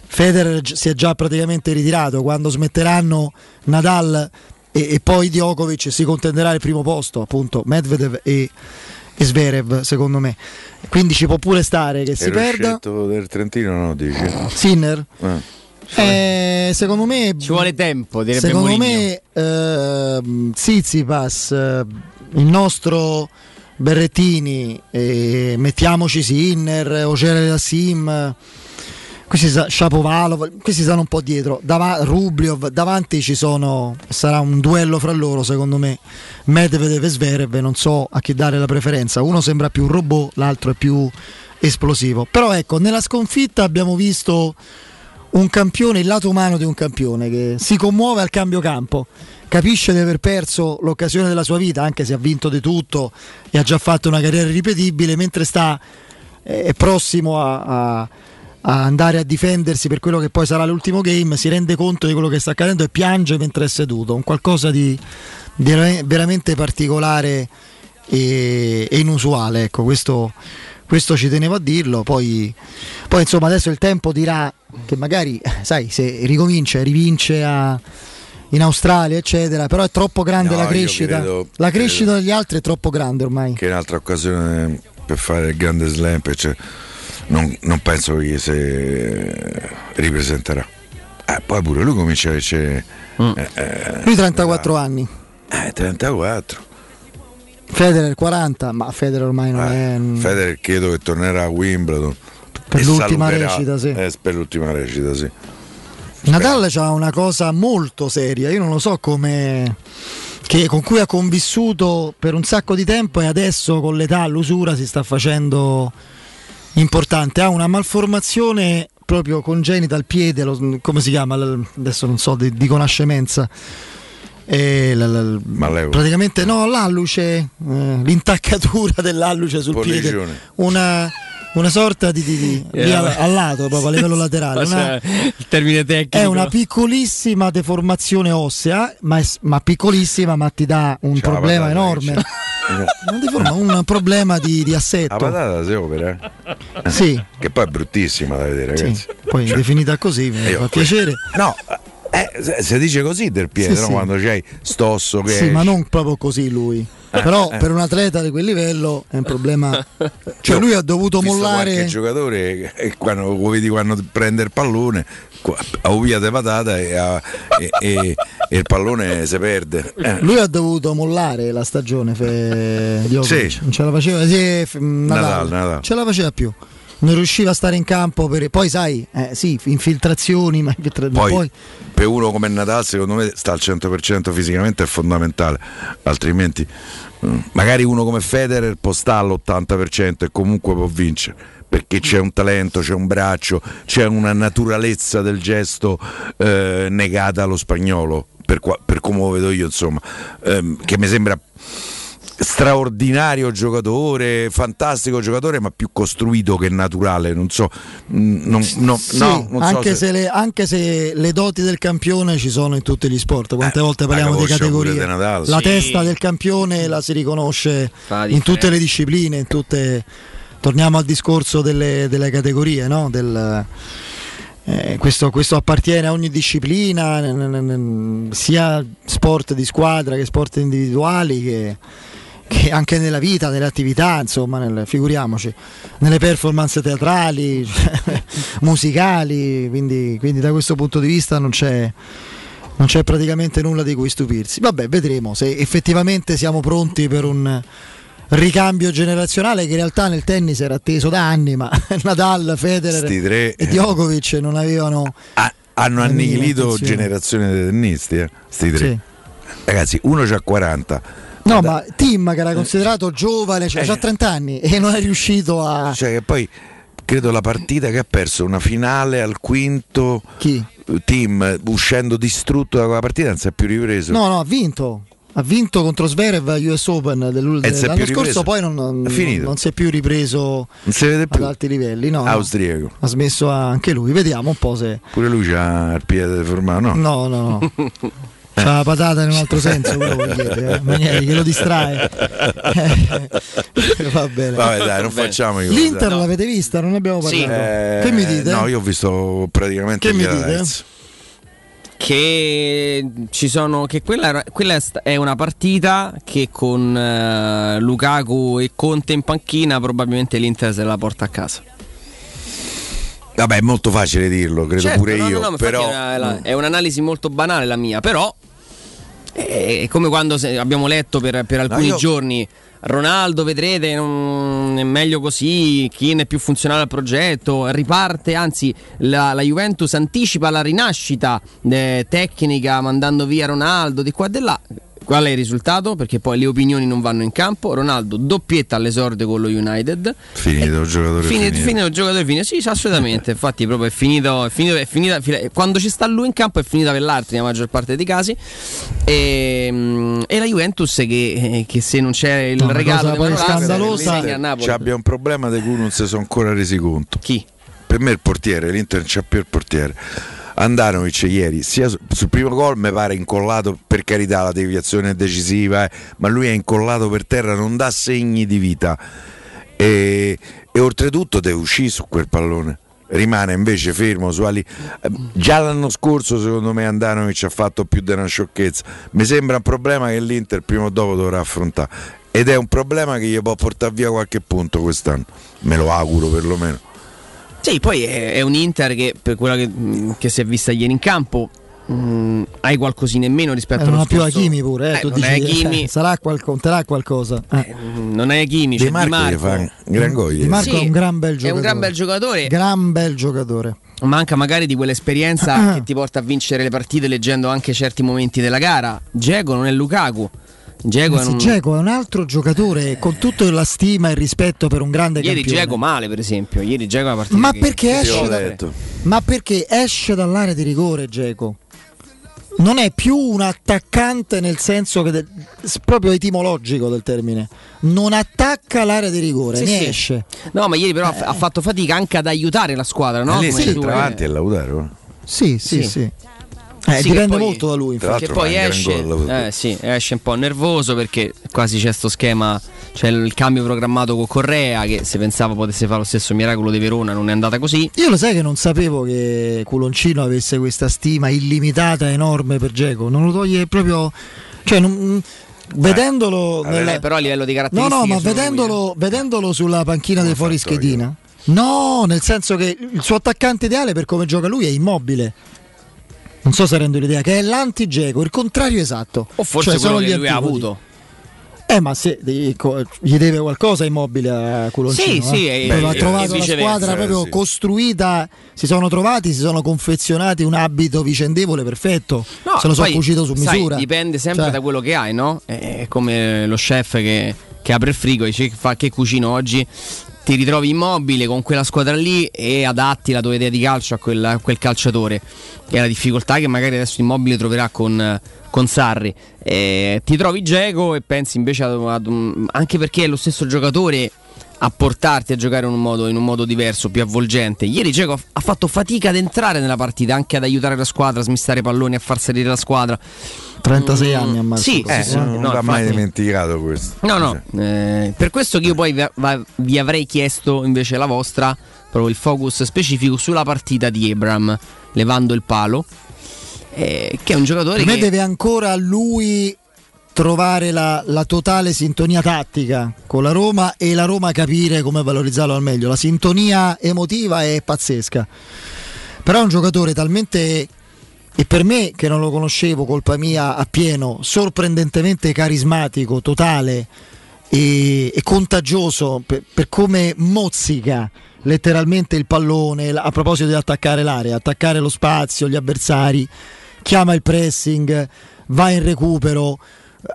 Speaker 1: Federer si è già praticamente ritirato, quando smetteranno Nadal e, e poi Djokovic si contenderà il primo posto, appunto Medvedev e, e Zverev secondo me. Quindi ci può pure stare che si
Speaker 4: Ero
Speaker 1: perda.
Speaker 4: scelto del Trentino no dici?
Speaker 1: Sinner?
Speaker 4: Eh.
Speaker 1: Eh, secondo me
Speaker 2: Ci vuole tempo,
Speaker 1: secondo
Speaker 2: Mourinho.
Speaker 1: me ehm, Tsitsipas eh, il nostro Berrettini eh, mettiamoci Sinner Ocere da Sim questi Shapovalov, questi stanno un po' dietro, Dava- Rubliov, davanti ci sono, sarà un duello fra loro secondo me, Medvedev e Zverev, non so a chi dare la preferenza, uno sembra più un robot, l'altro è più esplosivo, però ecco, nella sconfitta abbiamo visto un campione, il lato umano di un campione che si commuove al cambio campo, capisce di aver perso l'occasione della sua vita, anche se ha vinto di tutto e ha già fatto una carriera irripetibile, mentre sta eh, è prossimo a, a- a andare a difendersi per quello che poi sarà l'ultimo game, si rende conto di quello che sta accadendo e piange mentre è seduto, un qualcosa di, di vera- veramente particolare e, e inusuale, ecco, questo, questo ci tenevo a dirlo, poi, poi insomma adesso il tempo dirà che magari, sai, se ricomincia, rivince a- in Australia, eccetera, però è troppo grande
Speaker 4: No,
Speaker 1: la crescita.
Speaker 4: credo-
Speaker 1: la crescita degli altri è troppo grande ormai.
Speaker 4: che è un'altra occasione per fare il grande slam cioè, non, non penso che si ripresenterà. Eh, poi pure lui comincia a essere eh, eh,
Speaker 1: Lui 34 anni,
Speaker 4: eh, 34
Speaker 1: Federer 40, ma Federer ormai non è mm,
Speaker 4: Federer credo che tornerà a Wimbledon
Speaker 1: Per l'ultima
Speaker 4: saluterà-
Speaker 1: recita, sì.
Speaker 4: eh, per l'ultima recita sì.
Speaker 1: Nadal ha una cosa molto seria, io non lo so come che- con cui ha convissuto per un sacco di tempo e adesso con l'età, l'usura si sta facendo importante. Ha una malformazione proprio congenita al piede, lo- come si chiama? Adesso non so, di, dico una scemenza. E la- la- praticamente no, l'alluce, eh, l'intaccatura dell'alluce sul piede,
Speaker 4: Pollicione.
Speaker 1: una, una sorta di, di- di-
Speaker 2: Eh,
Speaker 1: lì al, lato, proprio a livello laterale. Una-
Speaker 2: il termine tecnico.
Speaker 1: è una piccolissima deformazione ossea, ma, è- ma piccolissima, ma ti dà un
Speaker 4: la
Speaker 1: problema
Speaker 4: patata,
Speaker 1: enorme. *laughs* Non deforma, un problema di, di
Speaker 4: la
Speaker 1: assetto.
Speaker 4: patata si opera eh?
Speaker 1: Sì.
Speaker 4: che poi è bruttissima da vedere
Speaker 1: Sì,
Speaker 4: ragazzi
Speaker 1: poi
Speaker 4: Cioè,
Speaker 1: definita così, mi fa piacere.
Speaker 4: no eh, se- si dice così del piede
Speaker 1: Sì,
Speaker 4: no?
Speaker 1: sì.
Speaker 4: quando c'hai stosso che
Speaker 1: Sì, ma non proprio così lui.
Speaker 4: Eh,
Speaker 1: Però
Speaker 4: eh.
Speaker 1: per un atleta di quel livello è un problema. *laughs* Cioè lui ha dovuto
Speaker 4: visto qualche
Speaker 1: mollare.
Speaker 4: giocatore e quando lo vedi quando prende il pallone a di patata e, a- e- e- e il pallone si perde Eh,
Speaker 1: Lui ha dovuto mollare la stagione fe... Djokovic.
Speaker 4: Sì.
Speaker 1: Non ce la faceva. Sì, Nadal.
Speaker 4: Nadal, Nadal.
Speaker 1: Ce la faceva più. Non riusciva a stare in campo per... Poi sai, eh, sì, infiltrazioni, ma,
Speaker 4: poi,
Speaker 1: poi
Speaker 4: per uno come Nadal secondo me sta al 100% fisicamente è fondamentale altrimenti mm, magari uno come Federer può stare all'80% e comunque può vincere perché c'è un talento, c'è un braccio, c'è una naturalezza del gesto eh, negata allo spagnolo, per, qua- per come lo vedo io, insomma, ehm, che mi sembra straordinario giocatore, fantastico giocatore, ma più costruito che naturale. Non so, mm, non, no,
Speaker 1: Sì,
Speaker 4: no, non so
Speaker 1: anche,
Speaker 4: se-
Speaker 1: se le, anche se le doti del campione ci sono in tutti gli sport, quante volte parliamo di
Speaker 4: Eh,
Speaker 1: categorie. La
Speaker 4: sì.
Speaker 1: testa del campione la si riconosce
Speaker 2: la
Speaker 1: in tutte le discipline, in tutte... torniamo al discorso delle, delle categorie, no? Del, eh, questo, questo appartiene a ogni disciplina, n- n- n- sia sport di squadra che sport individuali che, che anche nella vita, nelle attività, insomma, nel- figuriamoci, nelle performance teatrali, *laughs* musicali, quindi, quindi da questo punto di vista non c'è, non c'è praticamente nulla di cui stupirsi. Vabbè, vedremo se effettivamente siamo pronti per un ricambio generazionale che in realtà nel tennis era atteso da anni, ma *laughs* Nadal, Federer e Djokovic non avevano...
Speaker 4: hanno
Speaker 1: la minima
Speaker 4: annichilito generazione di tennisti, eh, sti tre.
Speaker 1: Sì.
Speaker 4: Ragazzi, uno c'ha 40.
Speaker 1: No, ma Tim che era considerato giovane, cioè
Speaker 4: Eh.
Speaker 1: ha 30 anni e non è riuscito a...
Speaker 4: Cioè che poi credo la partita che ha perso una finale al quinto
Speaker 1: Chi?
Speaker 4: team uscendo distrutto da quella partita non si è più ripreso.
Speaker 1: No, no, ha vinto. Ha vinto contro Zverev a US Open
Speaker 4: E
Speaker 1: dell'anno scorso, poi non, non- non si è più ripreso
Speaker 4: Non si vede
Speaker 1: ad
Speaker 4: più.
Speaker 1: alti livelli. No, no.
Speaker 4: Austriaco.
Speaker 1: Ha smesso anche lui, vediamo un po' se...
Speaker 4: Pure lui c'ha il piede deformato, no?
Speaker 1: No, no, no. *laughs* C'ha la patata in un altro senso, quello che chiede, *laughs* eh. Manieri che lo distrae. Va bene.
Speaker 4: Vabbè, dai, non facciamo i cose,
Speaker 1: L'Inter
Speaker 4: dai.
Speaker 1: l'avete vista? Non abbiamo
Speaker 2: Sì.
Speaker 1: parlato.
Speaker 4: Eh,
Speaker 1: Che mi dite?
Speaker 4: No, io ho visto praticamente
Speaker 1: Che mi dite?
Speaker 4: highlights.
Speaker 2: che ci sono che quella, quella è una partita che con eh, Lukaku e Conte in panchina probabilmente l'Inter se la porta a casa
Speaker 4: Vabbè, è molto facile dirlo, credo
Speaker 2: Certo,
Speaker 4: pure
Speaker 2: no, no,
Speaker 4: io,
Speaker 2: no, infatti
Speaker 4: però
Speaker 2: è, una- la- è un'analisi molto banale la mia però è come quando abbiamo letto per, per alcuni
Speaker 4: io-
Speaker 2: giorni Ronaldo, vedrete, non è meglio così, chi è più funzionale al progetto, riparte, anzi la, la Juventus anticipa la rinascita eh, tecnica mandando via Ronaldo di qua e di là. Qual è il risultato? Perché poi le opinioni non vanno in campo. Ronaldo doppietta all'esordio con lo United.
Speaker 4: Finito il giocatore.
Speaker 2: Finito,
Speaker 4: finito.
Speaker 2: finito il giocatore finito. Sì, sì, assolutamente. *laughs* Infatti, proprio è finito. È finito, è finita, quando ci sta lui in campo è finita per l'altro nella maggior parte dei casi. E, mm, e la Juventus che, che, se non c'è il
Speaker 1: No,
Speaker 2: regalo
Speaker 1: poi scandalosa-.
Speaker 4: Ci abbia un problema di cui non si sono ancora resi conto.
Speaker 2: Chi?
Speaker 4: Per me il portiere, l'Inter non c'ha più il portiere. Andanovic ieri, sia su- sul primo gol mi pare incollato, per carità la deviazione è decisiva, eh, ma lui è incollato per terra, non dà segni di vita. E, e oltretutto deve uscire su quel pallone. Rimane invece fermo su ali. eh, Già l'anno scorso, secondo me, Andanovic ha fatto più di una sciocchezza. Mi sembra un problema che l'Inter prima o dopo dovrà affrontare. Ed è un problema che gli può portare via qualche punto quest'anno. Me lo auguro perlomeno.
Speaker 2: Sì, poi è, è un Inter che per quella che, mh, che si è vista ieri in campo. mh, hai qualcosina in meno rispetto
Speaker 1: Eh, non
Speaker 2: allo
Speaker 1: ha più
Speaker 2: scorso-
Speaker 1: Hakimi pure, eh,
Speaker 2: Eh,
Speaker 1: tu
Speaker 2: non
Speaker 1: dici,
Speaker 2: Hakimi,
Speaker 1: eh, sarà qual- conterà qualcosa. Eh.
Speaker 2: non hai Hakimi,
Speaker 4: Di
Speaker 2: c'è Di
Speaker 4: Marco gli
Speaker 2: Marco.
Speaker 4: fa un gran gol
Speaker 1: Di. Marco è un gran bel
Speaker 2: È
Speaker 1: giocatore.
Speaker 2: un gran bel giocatore.
Speaker 1: Gran bel giocatore.
Speaker 2: Manca magari di quell'esperienza *clears throat* che ti porta a vincere le partite leggendo anche certi momenti della gara. Dzeko non è Lukaku. Dzeko è un...
Speaker 1: Dzeko è un altro giocatore con tutta la stima e il rispetto per un grande
Speaker 2: Ieri
Speaker 1: campione.
Speaker 2: Dzeko male, per esempio. Ieri Dzeko è una partita
Speaker 1: Ma perché
Speaker 2: che
Speaker 1: esce da-. Ma perché esce dall'area di rigore Geco? Non è più un attaccante nel senso che de- proprio etimologico del termine. Non attacca l'area di rigore,
Speaker 2: Sì,
Speaker 1: ne
Speaker 2: sì.
Speaker 1: esce.
Speaker 2: No, ma ieri però ha- ha fatto fatica anche ad aiutare la squadra, no?
Speaker 4: Ma lì
Speaker 2: Come
Speaker 4: si
Speaker 2: tu-
Speaker 4: avanti e Lautaro.
Speaker 1: Sì, sì,
Speaker 2: Sì.
Speaker 1: sì. Eh,
Speaker 2: Sì,
Speaker 1: dipende
Speaker 2: poi-
Speaker 1: molto da lui. Infatti.
Speaker 2: Che poi esce,
Speaker 4: gol,
Speaker 2: eh, sì, esce un po' nervoso perché quasi c'è sto schema, c'è il cambio programmato con Correa che se pensava potesse fare lo stesso miracolo di Verona non è andata così.
Speaker 1: Io lo sai che non sapevo che Culoncino avesse questa stima illimitata, enorme per Geco. Non lo toglie proprio. Cioè, non- vedendolo.
Speaker 2: Eh,
Speaker 1: nella-
Speaker 2: però a livello di
Speaker 1: No,
Speaker 2: caratteristiche
Speaker 1: no, ma vedendolo, vedendolo sulla panchina dei fuori schedina. No, nel senso che il suo attaccante ideale per come gioca lui è immobile. Non so se rendo l'idea, che è l'anti-Geco, il contrario esatto.
Speaker 2: O forse
Speaker 1: Cioè,
Speaker 2: quello
Speaker 1: sono
Speaker 2: che lui ha avuto.
Speaker 1: Eh, ma se gli deve qualcosa immobile a Culoncino.
Speaker 2: Sì, sì,
Speaker 1: eh.
Speaker 2: e-
Speaker 1: Proprio ha
Speaker 2: e-
Speaker 1: trovato
Speaker 2: e
Speaker 1: la
Speaker 2: viceversa,
Speaker 1: squadra
Speaker 2: eh,
Speaker 1: proprio
Speaker 2: sì.
Speaker 1: costruita. Si sono trovati, si sono confezionati un abito vicendevole perfetto.
Speaker 2: No,
Speaker 1: se lo so
Speaker 2: poi,
Speaker 1: cucito su
Speaker 2: sai,
Speaker 1: misura.
Speaker 2: dipende sempre
Speaker 1: Cioè,
Speaker 2: da quello che hai, no? È come lo chef che, che apre il frigo e dice fa che cucino oggi. Ti ritrovi immobile con quella squadra lì e adatti la tua idea di calcio a quel, a quel calciatore. E la difficoltà che magari adesso immobile troverà con, con Sarri. Eh, ti trovi Geco e pensi invece ad, ad un- anche perché è lo stesso giocatore a portarti a giocare in un modo, in un modo diverso, più avvolgente. Ieri Geco ha- fatto fatica ad entrare nella partita, anche ad aiutare la squadra, a smistare palloni, a far salire la squadra.
Speaker 1: 36
Speaker 2: Mm,
Speaker 1: anni.
Speaker 2: Sì,
Speaker 4: Eh,
Speaker 2: sì, sì,
Speaker 4: non
Speaker 2: no,
Speaker 4: va mai dimenticato questo.
Speaker 2: No, no, eh, per questo che io poi vi, avrei chiesto invece la vostra, proprio il focus specifico sulla partita di Abram, levando il palo, eh, che è un giocatore
Speaker 1: Per me
Speaker 2: che...
Speaker 1: deve ancora lui trovare la, la totale sintonia tattica con la Roma e la Roma capire come valorizzarlo al meglio. La sintonia emotiva è pazzesca. Però è un giocatore talmente e per me che non lo conoscevo, colpa mia appieno, sorprendentemente carismatico, totale e, e contagioso per, per come mozzica letteralmente il pallone a proposito di attaccare l'area, attaccare lo spazio, gli avversari, chiama il pressing, va in recupero.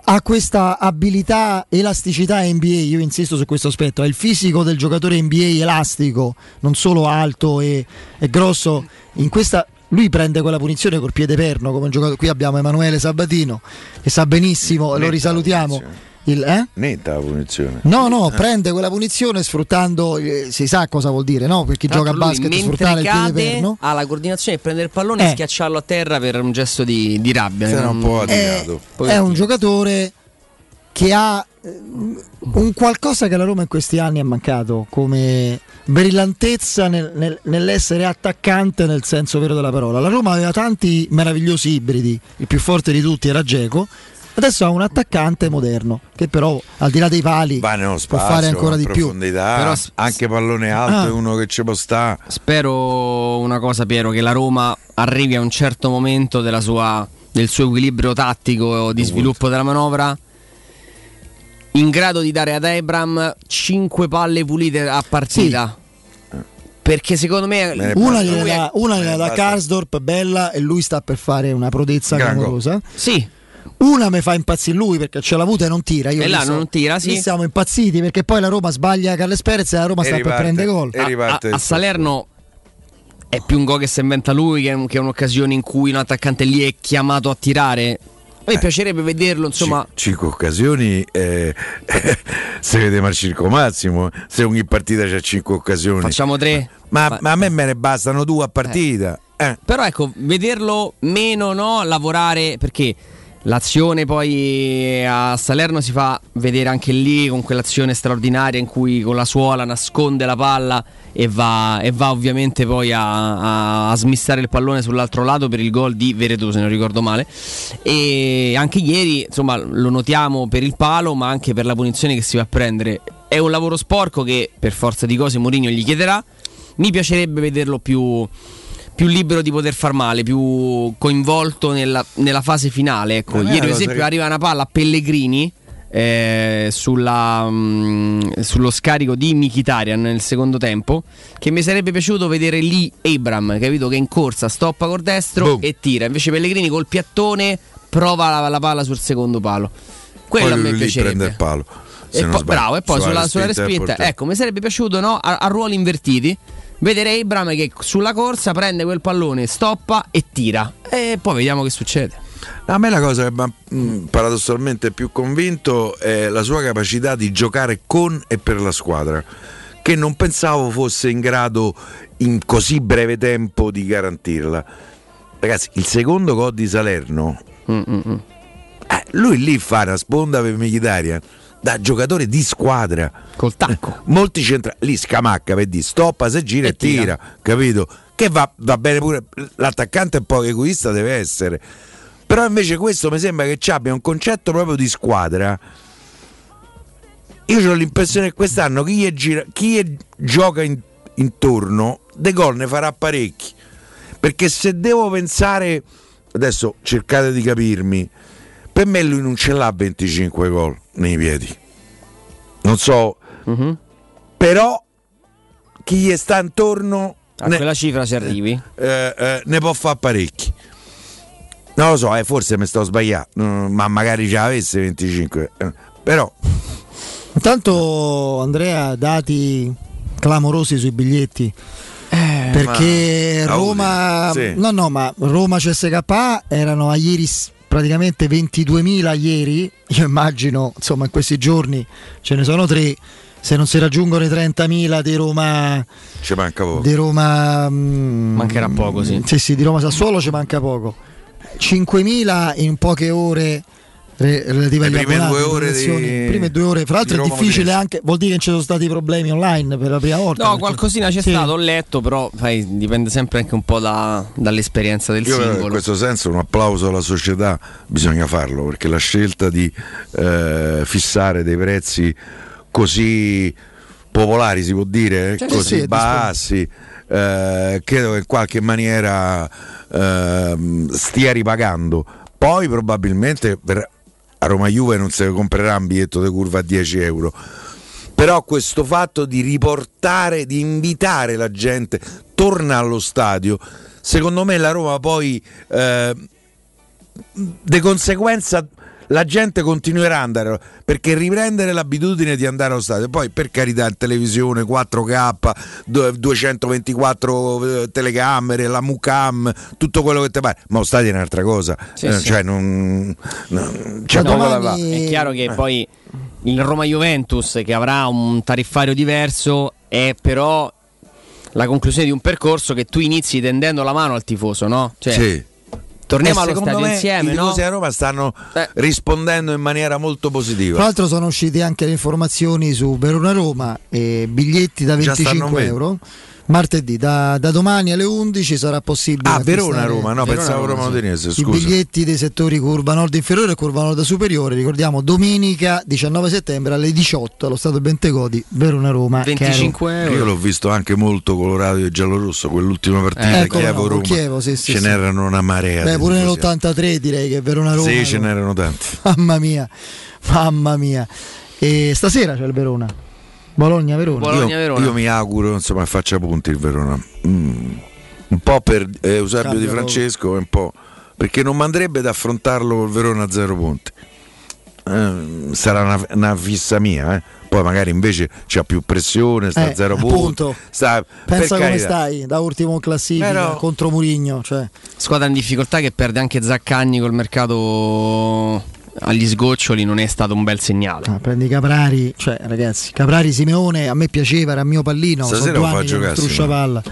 Speaker 1: Ha questa abilità, elasticità NBA, io insisto su questo aspetto, ha il fisico del giocatore NBA elastico, non solo alto e, e grosso. In questa lui prende quella punizione col piede perno come un giocatore. Qui abbiamo Emanuele Sabatino che sa benissimo, lo
Speaker 4: Netta
Speaker 1: risalutiamo. Il, eh?
Speaker 4: Netta la punizione.
Speaker 1: No, no,
Speaker 4: Eh.
Speaker 1: prende quella punizione sfruttando, eh, si sa cosa vuol dire, no? Per chi
Speaker 2: Tra
Speaker 1: gioca a basket, sfruttare il piede
Speaker 2: cade,
Speaker 1: perno.
Speaker 2: ha la coordinazione di prendere il pallone e
Speaker 1: Eh.
Speaker 2: schiacciarlo a terra per un gesto di, di rabbia.
Speaker 4: Sarà un po' adirato.
Speaker 1: È un giocatore che ha eh, un qualcosa che la Roma in questi anni è mancato come brillantezza nel- nel- nell'essere attaccante nel senso vero della parola. La Roma aveva tanti meravigliosi ibridi, il più forte di tutti era Geco. Adesso ha un attaccante moderno che però al di là dei pali
Speaker 4: nello
Speaker 1: può
Speaker 4: spazio,
Speaker 1: fare ancora di più.
Speaker 2: Però
Speaker 4: anche pallone alto
Speaker 1: Ah.
Speaker 4: è uno che ci può stare.
Speaker 2: Spero una cosa, Piero, che la Roma arrivi a un certo momento della sua- del suo equilibrio tattico di sviluppo della manovra in grado di dare ad Abram 5 palle pulite a partita. Perché secondo me
Speaker 1: Una gliela dà, una gliela dà Karsdorp, bella, e lui sta per fare una prodezza clamorosa.
Speaker 2: Sì.
Speaker 1: Una mi fa impazzire lui perché ce l'ha avuta e non tira. Io
Speaker 2: E là non tira, sì.
Speaker 1: siamo impazziti perché poi la Roma sbaglia Carles Perez e la Roma
Speaker 4: E
Speaker 1: sta per
Speaker 4: riparte,
Speaker 1: prendere gol.
Speaker 4: e riparte
Speaker 2: a, a Salerno è più un gol che si inventa lui che, che un'occasione in cui un attaccante lì è chiamato a tirare. A
Speaker 4: Eh.
Speaker 2: me piacerebbe vederlo, insomma.
Speaker 4: Cinque occasioni eh, *laughs* se vede Marcirco Massimo se ogni partita c'ha cinque occasioni
Speaker 2: Facciamo tre?
Speaker 4: ma, ma a me me ne bastano due a partita eh.
Speaker 2: Però ecco, vederlo meno, no? Lavorare perché l'azione poi a Salerno si fa vedere anche lì con quell'azione straordinaria in cui con la suola nasconde la palla e va, e va ovviamente poi a, a- a smistare il pallone sull'altro lato per il gol di Veretù, se non ricordo male. E anche ieri, insomma, lo notiamo per il palo, ma anche per la punizione che si va a prendere. È un lavoro sporco che per forza di cose Mourinho gli chiederà. Mi piacerebbe vederlo più più libero di poter far male, più coinvolto nella, nella fase finale. Ecco. Ieri, per esempio,
Speaker 4: che-
Speaker 2: arriva una palla a Pellegrini. eh, sulla, mm, sullo scarico di Mkhitaryan nel secondo tempo che mi sarebbe piaciuto vedere lì Abram capito che in corsa stoppa col destro e tira invece Pellegrini col piattone prova la, la palla sul secondo palo quello
Speaker 4: poi
Speaker 2: a me piacerebbe
Speaker 4: prende il palo
Speaker 2: e
Speaker 4: sbaglio.
Speaker 2: bravo, e poi sulla, sulla
Speaker 4: respinta del
Speaker 2: respinta, ecco, mi sarebbe piaciuto no, a, a ruoli invertiti vedere Abram che sulla corsa prende quel pallone, stoppa e tira. E poi vediamo che succede.
Speaker 4: A me la cosa che mi ha mh, paradossalmente più convinto è la sua capacità di giocare con e per la squadra, che non pensavo fosse in grado in così breve tempo di garantirla. Ragazzi, il secondo gol di Salerno, eh, lui lì fa una sponda per Mkhitaryan da giocatore di squadra.
Speaker 2: Col tacco.
Speaker 4: Molti centrali, lì scamacca per dire stoppa, se gira e,
Speaker 2: tira.
Speaker 4: tira, capito? Che va, va bene pure, l'attaccante un po' egoista deve essere. Però invece questo mi sembra che ci abbia un concetto proprio di squadra. Io ho l'impressione che quest'anno chi, gli gira, chi gli gioca in- intorno dei gol ne farà parecchi. Perché se devo pensare, adesso cercate di capirmi, per me lui non ce l'ha 25 gol nei piedi. Non so,
Speaker 2: Mhm.
Speaker 4: però chi gli sta intorno
Speaker 2: A
Speaker 4: ne,
Speaker 2: quella cifra ci arrivi.
Speaker 4: eh, eh, ne può fare parecchi. Non lo so, eh, forse mi sto sbagliando, mm, ma magari ce l'avesse 25. eh, però
Speaker 1: Intanto Andrea dati clamorosi sui biglietti. perché
Speaker 4: ma-
Speaker 1: Roma
Speaker 4: Sì.
Speaker 1: no no ma Roma CSKA erano a ieri praticamente 22.000 ieri io immagino insomma in questi giorni ce ne sono tre se non si raggiungono i 30.000 di Roma
Speaker 4: ci manca poco.
Speaker 1: di Roma mm,
Speaker 2: Mancherà poco, sì.
Speaker 1: sì sì di Roma Sassuolo ci manca poco 5.000 in poche ore re- relative
Speaker 4: Le
Speaker 1: agli
Speaker 4: prime due ore di-
Speaker 1: prime due ore fra l'altro
Speaker 4: di
Speaker 1: è difficile anche vuol dire che ci sono stati problemi online per la prima volta
Speaker 2: No,
Speaker 1: perché-
Speaker 2: qualcosina c'è
Speaker 1: Sì.
Speaker 2: stato, ho letto, però sai, dipende sempre anche un po' da- dall'esperienza del
Speaker 4: Io in
Speaker 2: singolo.
Speaker 4: questo senso un applauso alla società bisogna farlo perché la scelta di eh, fissare dei prezzi così popolari si può dire, eh,
Speaker 1: Certo,
Speaker 4: così
Speaker 1: sì,
Speaker 4: bassi, eh, credo che in qualche maniera ehm, stia ripagando. Poi probabilmente per- a Roma Juve non ne comprerà un biglietto di curva a 10 euro. Però questo fatto di riportare, di invitare la gente, torna allo stadio, secondo me la Roma poi eh, di conseguenza la gente continuerà ad andare perché riprendere l'abitudine di andare allo stadio poi per carità in televisione 4K du- 224 eh, telecamere la Mucam tutto quello che ti pare ma lo stadio è un'altra cosa
Speaker 2: Sì,
Speaker 4: Eh,
Speaker 2: sì.
Speaker 4: cioè non, non c'è
Speaker 2: No,
Speaker 4: poco da fare
Speaker 2: È chiaro che
Speaker 4: Eh.
Speaker 2: poi il Roma Juventus, che avrà un tariffario diverso, è però la conclusione di un percorso che tu inizi tendendo la mano al tifoso, no? Cioè,
Speaker 4: Sì.
Speaker 2: Torniamo allo
Speaker 4: secondo
Speaker 2: stadio
Speaker 4: me
Speaker 2: insieme,
Speaker 4: i
Speaker 2: no?
Speaker 4: tifosi a Roma stanno rispondendo in maniera molto positiva
Speaker 1: Tra l'altro sono uscite anche le informazioni su Verona Roma e biglietti da
Speaker 4: Già stanno
Speaker 1: 25
Speaker 4: bene.
Speaker 1: euro. Martedì da, da domani alle 11 sarà possibile.
Speaker 4: Ah, Verona Roma, no,
Speaker 1: Verona
Speaker 4: pensavo Roma. Udinese,
Speaker 1: I biglietti dei settori curva nord inferiore e curva nord superiore. Ricordiamo domenica 19 settembre alle 18 allo stadio Bentegodi, Verona Roma.
Speaker 4: Io l'ho visto anche molto colorato e giallorosso, quell'ultima partita
Speaker 1: Ecco, no,
Speaker 4: Chievo Roma.
Speaker 1: Chievo, sì, sì,
Speaker 4: ce
Speaker 1: sì.
Speaker 4: n'erano una marea.
Speaker 1: Beh, pure
Speaker 4: tifosi.
Speaker 1: nell'83 direi che Verona Roma.
Speaker 4: Sì, ce n'erano tanti.
Speaker 1: Mamma mia, mamma mia. E stasera c'è il Verona. Bologna-Verona.
Speaker 4: io, io mi auguro insomma faccia punti il Verona. Mm, un po' per eh, Eusebio
Speaker 1: Cambia
Speaker 4: Di Francesco e un po' perché non mandrebbe ad affrontarlo col Verona a zero punti. Eh, sarà una, una fissa mia, eh. poi magari invece c'ha più pressione, sta
Speaker 1: Eh,
Speaker 4: a zero
Speaker 1: appunto.
Speaker 4: punti. Sta,
Speaker 1: Pensa come
Speaker 4: carità.
Speaker 1: stai da ultimo in classifica
Speaker 2: Però-
Speaker 1: contro Murigno. Cioè.
Speaker 2: Squadra in difficoltà che perde anche Zaccagni col mercato agli sgoccioli non è stato un bel segnale.
Speaker 1: Ah, prendi Caprari, cioè ragazzi, Caprari Simeone a me piaceva, era il mio pallino.
Speaker 2: Stasera
Speaker 1: sono due anni
Speaker 2: giocare,
Speaker 1: struscia palla.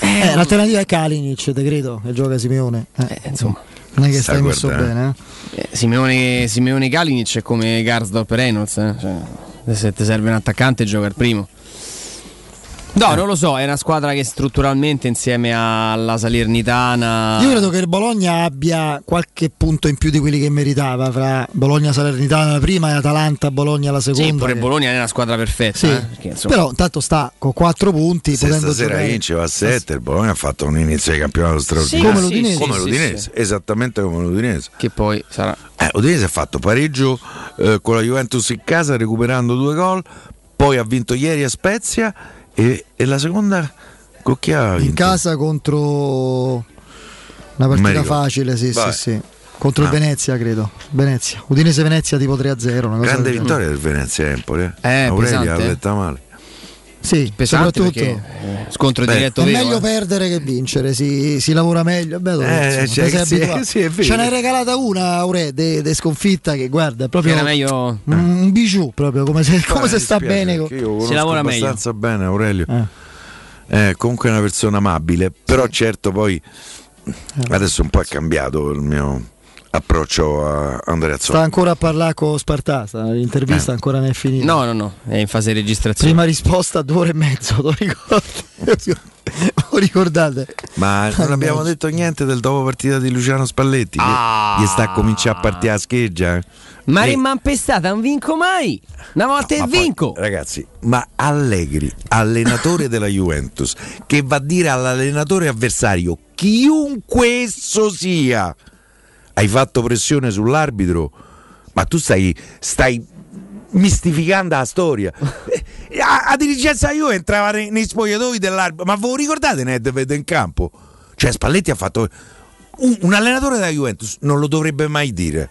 Speaker 1: Eh, l'alternativa è Kalinic, te credo, che gioca Simeone. Eh,
Speaker 2: insomma,
Speaker 1: non è che
Speaker 2: sta
Speaker 1: stai messo bene, eh?
Speaker 2: Eh, Simeone, Simeone Kalinic è come Garsdorp Reynolds. eh. Cioè, se ti serve un attaccante, gioca il primo. No, non lo so, è una squadra che strutturalmente insieme alla Salernitana.
Speaker 1: Io credo che il Bologna abbia qualche punto in più di quelli che meritava fra Bologna Salernitana la prima e Atalanta Bologna la seconda.
Speaker 2: Sì, pure
Speaker 1: che-
Speaker 2: Bologna è una squadra perfetta.
Speaker 1: Sì,
Speaker 2: eh, perché, insomma,
Speaker 1: però intanto sta con 4 punti
Speaker 4: Se
Speaker 1: potendo
Speaker 4: stasera
Speaker 1: giocare.
Speaker 4: vince va a 7, il Bologna ha fatto un inizio di campionato straordinario.
Speaker 1: Come l'Udinese.
Speaker 4: Come
Speaker 1: Sì, sì,
Speaker 4: l'Udinese, esattamente come l'Udinese.
Speaker 2: Che poi sarà.
Speaker 4: Eh, Udinese ha fatto pareggio eh, con la Juventus in casa recuperando due gol, poi ha vinto ieri a Spezia e, e la seconda con chi ha
Speaker 1: In casa contro una partita facile, sì, sì, sì. Contro il
Speaker 4: Ah.
Speaker 1: Venezia, credo. Venezia. Udinese Venezia tipo 3-0. Una cosa
Speaker 4: Grande vittoria del Venezia Empoli. Eh.
Speaker 1: Eh,
Speaker 4: Aurelia
Speaker 1: pesante,
Speaker 4: l'ha
Speaker 1: eh.
Speaker 4: letta male.
Speaker 1: Sì,
Speaker 2: pesante
Speaker 1: soprattutto
Speaker 2: perché, eh, scontro
Speaker 4: Beh,
Speaker 2: diretto
Speaker 1: è
Speaker 2: vero,
Speaker 1: meglio
Speaker 2: eh.
Speaker 1: perdere che vincere, si, si lavora meglio. Beh,
Speaker 4: Eh,
Speaker 1: insomma,
Speaker 4: cioè, sì, sì.
Speaker 1: Ce n'hai regalata una, Aure, de, sconfitta che guarda, è proprio
Speaker 2: Era meglio-
Speaker 1: un, un bijou, proprio come se, come
Speaker 4: Eh,
Speaker 1: se
Speaker 4: mi
Speaker 1: sta bene.
Speaker 4: Io
Speaker 2: Si lavora meglio.
Speaker 4: abbastanza bene Aurelio. Eh, comunque è una persona amabile, però certo poi
Speaker 1: Eh.
Speaker 4: adesso un po' è cambiato il mio approccio a Andrea
Speaker 1: Sta
Speaker 4: Zotti.
Speaker 1: ancora a parlare con Spartata, l'intervista
Speaker 4: Eh.
Speaker 1: ancora non è finita.
Speaker 2: No, no, no, è in fase di registrazione.
Speaker 1: Prima risposta due ore e mezzo, lo ricordi? *laughs* Lo ricordate?
Speaker 4: Ma non abbiamo detto niente del dopo partita di Luciano Spalletti. Che gli sta a cominciare a partire a scheggia. eh.
Speaker 2: Ma
Speaker 4: E-
Speaker 2: rimane pestata, non vinco mai. Una volta
Speaker 4: Ma
Speaker 2: e
Speaker 4: poi,
Speaker 2: vinco.
Speaker 4: ragazzi, ma Allegri, allenatore della Juventus, che va a dire all'allenatore avversario, chiunque esso sia, hai fatto pressione sull'arbitro, ma tu stai, stai mistificando la storia. *laughs* Eh, A, a dirigenza Juve entrava nei, nei spogliatoi dell'arbitro, ma ve lo ricordate Nedved in campo? Cioè Spalletti ha fatto... Un, un allenatore della Juventus non lo dovrebbe mai dire.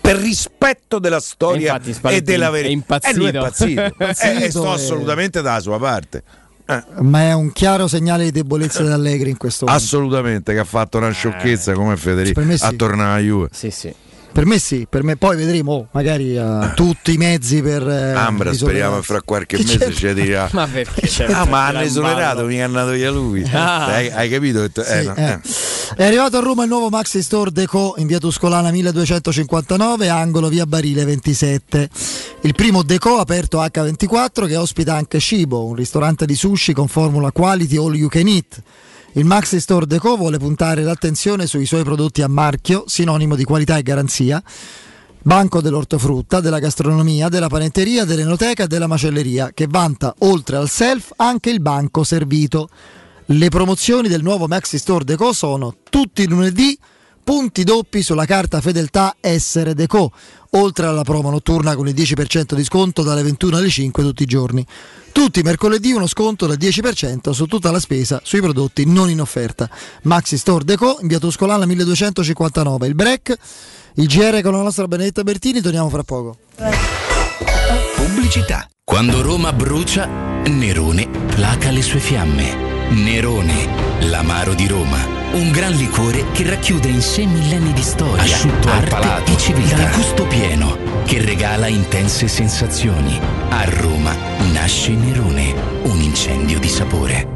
Speaker 4: Per rispetto della storia
Speaker 2: infatti
Speaker 4: e
Speaker 2: Spalletti
Speaker 4: della
Speaker 2: è
Speaker 4: verità.
Speaker 2: impazzito.
Speaker 4: Eh, *laughs* è impazzito. Eh,
Speaker 1: Impazzito
Speaker 4: e sto
Speaker 1: e-
Speaker 4: assolutamente dalla sua parte. Eh,
Speaker 1: Ma è un chiaro segnale di debolezza di Allegri in questo momento.
Speaker 4: assolutamente che ha fatto una sciocchezza come Federico a tornare alla Juve.
Speaker 2: Sì, sì.
Speaker 1: Per me sì, per me poi vedremo, oh, magari ha *coughs* tutti i mezzi per... eh,
Speaker 4: Ambra speriamo fra qualche
Speaker 1: Che
Speaker 4: mese ci dirà *laughs*
Speaker 2: Ma perché c'è
Speaker 4: ah ma hanno esonerato mi è andato via lui
Speaker 2: Ah.
Speaker 4: hai, hai capito? Eh,
Speaker 1: Sì,
Speaker 4: no,
Speaker 1: eh.
Speaker 4: eh.
Speaker 1: È arrivato a Roma il nuovo Maxi Store Deco in via Tuscolana 1259, angolo via Barile 27. Il primo Deco aperto H24 che ospita anche Cibo, un ristorante di sushi con formula quality all you can eat. Il Maxi Store Deco vuole puntare l'attenzione sui suoi prodotti a marchio, sinonimo di qualità e garanzia. Banco dell'ortofrutta, della gastronomia, della panetteria, dell'enoteca e della macelleria, che vanta oltre al self anche il banco servito. Le promozioni del nuovo Maxi Store Deco sono tutti lunedì punti doppi sulla carta fedeltà Essere Deco, oltre alla promo notturna con il 10% di sconto dalle 21 alle 5 tutti i giorni. Tutti i mercoledì uno sconto del 10% su tutta la spesa sui prodotti non in offerta. Maxi Store Deco in via Tuscolana 1259. Il break, il GR con la nostra Benedetta Bertini, torniamo fra poco.
Speaker 16: Pubblicità. Quando Roma brucia, Nerone placa le sue fiamme. Nerone, l'amaro di Roma. Un gran liquore che racchiude in sé millenni di storia,
Speaker 9: Asciutto al palato,
Speaker 16: e civiltà.
Speaker 9: dal
Speaker 16: gusto pieno, che regala intense sensazioni. A Roma nasce Nerone, un incendio di sapore.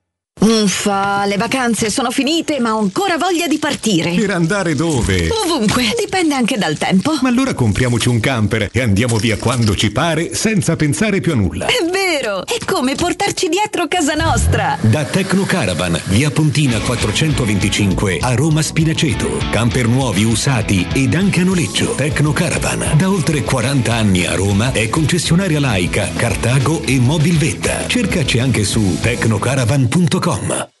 Speaker 27: Uffa, le vacanze sono finite, ma ho ancora voglia di partire.
Speaker 18: Per andare dove?
Speaker 27: Ovunque, dipende anche dal tempo.
Speaker 18: Ma allora compriamoci un camper e andiamo via quando ci pare senza pensare più a nulla.
Speaker 27: È vero! È come portarci dietro casa nostra.
Speaker 18: Da Tecno Caravan, via Pontina 425 a Roma Spinaceto. Camper nuovi, usati ed anche a noleggio. Tecno Caravan, da oltre 40 anni a Roma, è concessionaria laica, Cartago e Mobilvetta. Cercaci anche su tecnocaravan.com.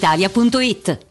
Speaker 7: brispalitalia.it.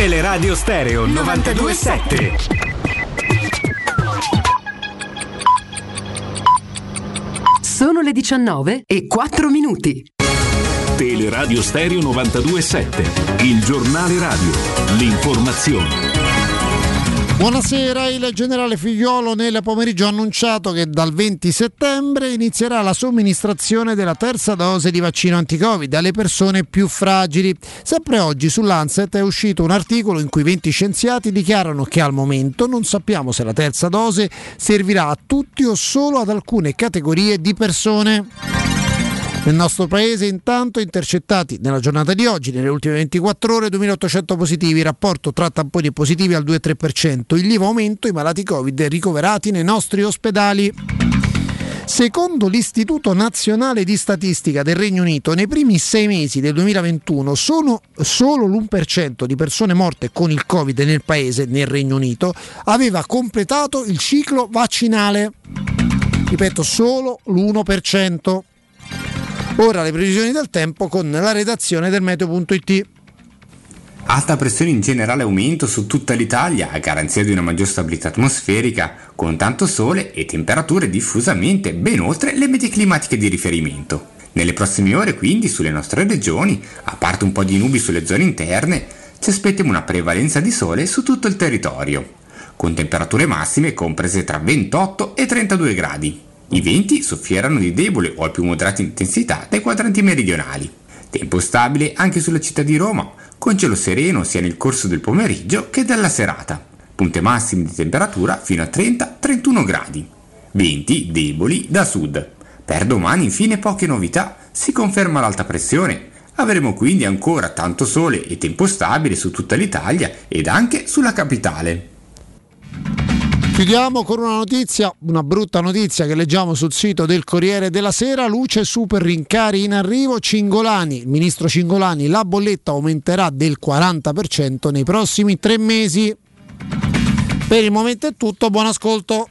Speaker 12: Teleradio Stereo 927.
Speaker 28: Sono le 19 e 4 minuti.
Speaker 29: Teleradio Stereo 927. Il giornale radio. L'informazione.
Speaker 30: Buonasera, il generale Figliolo nel pomeriggio ha annunciato che dal 20 settembre inizierà la somministrazione della terza dose di vaccino anti-Covid alle persone più fragili. Sempre oggi sull'Anset è uscito un articolo in cui 20 scienziati dichiarano che al momento non sappiamo se la terza dose servirà a tutti o solo ad alcune categorie di persone. Nel nostro paese intanto intercettati nella giornata di oggi, nelle ultime 24 ore, 2800 positivi, rapporto tra tamponi positivi al 2-3%, il lieve aumento i malati Covid ricoverati nei nostri ospedali. Secondo l'Istituto Nazionale di Statistica del Regno Unito, nei primi sei mesi del 2021 sono solo l'1% di persone morte con il Covid nel paese, nel Regno Unito, aveva completato il ciclo vaccinale. Ripeto, solo l'1%. Ora le previsioni del tempo con la redazione del meteo.it.
Speaker 31: Alta pressione in generale aumento su tutta l'Italia a garanzia di una maggior stabilità atmosferica, con tanto sole e temperature diffusamente ben oltre le medie climatiche di riferimento. Nelle prossime ore quindi sulle nostre regioni, a parte un po' di nubi sulle zone interne, ci aspettiamo una prevalenza di sole su tutto il territorio, con temperature massime comprese tra 28 e 32 gradi. I venti soffieranno di debole o al più moderata intensità dai quadranti meridionali. Tempo stabile anche sulla città di Roma, con cielo sereno sia nel corso del pomeriggio che della serata. Punte massime di temperatura fino a 30-31 gradi. Venti deboli da sud. Per domani infine poche novità, si conferma l'alta pressione. Avremo quindi ancora tanto sole e tempo stabile su tutta l'Italia ed anche sulla capitale.
Speaker 30: Chiudiamo con una notizia, una brutta notizia che leggiamo sul sito del Corriere della Sera. Luce super rincari in arrivo. Cingolani, il ministro Cingolani, la bolletta aumenterà del 40% nei prossimi tre mesi. Per il momento è tutto, buon ascolto.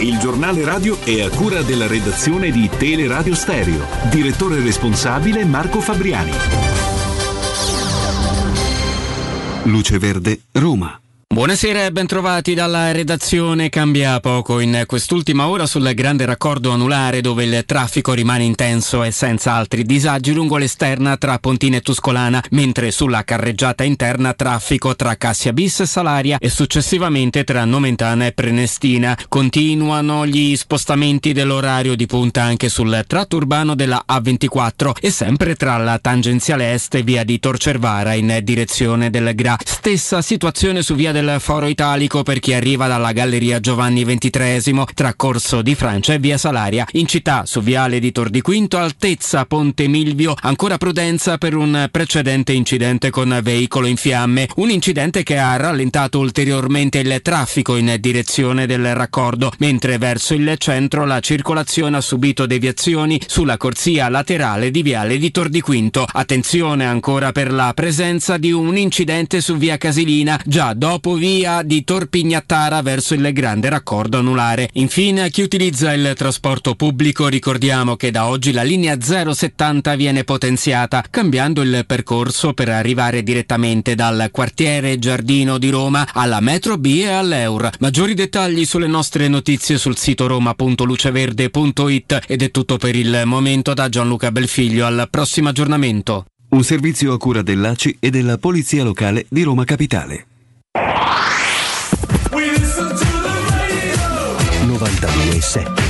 Speaker 18: Il giornale radio è a cura della redazione di Teleradio Stereo. Direttore responsabile Marco Fabriani. Luce Verde, Roma.
Speaker 23: Buonasera e bentrovati dalla redazione. Cambia poco in quest'ultima ora sul grande raccordo anulare dove il traffico rimane intenso e senza altri disagi lungo l'esterna tra Pontina e Tuscolana, mentre sulla carreggiata interna traffico tra Cassia Bis e Salaria e successivamente tra Nomentana e Prenestina. Continuano gli spostamenti dell'orario di punta anche sul tratto urbano della A24 e sempre tra la tangenziale est e via di Torcervara in direzione del Gra. Stessa situazione su via del Foro Italico per chi arriva dalla Galleria Giovanni XXIII tra Corso di Francia e via Salaria. In città su viale di Tor di Quinto, altezza Ponte Milvio, ancora prudenza per un precedente incidente con veicolo in fiamme. Un incidente che ha rallentato ulteriormente il traffico in direzione del raccordo, mentre verso il centro la circolazione ha subito deviazioni sulla corsia laterale di viale di Tor di Quinto. Attenzione ancora per la presenza di un incidente su via Casilina, già dopo via di Torpignattara verso il grande raccordo anulare. Infine, a chi utilizza il trasporto pubblico ricordiamo che da oggi la linea 070 viene potenziata, cambiando il percorso per arrivare direttamente dal quartiere Giardino di Roma alla metro B e all'Eur. Maggiori dettagli sulle nostre notizie sul sito roma.luceverde.it ed è tutto per il momento da Gianluca Belfiglio. Al prossimo aggiornamento.
Speaker 18: Un servizio a cura dell'ACI e della Polizia Locale di Roma Capitale.
Speaker 32: 92.7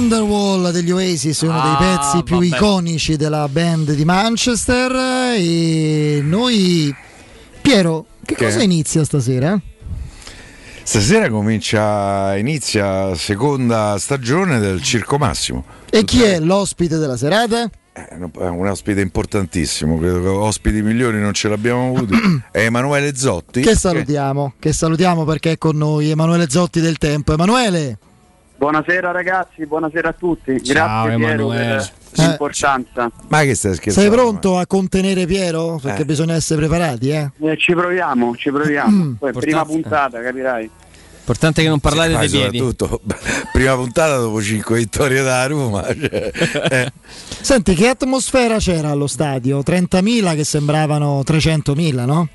Speaker 1: Wonderwall degli Oasis, uno dei
Speaker 23: Ah,
Speaker 1: pezzi più
Speaker 23: vabbè.
Speaker 1: iconici della band di Manchester. E noi, Piero, che,
Speaker 4: Che?
Speaker 1: cosa inizia stasera?
Speaker 4: Stasera comincia, inizia seconda stagione del Circo Massimo.
Speaker 1: E chi è l'ospite della serata?
Speaker 4: È un ospite importantissimo, credo che ospiti migliori non ce l'abbiamo avuto. *clears throat* È Emanuele Zotti.
Speaker 1: Che salutiamo, che salutiamo perché è con noi Emanuele Zotti del Tempo. Emanuele.
Speaker 33: Buonasera ragazzi, buonasera a tutti.
Speaker 1: Ciao,
Speaker 33: Grazie Piero per l'importanza.
Speaker 4: Ma che stai scherzando?
Speaker 1: Sei pronto a contenere Piero? Perché
Speaker 33: Eh.
Speaker 1: bisogna essere preparati, eh?
Speaker 33: Eh, ci proviamo, ci proviamo.
Speaker 1: Mm.
Speaker 33: Poi, prima puntata, capirai.
Speaker 2: Importante che non parlate
Speaker 4: Ma
Speaker 2: dei piedi.
Speaker 4: soprattutto, *laughs* prima puntata dopo 5 vittorie da Roma. cioè, eh.
Speaker 1: Senti, che atmosfera c'era allo stadio? 30.000 che sembravano 300.000, no?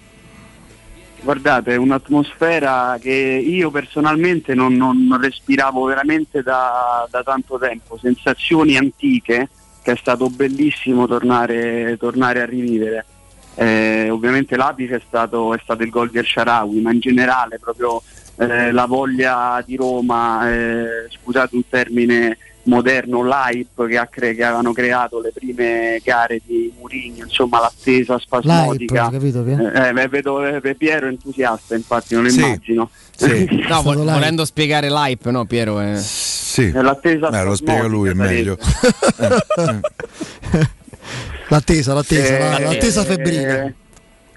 Speaker 33: Guardate, è un'atmosfera che io personalmente non, non- respiravo veramente da, da tanto tempo, sensazioni antiche che è stato bellissimo tornare, tornare a rivivere. Eh, ovviamente l'apice è stato, è stato il gol di Sharawi, ma in generale proprio eh, la voglia di Roma, eh, scusate un termine moderno, l'hype che, ha cre- che avevano creato le prime gare di Mourinho, insomma l'attesa spasmodica.
Speaker 1: L'hype, capito che?
Speaker 33: Eh, eh, beh, vedo eh, Piero entusiasta, infatti, non lo
Speaker 2: Sì.
Speaker 33: immagino. *laughs*
Speaker 2: No, vol- volendo spiegare l'hype, no, Piero? È...
Speaker 4: Sì.
Speaker 33: L'attesa
Speaker 4: Eh, lo spiega lui, è meglio. *laughs*
Speaker 1: L'attesa, l'attesa, la-
Speaker 33: Eh,
Speaker 1: l'attesa
Speaker 33: eh,
Speaker 1: febbrile.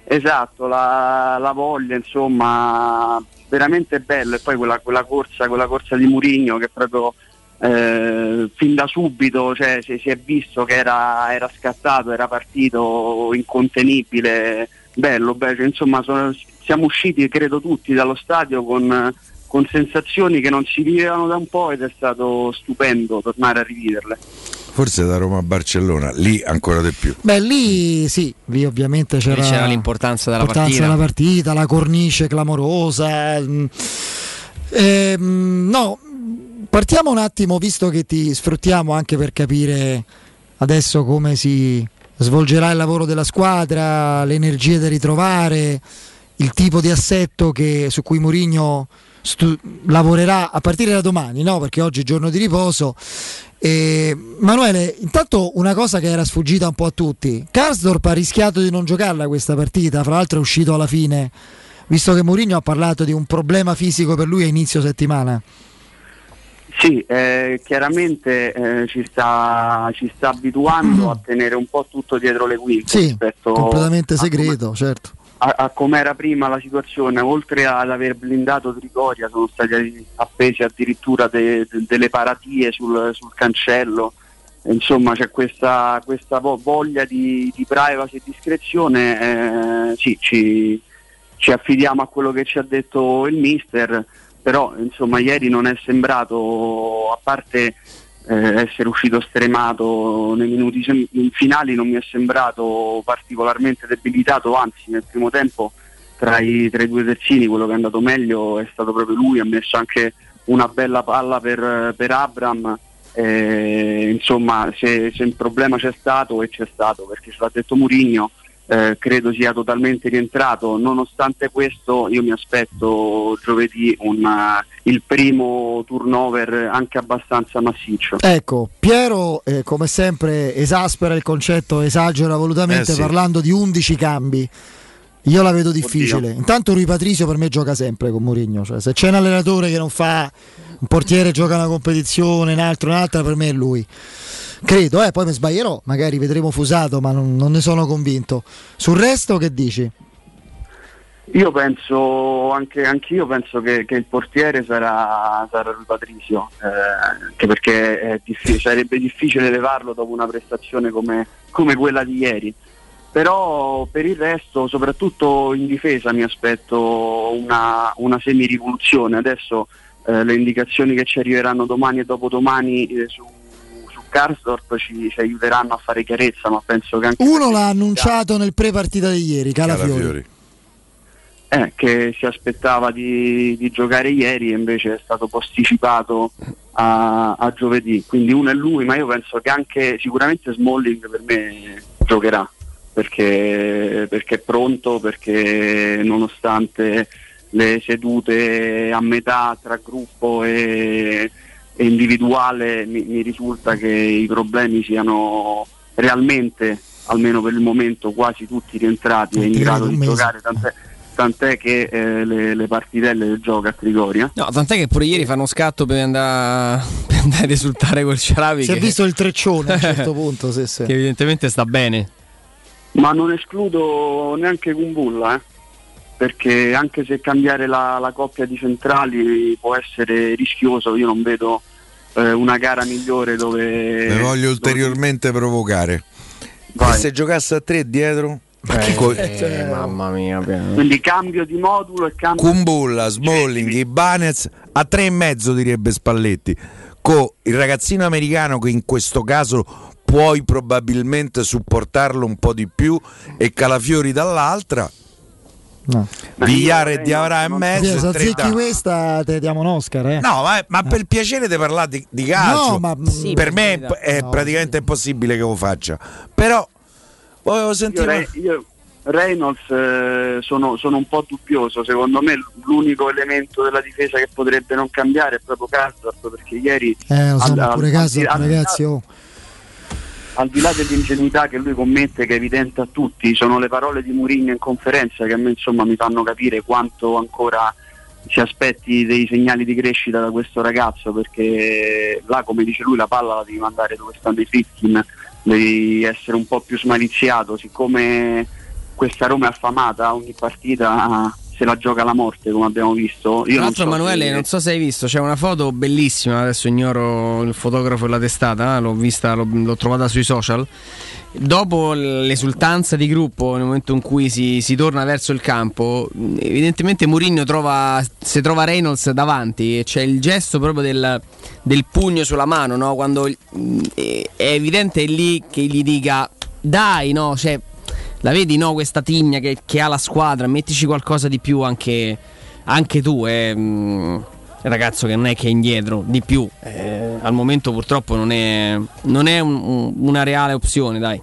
Speaker 33: Esatto, la, la voglia, insomma, veramente bello. E poi quella, quella corsa, quella corsa di Murigno che proprio eh, fin da subito cioè, si, si è visto che era, era scattato, era partito incontenibile, bello, bello. Insomma, sono- siamo usciti, credo tutti, dallo stadio con, con sensazioni che non si vivevano da un po' ed è stato stupendo tornare a riviverle.
Speaker 4: Forse da Roma a Barcellona, lì ancora di più.
Speaker 1: Beh, lì sì, lì ovviamente c'era,
Speaker 2: Lì c'era l'importanza della
Speaker 1: l'importanza
Speaker 2: partita.
Speaker 1: della partita, la cornice clamorosa. mm. Ehm, no, partiamo un attimo, visto che ti sfruttiamo anche per capire adesso come si svolgerà il lavoro della squadra, le energie da ritrovare, il tipo di assetto che- su cui Mourinho stu- lavorerà a partire da domani, no? perché oggi è giorno di riposo. E, Manuele, intanto una cosa che era sfuggita un po' a tutti, Karsdorp ha rischiato di non giocarla questa partita, fra l'altro è uscito alla fine, visto che Mourinho ha parlato di un problema fisico per lui a inizio settimana.
Speaker 33: Sì, eh, chiaramente eh, ci, sta, ci sta abituando a tenere un po' tutto dietro le quinte
Speaker 1: Sì,
Speaker 33: rispetto
Speaker 1: completamente
Speaker 33: a come-
Speaker 1: segreto, certo.
Speaker 33: a, a com'era prima la situazione, oltre ad aver blindato Trigoria sono stati appesi addirittura de- de- delle paratie sul, sul cancello, insomma c'è questa, questa vo- voglia di, di privacy e discrezione, eh, sì, ci, ci affidiamo a quello che ci ha detto il mister, però insomma ieri non è sembrato, a parte eh, essere uscito stremato nei minuti sem- finali non mi è sembrato particolarmente debilitato, anzi nel primo tempo tra i, tra i due terzini quello che è andato meglio è stato proprio lui, ha messo anche una bella palla per, per Abram, eh, insomma se, se un problema c'è stato e c'è stato perché ce l'ha detto Murigno. Eh, credo sia totalmente rientrato. Nonostante questo, io mi aspetto giovedì un, eh, il primo turnover anche abbastanza massiccio.
Speaker 1: Ecco, Piero eh, come sempre esaspera il concetto, esagera volutamente
Speaker 33: Eh sì.
Speaker 1: parlando di 11 cambi. Io la vedo difficile. Intanto Rui Patricio per me gioca sempre con Mourinho, cioè se c'è un allenatore che non fa un portiere gioca una competizione, un altro, un'altra, per me è lui. Credo, eh, poi mi sbaglierò, magari vedremo fusato, ma non, non ne sono convinto. Sul resto che dici?
Speaker 33: Io penso, anche anch'io penso che, che il portiere sarà, sarà Rui Patricio, eh, anche perché è diffi- sarebbe difficile levarlo dopo una prestazione come, come quella di ieri. Però per il resto, soprattutto in difesa, mi aspetto una, una semi-rivoluzione. Adesso eh, le indicazioni che ci arriveranno domani e dopodomani eh, su Karsdorp ci, ci aiuteranno a fare chiarezza, ma penso che anche
Speaker 1: Uno l'ha annunciato nel pre-partita di ieri, Calafiori.
Speaker 33: eh, che si aspettava di, di giocare ieri e invece è stato posticipato a, a giovedì. Quindi uno è lui, ma io penso che anche sicuramente Smalling per me giocherà perché, perché è pronto, perché nonostante le sedute a metà tra gruppo e individuale mi, mi risulta che i problemi siano realmente, almeno per il momento, quasi tutti rientrati e in grado di
Speaker 1: mese.
Speaker 33: giocare. Tant'è, tant'è che eh, le, le partitelle le gioca a Trigoria.
Speaker 2: No, tant'è che pure ieri fanno scatto per andare, *laughs* per andare ad esultare col Ciaravi.
Speaker 1: Si è
Speaker 2: che,
Speaker 1: visto il treccione a un certo *laughs* punto, sì, sì.
Speaker 2: che evidentemente sta bene.
Speaker 33: Ma non escludo neanche Kumbulla, eh, perché anche se cambiare la, la coppia di centrali può essere rischioso, io non vedo eh, una gara migliore dove...
Speaker 4: Mi voglio ulteriormente provocare. E se giocasse a tre dietro? Co-
Speaker 2: Eh, mamma mia.
Speaker 33: Quindi cambio di modulo e cambio...
Speaker 4: Kumbulla, Smalling, Ibanez a tre e mezzo direbbe Spalletti. Con il ragazzino americano che in questo caso puoi probabilmente supportarlo un po' di più e Calafiori dall'altra.
Speaker 1: No.
Speaker 4: Vigliare e Diavara e mezzo.
Speaker 1: Sì, se azzecchi questa te diamo un Oscar, eh.
Speaker 4: No, ma, ma per piacere di parlare di, di calcio,
Speaker 1: No, ma- Sì,
Speaker 4: per me è, è
Speaker 1: No,
Speaker 4: praticamente impossibile che lo faccia. Però volevo
Speaker 33: Io,
Speaker 4: sentire.
Speaker 33: Re- io- Reynolds eh, sono, sono un po' dubbioso, secondo me l'unico elemento della difesa che potrebbe non cambiare è proprio Karsdorp perché ieri
Speaker 1: Eh, lo ma pure
Speaker 33: al-
Speaker 1: ragazzi, oh.
Speaker 33: Al di là dell'ingenuità che lui commette, che è evidente a tutti, sono le parole di Mourinho in conferenza che a me insomma mi fanno capire quanto ancora si aspetti dei segnali di crescita da questo ragazzo, perché là come dice lui la palla la devi mandare dove stanno i Fritkin, devi essere un po' più smaliziato, siccome questa Roma è affamata, ogni partita se la gioca alla morte come abbiamo visto. Io
Speaker 2: Tra l'altro,
Speaker 33: so
Speaker 2: Emanuele, non so se hai visto, c'è una foto bellissima. Adesso ignoro il fotografo e la testata, eh, l'ho vista, l'ho, l'ho trovata sui social. Dopo l'esultanza di gruppo, nel momento in cui si, si torna verso il campo, evidentemente Mourinho trova, se trova Reynolds davanti e c'è il gesto proprio del, del pugno sulla mano, no? quando è è evidente lì che gli dica dai, no? Cioè, la vedi no questa tigna che, che ha la squadra, mettici qualcosa di più anche, anche tu, è un ragazzo che non è che è indietro di più, eh, al momento purtroppo non è, non è un- un- una reale opzione, dai.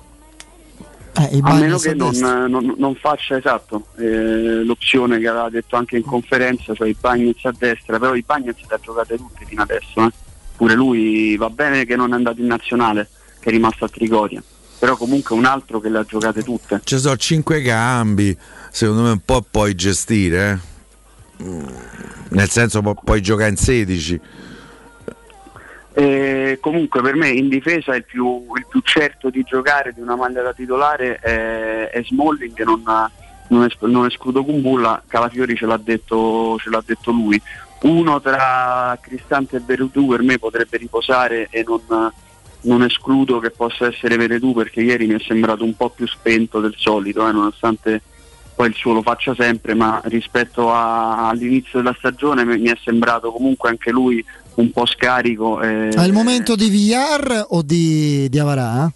Speaker 1: Eh,
Speaker 33: a meno che non, non- non faccia esatto eh, l'opzione che aveva detto anche in conferenza, cioè i Bagnets a destra, però i Bagnets le ha giocate tutte fino adesso, eh. pure lui va bene che non è andato in nazionale, che è rimasto a Trigoria, però comunque un altro che le ha giocate tutte.
Speaker 4: Ci sono cinque cambi, secondo me un po' puoi gestire, eh. Mm, nel senso pu- puoi giocare in 16.
Speaker 33: E comunque per me in difesa il più, il più certo di giocare di una maglia da titolare è, è Smalling, che non, non, es- non escludo Kumbulla, Calafiori ce l'ha, detto, ce l'ha detto lui. Uno tra Cristante e Veretù per me potrebbe riposare e non, non escludo che possa essere Veretù perché ieri mi è sembrato un po' più spento del solito, eh, nonostante poi il suo lo faccia sempre, ma rispetto a- all'inizio della stagione mi è sembrato comunque anche lui un po' scarico. e-
Speaker 1: È il momento di Villar o di, di Avarà?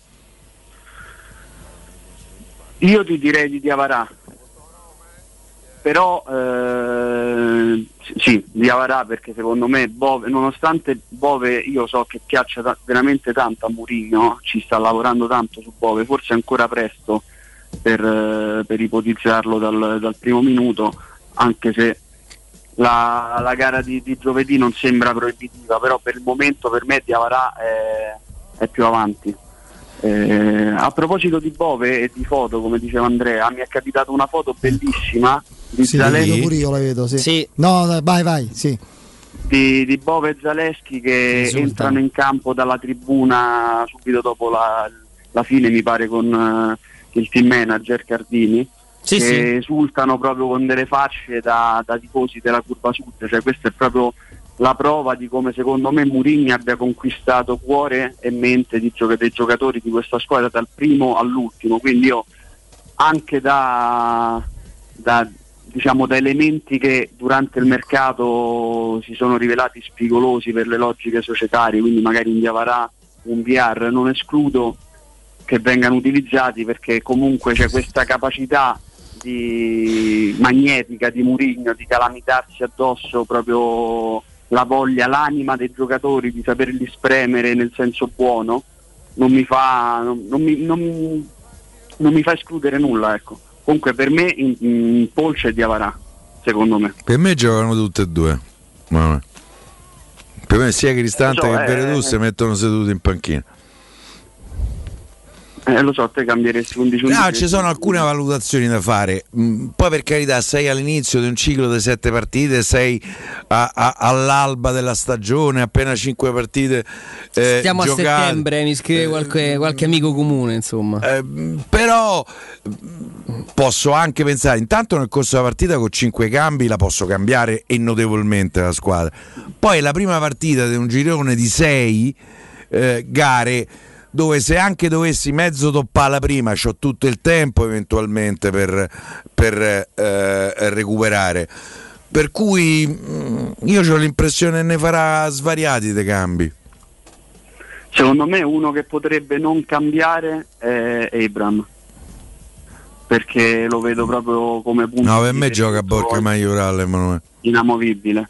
Speaker 33: Io ti direi di Diavarà, però eh, sì, Diavarà perché secondo me Bove, nonostante Bove io so che piaccia ta- veramente tanto a Murigno, ci sta lavorando tanto su Bove, forse è ancora presto per, eh, per ipotizzarlo dal, dal primo minuto, anche se la, la gara di, di giovedì non sembra proibitiva, però per il momento per me Diavarà è, è più avanti. Eh, a proposito di Bove e di foto, come diceva Andrea, mi è capitata una foto bellissima di,
Speaker 1: Sì,
Speaker 33: Zaleschi,
Speaker 1: pure io la vedo, sì. No, dai, vai, vai, sì.
Speaker 33: di, di Bove e Zaleschi che
Speaker 1: Esultano.
Speaker 33: entrano in campo dalla tribuna subito dopo la, la fine, mi pare, con eh, il team manager Cardini.
Speaker 2: Sì,
Speaker 33: che
Speaker 2: sì.
Speaker 33: esultano proprio con delle facce da, da tifosi della curva sud, cioè questa è proprio la prova di come secondo me Mourinho abbia conquistato cuore e mente dei giocatori di questa squadra dal primo all'ultimo, quindi io anche da, da, diciamo, da elementi che durante il mercato si sono rivelati spigolosi per le logiche societarie, quindi magari in Diavarà un VR, non escludo che vengano utilizzati perché comunque c'è questa capacità di magnetica di Murigno di calamitarsi addosso proprio la voglia, l'anima dei giocatori di saperli spremere nel senso buono non mi fa non, non mi, non- non mi fa escludere nulla ecco comunque per me in, in Polce e Diavarà secondo me
Speaker 4: Per me giocano tutte e due. Per me sia Cristante
Speaker 33: so,
Speaker 4: che
Speaker 33: eh,
Speaker 4: Veredù
Speaker 33: eh.
Speaker 4: si mettono seduti in panchina.
Speaker 33: Eh, lo so, te cambieresti 11
Speaker 4: No, ci sono alcune valutazioni da fare. Mm, Poi per carità, sei all'inizio di un ciclo di sette partite, sei a- a- all'alba della stagione, appena cinque partite. eh,
Speaker 2: Stiamo a
Speaker 4: giocate.
Speaker 2: settembre, mi scrive qualche, qualche amico comune, insomma.
Speaker 4: Eh, Però mm, posso anche pensare, intanto nel corso della partita con cinque cambi la posso cambiare e notevolmente la squadra. Poi la prima partita di un girone di sei eh, gare dove se anche dovessi mezzo toppare la prima ho tutto il tempo eventualmente per, per, eh, recuperare. Per cui mm, io ho l'impressione che ne farà svariati dei cambi.
Speaker 33: Secondo me uno che potrebbe non cambiare è Abram. Perché lo vedo proprio come punto
Speaker 4: No, per me gioca a Borca Maioral, Emanuele.
Speaker 33: inamovibile.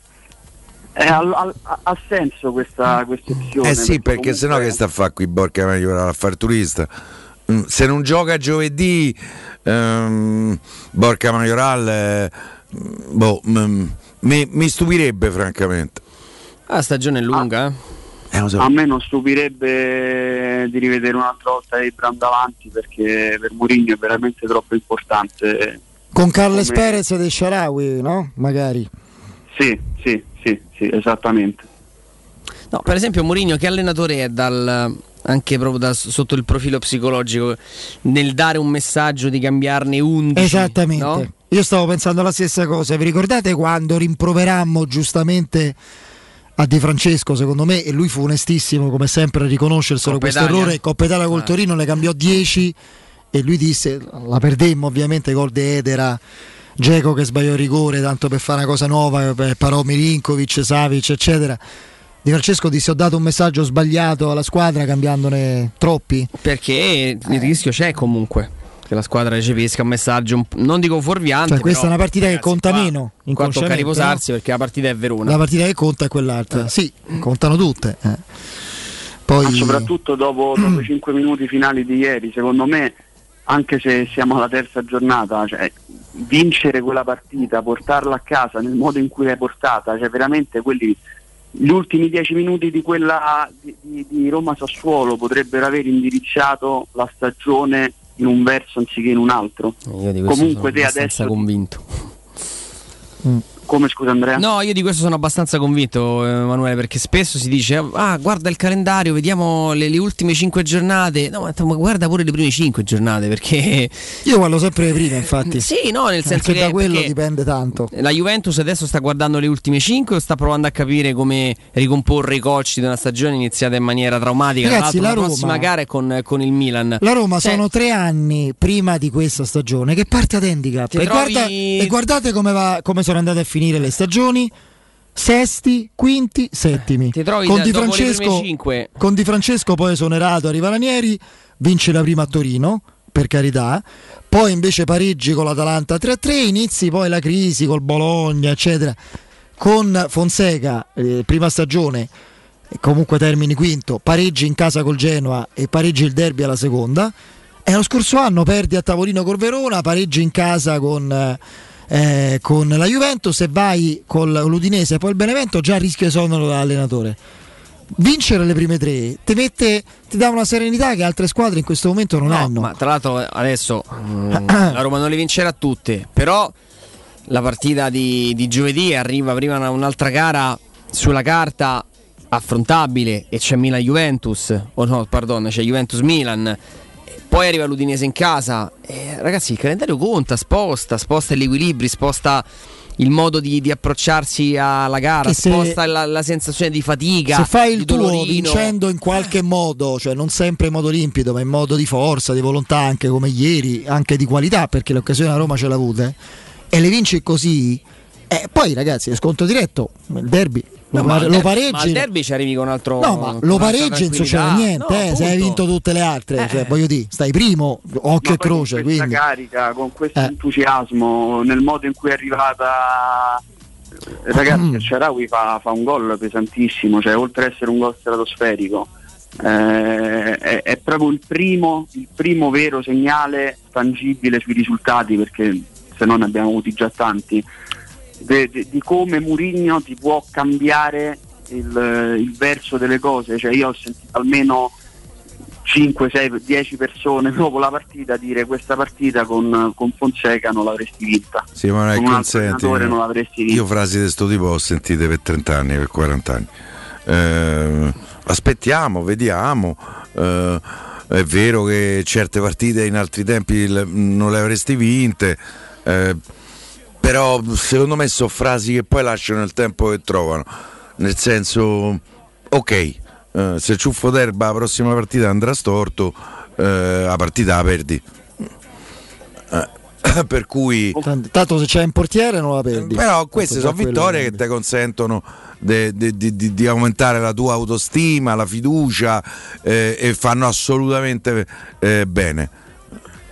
Speaker 33: Eh, ha, ha- ha senso questa, questa opzione.
Speaker 4: Eh sì, perché
Speaker 33: comunque-
Speaker 4: sennò che sta a fare qui Borca Maioral a far turista? Mm, Se non gioca giovedì, ehm, Borca Maioral, eh, boh, mm, mi, mi stupirebbe francamente.
Speaker 2: La stagione è lunga, eh.
Speaker 33: A me non stupirebbe di rivedere un'altra volta Abram davanti perché per Mourinho è veramente troppo importante.
Speaker 1: Con Carles
Speaker 33: Come-
Speaker 1: Perez e De Sharawi, no? Magari.
Speaker 33: Sì, sì, sì, sì, esattamente.
Speaker 2: No, per esempio Mourinho che allenatore è dal anche proprio da- sotto il profilo psicologico nel dare un messaggio di cambiarne 11
Speaker 1: Esattamente.
Speaker 2: no?
Speaker 1: Io stavo pensando la stessa cosa. Vi ricordate quando rimproverammo giustamente a Di Francesco, secondo me, e lui fu onestissimo come sempre a riconoscerselo questo errore. Coppa Italia col
Speaker 2: Eh.
Speaker 1: Torino ne cambiò 10 e lui disse, la perdemmo ovviamente, gol di Edera. Geco che sbagliò il rigore tanto per fare una cosa nuova, per- parò Milinkovic, Savic, eccetera. Di Francesco disse ho dato un messaggio sbagliato alla squadra cambiandone troppi.
Speaker 2: Perché il rischio c'è comunque che la squadra recepisca un messaggio non dico fuorviante,
Speaker 1: Cioè, questa
Speaker 2: però,
Speaker 1: è una partita che
Speaker 2: ragazzi,
Speaker 1: conta
Speaker 2: qua-
Speaker 1: meno,
Speaker 2: Qua tocca
Speaker 1: inconsciamente,
Speaker 2: riposarsi perché la partita è Verona.
Speaker 1: La partita che conta è quell'altra. Sì, contano tutte. eh. Poi
Speaker 33: Ma soprattutto dopo, dopo i 5 minuti finali di ieri, secondo me, anche se siamo alla terza giornata, cioè, vincere quella partita, portarla a casa nel modo in cui l'hai portata, cioè veramente quelli gli ultimi 10 minuti di quella di, di- di Roma Sassuolo potrebbero aver indirizzato la stagione in un verso anziché in un altro.
Speaker 2: Io di questo
Speaker 33: Comunque
Speaker 2: sono
Speaker 33: te adesso
Speaker 2: convinto.
Speaker 33: Come scusa Andrea?
Speaker 2: No, io di questo sono abbastanza convinto, Emanuele, perché spesso si dice: Ah, guarda il calendario, vediamo le, le ultime 5 giornate. No, ma, ma guarda pure le prime 5 giornate, perché. *laughs*
Speaker 1: Io guardo sempre le prime, infatti.
Speaker 2: Sì, no, nel senso
Speaker 1: Perché
Speaker 2: che
Speaker 1: da quello dipende tanto.
Speaker 2: La Juventus adesso sta guardando le ultime 5 o sta provando a capire come ricomporre i cocci di una stagione iniziata in maniera traumatica?
Speaker 1: Ragazzi,
Speaker 2: Tra l'altro,
Speaker 1: la
Speaker 2: prossima
Speaker 1: Roma-
Speaker 2: gara è con, con il Milan.
Speaker 1: La Roma
Speaker 2: Cioè,
Speaker 1: sono tre anni prima di questa stagione che parte ad handicap. E,
Speaker 2: trovi-
Speaker 1: guarda- e guardate come, va- come sono andate a finire le stagioni. Sesti, quinti, settimi.
Speaker 2: Ti trovi
Speaker 1: con,
Speaker 2: da-
Speaker 1: di Francesco, con Di Francesco poi esonerato arriva Ranieri, vince la prima a Torino, per carità. Poi invece pareggi con l'Atalanta 3-3, inizi poi la crisi col Bologna, eccetera. Con Fonseca, eh, prima stagione, e comunque termini quinto, pareggi in casa col Genoa e pareggi il derby alla seconda. E lo scorso anno perdi a tavolino col Verona, pareggi in casa con, eh, eh, con la Juventus e vai con l'Udinese e poi il Benevento, già rischio esonero da allenatore. Vincere le prime tre ti, mette, ti dà una serenità che altre squadre in questo momento non
Speaker 2: No,
Speaker 1: hanno.
Speaker 2: ma tra l'altro adesso mm, *coughs* la Roma non le vincerà tutte, però la partita di, di giovedì arriva prima una- un'altra gara sulla carta affrontabile e c'è Milan-Juventus, o no, pardon, c'è Juventus-Milan, poi arriva l'Udinese in casa. Eh, ragazzi, il calendario conta, sposta, sposta gli equilibri, sposta il modo di, di approcciarsi alla gara,
Speaker 1: se-
Speaker 2: sposta la, la sensazione di fatica.
Speaker 1: Se fai il tuo
Speaker 2: dolorino.
Speaker 1: vincendo in qualche modo, cioè non sempre in modo limpido, ma in modo di forza, di volontà, anche come ieri, anche di qualità, perché le occasioni a Roma ce l'ha avute, e le vinci così, eh, poi ragazzi, è sconto diretto, il derby
Speaker 2: No, ma
Speaker 1: pare- lo pareggi.
Speaker 2: Ma al derby ci arrivi con un altro.
Speaker 1: No, ma lo pareggi non succede niente,
Speaker 2: No,
Speaker 1: eh, se hai vinto tutte le altre, cioè,
Speaker 2: Eh.
Speaker 1: voglio dire, stai primo, occhio
Speaker 33: Ma
Speaker 1: e croce,
Speaker 33: con questa
Speaker 1: quindi
Speaker 33: carica, con questo
Speaker 1: Eh.
Speaker 33: entusiasmo, nel modo in cui è arrivata ragazzi,
Speaker 1: Mm.
Speaker 33: il Sharawi fa, fa un gol pesantissimo, cioè oltre ad essere un gol stratosferico, eh, è, è proprio il primo, il primo vero segnale tangibile sui risultati, perché se no ne abbiamo avuti già tanti, de- de- di come Murigno ti può cambiare il, il verso delle cose. Cioè io ho sentito almeno 5, 6, 10 persone *laughs* dopo la partita dire questa partita con, con Fonseca non l'avresti vinta.
Speaker 4: Sì, ma non è consenti.
Speaker 33: non l'avresti vinta.
Speaker 4: Io frasi di questo tipo ho sentite per 30 anni, per 40 anni. Eh, aspettiamo, vediamo. Eh, è vero che certe partite in altri tempi non le avresti vinte, eh, però secondo me sono frasi che poi lasciano il tempo che trovano. Nel senso, ok, eh, se ciuffo d'erba la prossima partita andrà storto, eh, la partita la perdi. Eh, *coughs* per cui
Speaker 1: Tant- Tanto se c'è un portiere non la perdi.
Speaker 4: però queste sono vittorie che ti consentono di aumentare la tua autostima, la fiducia eh, e fanno assolutamente eh, bene.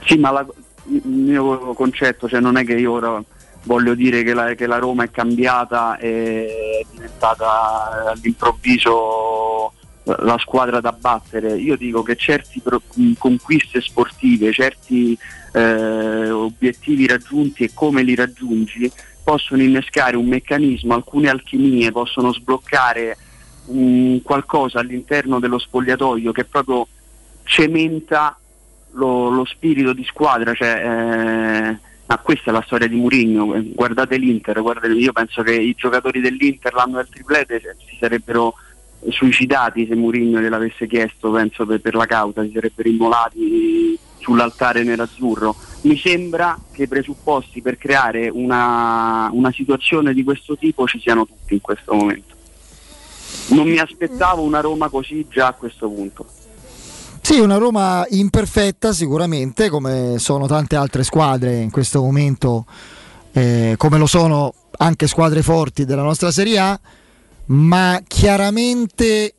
Speaker 33: Sì, ma la- il mio concetto, cioè non è che io ora voglio dire che la, che la Roma è cambiata e è diventata all'improvviso la squadra da battere. Io dico che certi pro- conquiste sportive, certi eh, obiettivi raggiunti e come li raggiungi possono innescare un meccanismo, alcune alchimie possono sbloccare un qualcosa all'interno dello spogliatoio che proprio cementa lo, lo spirito di squadra, cioè, eh, ma questa è la storia di Mourinho, eh, guardate l'Inter, guardate- io penso che i giocatori dell'Inter l'anno del triplete si sarebbero suicidati se Mourinho gliel'avesse chiesto, penso per, per la causa, si sarebbero immolati sull'altare nerazzurro. Mi sembra che i presupposti per creare una, una situazione di questo tipo ci siano tutti in questo momento. Non mi aspettavo una Roma così già a questo punto.
Speaker 1: Sì, una Roma imperfetta sicuramente, come sono tante altre squadre in questo momento, eh, come lo sono anche squadre forti della nostra Serie A, ma chiaramente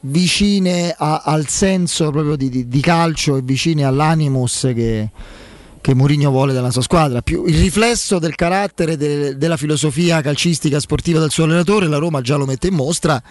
Speaker 1: vicine a- al senso proprio di, di- di calcio e vicine all'animus che, che Mourinho vuole dalla sua squadra. Più il riflesso del carattere de- della filosofia calcistica sportiva del suo allenatore, la Roma già lo mette in mostra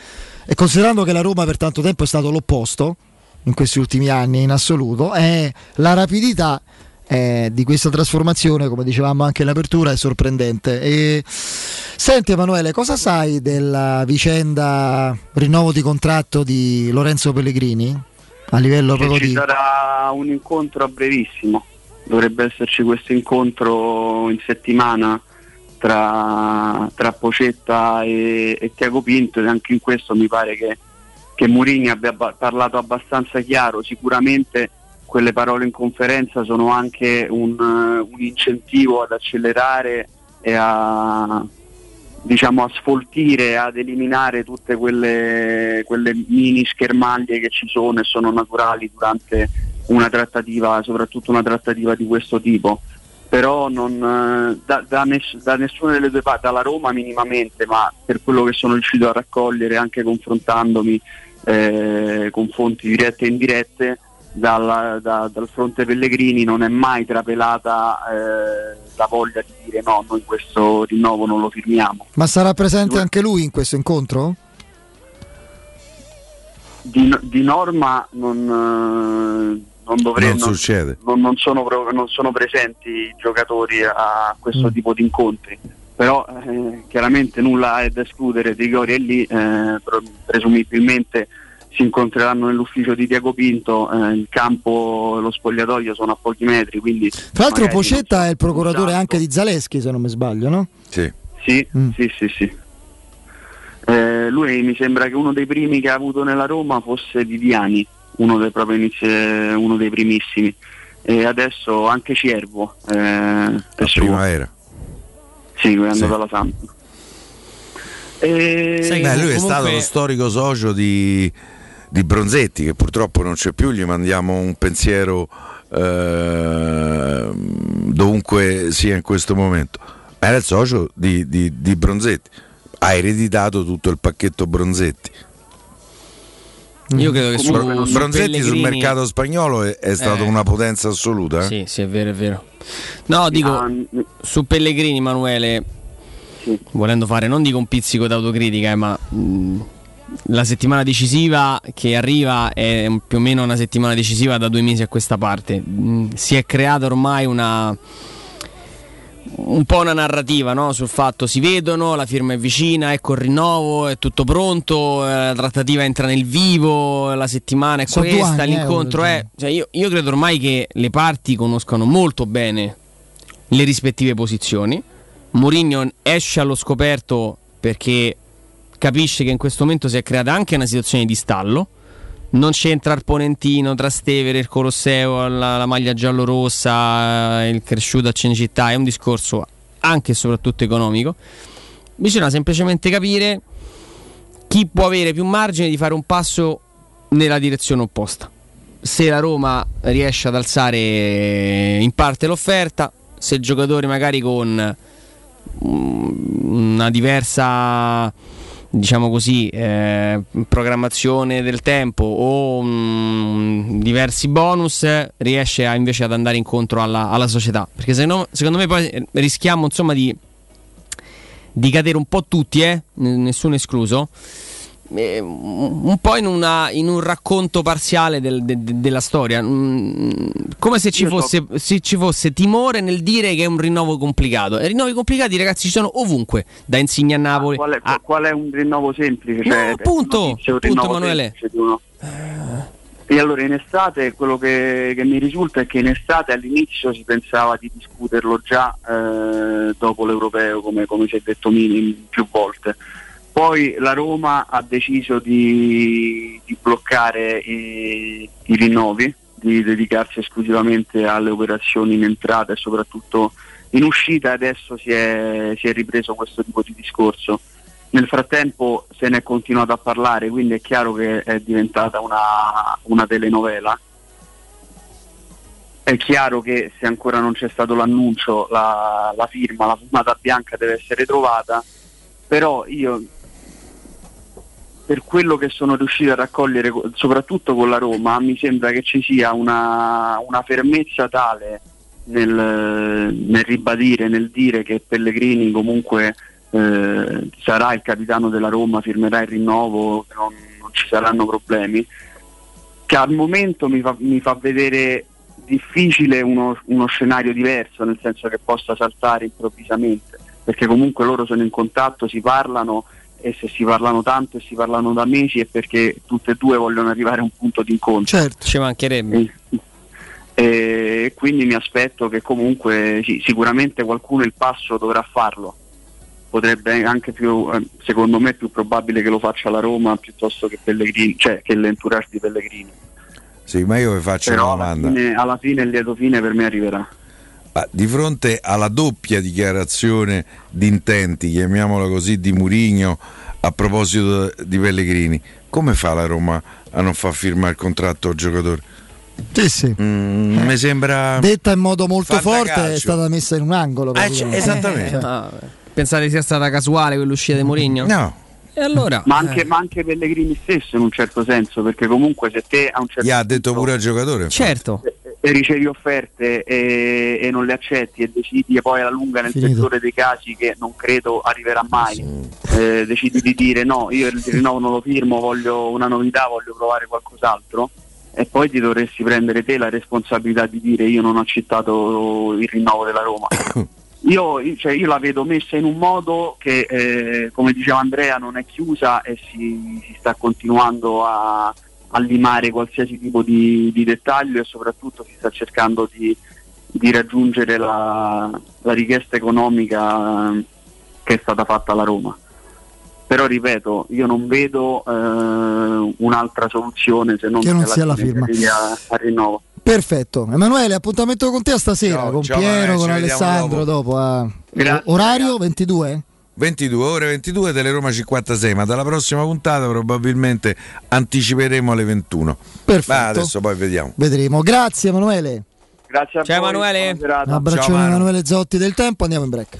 Speaker 1: e considerando che la Roma per tanto tempo è stato l'opposto in questi ultimi anni in assoluto, è la rapidità eh, di questa trasformazione, come dicevamo anche in apertura, è sorprendente. E, senti Emanuele, cosa sai della vicenda rinnovo di contratto di Lorenzo Pellegrini? A livello proprio
Speaker 33: ci
Speaker 1: di...
Speaker 33: sarà un incontro a brevissimo, dovrebbe esserci questo incontro in settimana tra, tra Pocetta e, e Tiago Pinto e anche in questo mi pare che, che Mourinho abbia parlato abbastanza chiaro, sicuramente quelle parole in conferenza sono anche un, un incentivo ad accelerare e a, diciamo, a sfoltire, ad eliminare tutte quelle, quelle mini schermaglie che ci sono e sono naturali durante una trattativa, soprattutto una trattativa di questo tipo. Però non, da, da ness- da nessuna delle due parti, dalla Roma minimamente, ma per quello che sono riuscito a raccogliere anche confrontandomi eh, con fonti dirette e indirette, dalla- da- dal fronte Pellegrini non è mai trapelata eh, la voglia di dire no, noi questo rinnovo non lo firmiamo.
Speaker 1: Ma sarà presente anche lui in questo incontro?
Speaker 33: Di, di norma non, eh, non dovrebbe
Speaker 4: Non succede.
Speaker 33: non, non sono, non sono presenti i giocatori a questo
Speaker 1: Mm.
Speaker 33: tipo di incontri. Però eh, chiaramente nulla è da escludere, Trigori è lì, eh, presumibilmente si incontreranno nell'ufficio di Diago Pinto, eh, il campo e lo spogliatoio sono a pochi metri, quindi
Speaker 1: Tra l'altro Pocetta è il procuratore anche di Zaleschi, se non mi sbaglio, no?
Speaker 4: Sì.
Speaker 33: Sì, sì, sì, sì. Eh, lui mi sembra che uno dei primi che ha avuto nella Roma fosse Viviani, uno dei, proprio inizi- uno dei primissimi. E adesso anche Ciervo eh, è suo.
Speaker 4: Primavera.
Speaker 33: Sì, lui è
Speaker 4: Sì.
Speaker 33: andato alla Samp. E...
Speaker 4: Beh, lui è
Speaker 33: comunque-
Speaker 4: stato lo storico socio di, di Bronzetti, che purtroppo non c'è più, gli mandiamo un pensiero eh, dovunque sia in questo momento. Era il socio di, di- di Bronzetti, ha ereditato tutto il pacchetto Bronzetti.
Speaker 2: Io credo che su,
Speaker 4: Bro-
Speaker 2: su
Speaker 4: Bronzetti sul
Speaker 2: Pellegrini-
Speaker 4: mercato spagnolo è, è stato
Speaker 2: Eh.
Speaker 4: una potenza assoluta. eh?
Speaker 2: Sì, sì, è vero, è vero. No, dico, su Pellegrini, Emanuele, volendo fare, non dico un pizzico d'autocritica, eh, ma mh, la settimana decisiva che arriva è più o meno una settimana decisiva da due mesi a questa parte. Mh, si è creata ormai una, un po' una narrativa no? sul fatto si vedono, la firma è vicina, ecco il rinnovo, è tutto pronto, eh, la trattativa entra nel vivo, la settimana è
Speaker 1: due
Speaker 2: questa,
Speaker 1: anni, eh,
Speaker 2: l'incontro
Speaker 1: voglio
Speaker 2: è... Cioè io, io credo ormai che le parti conoscano molto bene le rispettive posizioni. Mourinho esce allo scoperto perché capisce che in questo momento si è creata anche una situazione di stallo. Non c'entra il Ponentino, Trastevere, il Colosseo, la, la maglia giallo-rossa, il cresciuto a Cinecittà. È un discorso anche e soprattutto economico. Bisogna semplicemente capire chi può avere più margine di fare un passo nella direzione opposta. Se la Roma riesce ad alzare in parte l'offerta, se il giocatore magari con mm, una diversa diciamo così eh, programmazione del tempo o mm, diversi bonus riesce a, invece ad andare incontro alla, alla società. Perché se no, secondo me poi eh, rischiamo insomma di, di cadere un po' tutti eh, nessuno escluso eh, un po' in, una- in un racconto parziale del- de- de- della storia, Mm, come se ci,
Speaker 33: Io so-
Speaker 2: fosse, se ci fosse timore nel dire che è un rinnovo complicato. E rinnovi complicati, ragazzi, ci sono ovunque, da Insigne a Napoli.
Speaker 33: Qual è,
Speaker 2: a-
Speaker 33: qual è un rinnovo semplice?
Speaker 2: No,
Speaker 33: Cioè,
Speaker 2: appunto,
Speaker 33: un
Speaker 2: appunto,
Speaker 33: rinnovo
Speaker 2: Emanuele.
Speaker 33: E allora in estate quello che, che mi risulta è che in estate all'inizio si pensava di discuterlo già eh, dopo l'europeo, come, come si è detto Mini più volte. Poi la Roma ha deciso di, di bloccare i, i rinnovi, di dedicarsi esclusivamente alle operazioni in entrata e soprattutto in uscita. Adesso si è, si è ripreso questo tipo di discorso. Nel frattempo se ne è continuato a parlare, quindi è chiaro che è diventata una, una telenovela. È chiaro che se ancora non c'è stato l'annuncio, la, la firma, la fumata bianca deve essere trovata, però io per quello che sono riuscito a raccogliere, co- soprattutto con la Roma, mi sembra che ci sia una, una fermezza tale nel, nel ribadire, nel dire che Pellegrini comunque eh, sarà il capitano della Roma, firmerà il rinnovo, non, non ci saranno problemi, che al momento mi fa, mi fa vedere difficile uno, uno scenario diverso, nel senso che possa saltare improvvisamente, perché comunque loro sono in contatto, si parlano e se si parlano tanto e si parlano da mesi è perché tutte e due vogliono arrivare a un punto di incontro.
Speaker 1: Certo.
Speaker 2: Ci mancherebbe.
Speaker 33: E quindi mi aspetto che comunque sì, sicuramente qualcuno il passo dovrà farlo. Potrebbe anche più, secondo me, più probabile che lo faccia la Roma piuttosto che Pellegrini, cioè che l'entourage di Pellegrini.
Speaker 4: Sì, ma io vi faccio
Speaker 33: Però
Speaker 4: una
Speaker 33: alla
Speaker 4: domanda.
Speaker 33: fine, alla fine il lieto fine per me arriverà.
Speaker 4: Ma di fronte alla doppia dichiarazione di intenti, chiamiamola così, di Murigno a proposito di Pellegrini, come fa la Roma a non far firmare il contratto al giocatore?
Speaker 1: Sì, sì.
Speaker 4: Mm, Mi sembra.
Speaker 1: Detta in modo molto forte, è stata messa in un angolo.
Speaker 4: Eh,
Speaker 1: praticamente.
Speaker 4: cioè, esattamente.
Speaker 2: Ah, pensate sia stata casuale quell'uscita di Mourinho?
Speaker 4: No.
Speaker 2: E allora?
Speaker 33: Ma anche, ma anche Pellegrini stesso in un certo senso, perché comunque se te a un certo
Speaker 4: Gli ha detto pure al giocatore.
Speaker 2: Certo.
Speaker 33: Ricevi offerte e, e non le accetti e decidi poi alla lunga nel
Speaker 1: Finito.
Speaker 33: peggiore dei casi che non credo arriverà mai. Eh, decidi di dire no io il rinnovo non lo firmo voglio una novità voglio provare qualcos'altro. E poi ti dovresti prendere te la responsabilità di dire io non ho accettato il rinnovo della Roma. *coughs* Io, cioè, io la vedo messa in un modo che eh, come diceva Andrea non è chiusa e si, si sta continuando a, a limare qualsiasi tipo di, di dettaglio e soprattutto si sta cercando di, di raggiungere la, la richiesta economica eh, che è stata fatta alla Roma. Però ripeto, io non vedo eh, un'altra soluzione se non
Speaker 1: Che non sia la firma.
Speaker 33: al rinnovo.
Speaker 1: Perfetto. Emanuele, appuntamento con te stasera,
Speaker 4: Ciao,
Speaker 1: con
Speaker 4: ciao,
Speaker 1: Piero, con Alessandro
Speaker 4: dopo.
Speaker 1: dopo. a-
Speaker 33: Grazie,
Speaker 1: Orario 22?
Speaker 4: 22 ore 22 delle Roma 56, ma dalla prossima puntata probabilmente anticiperemo alle 21.
Speaker 1: Perfetto.
Speaker 4: Ma adesso poi vediamo.
Speaker 1: Vedremo. Grazie Emanuele.
Speaker 33: Grazie a
Speaker 2: Ciao,
Speaker 33: voi,
Speaker 2: Emanuele.
Speaker 1: Un abbraccione
Speaker 4: Ciao.
Speaker 1: Emanuele Zotti del Tempo, andiamo in break.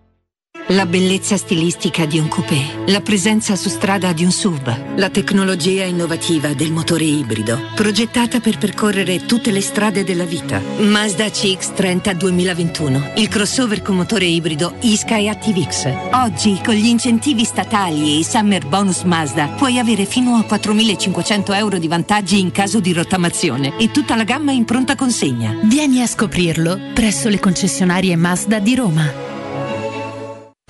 Speaker 34: La bellezza stilistica di un coupé, la presenza su strada di un SUV, la tecnologia innovativa del motore ibrido, progettata per percorrere tutte le strade della vita. Mazda CX-30 2021, il crossover con motore ibrido Isky ActiveX. Oggi, con gli incentivi statali e i Summer Bonus Mazda, puoi avere fino a 4.500 euro di vantaggi in caso di rottamazione e tutta la gamma in pronta consegna.
Speaker 35: Vieni a scoprirlo presso le concessionarie Mazda di Roma.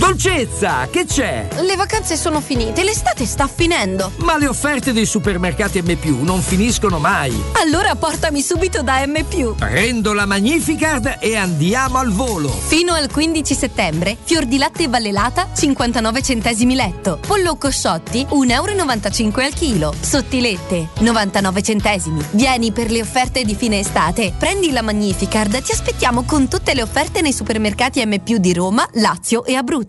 Speaker 36: Dolcezza, che c'è?
Speaker 37: Le vacanze sono finite, l'estate sta finendo.
Speaker 36: Ma le offerte dei supermercati M non finiscono mai.
Speaker 37: Allora portami subito da M.
Speaker 36: Prendo la Magnificard e andiamo al volo.
Speaker 37: Fino al 15 settembre, fior di latte vallelata 59 centesimi letto. Pollo cosciotti 1,95 euro al chilo. Sottilette 99 centesimi. Vieni per le offerte di fine estate. Prendi la Magnificard, ti aspettiamo con tutte le offerte nei supermercati M di Roma, Lazio e Abruzzo.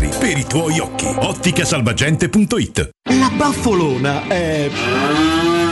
Speaker 18: per i tuoi occhi. Otticasalvagente.it
Speaker 38: La baffolona è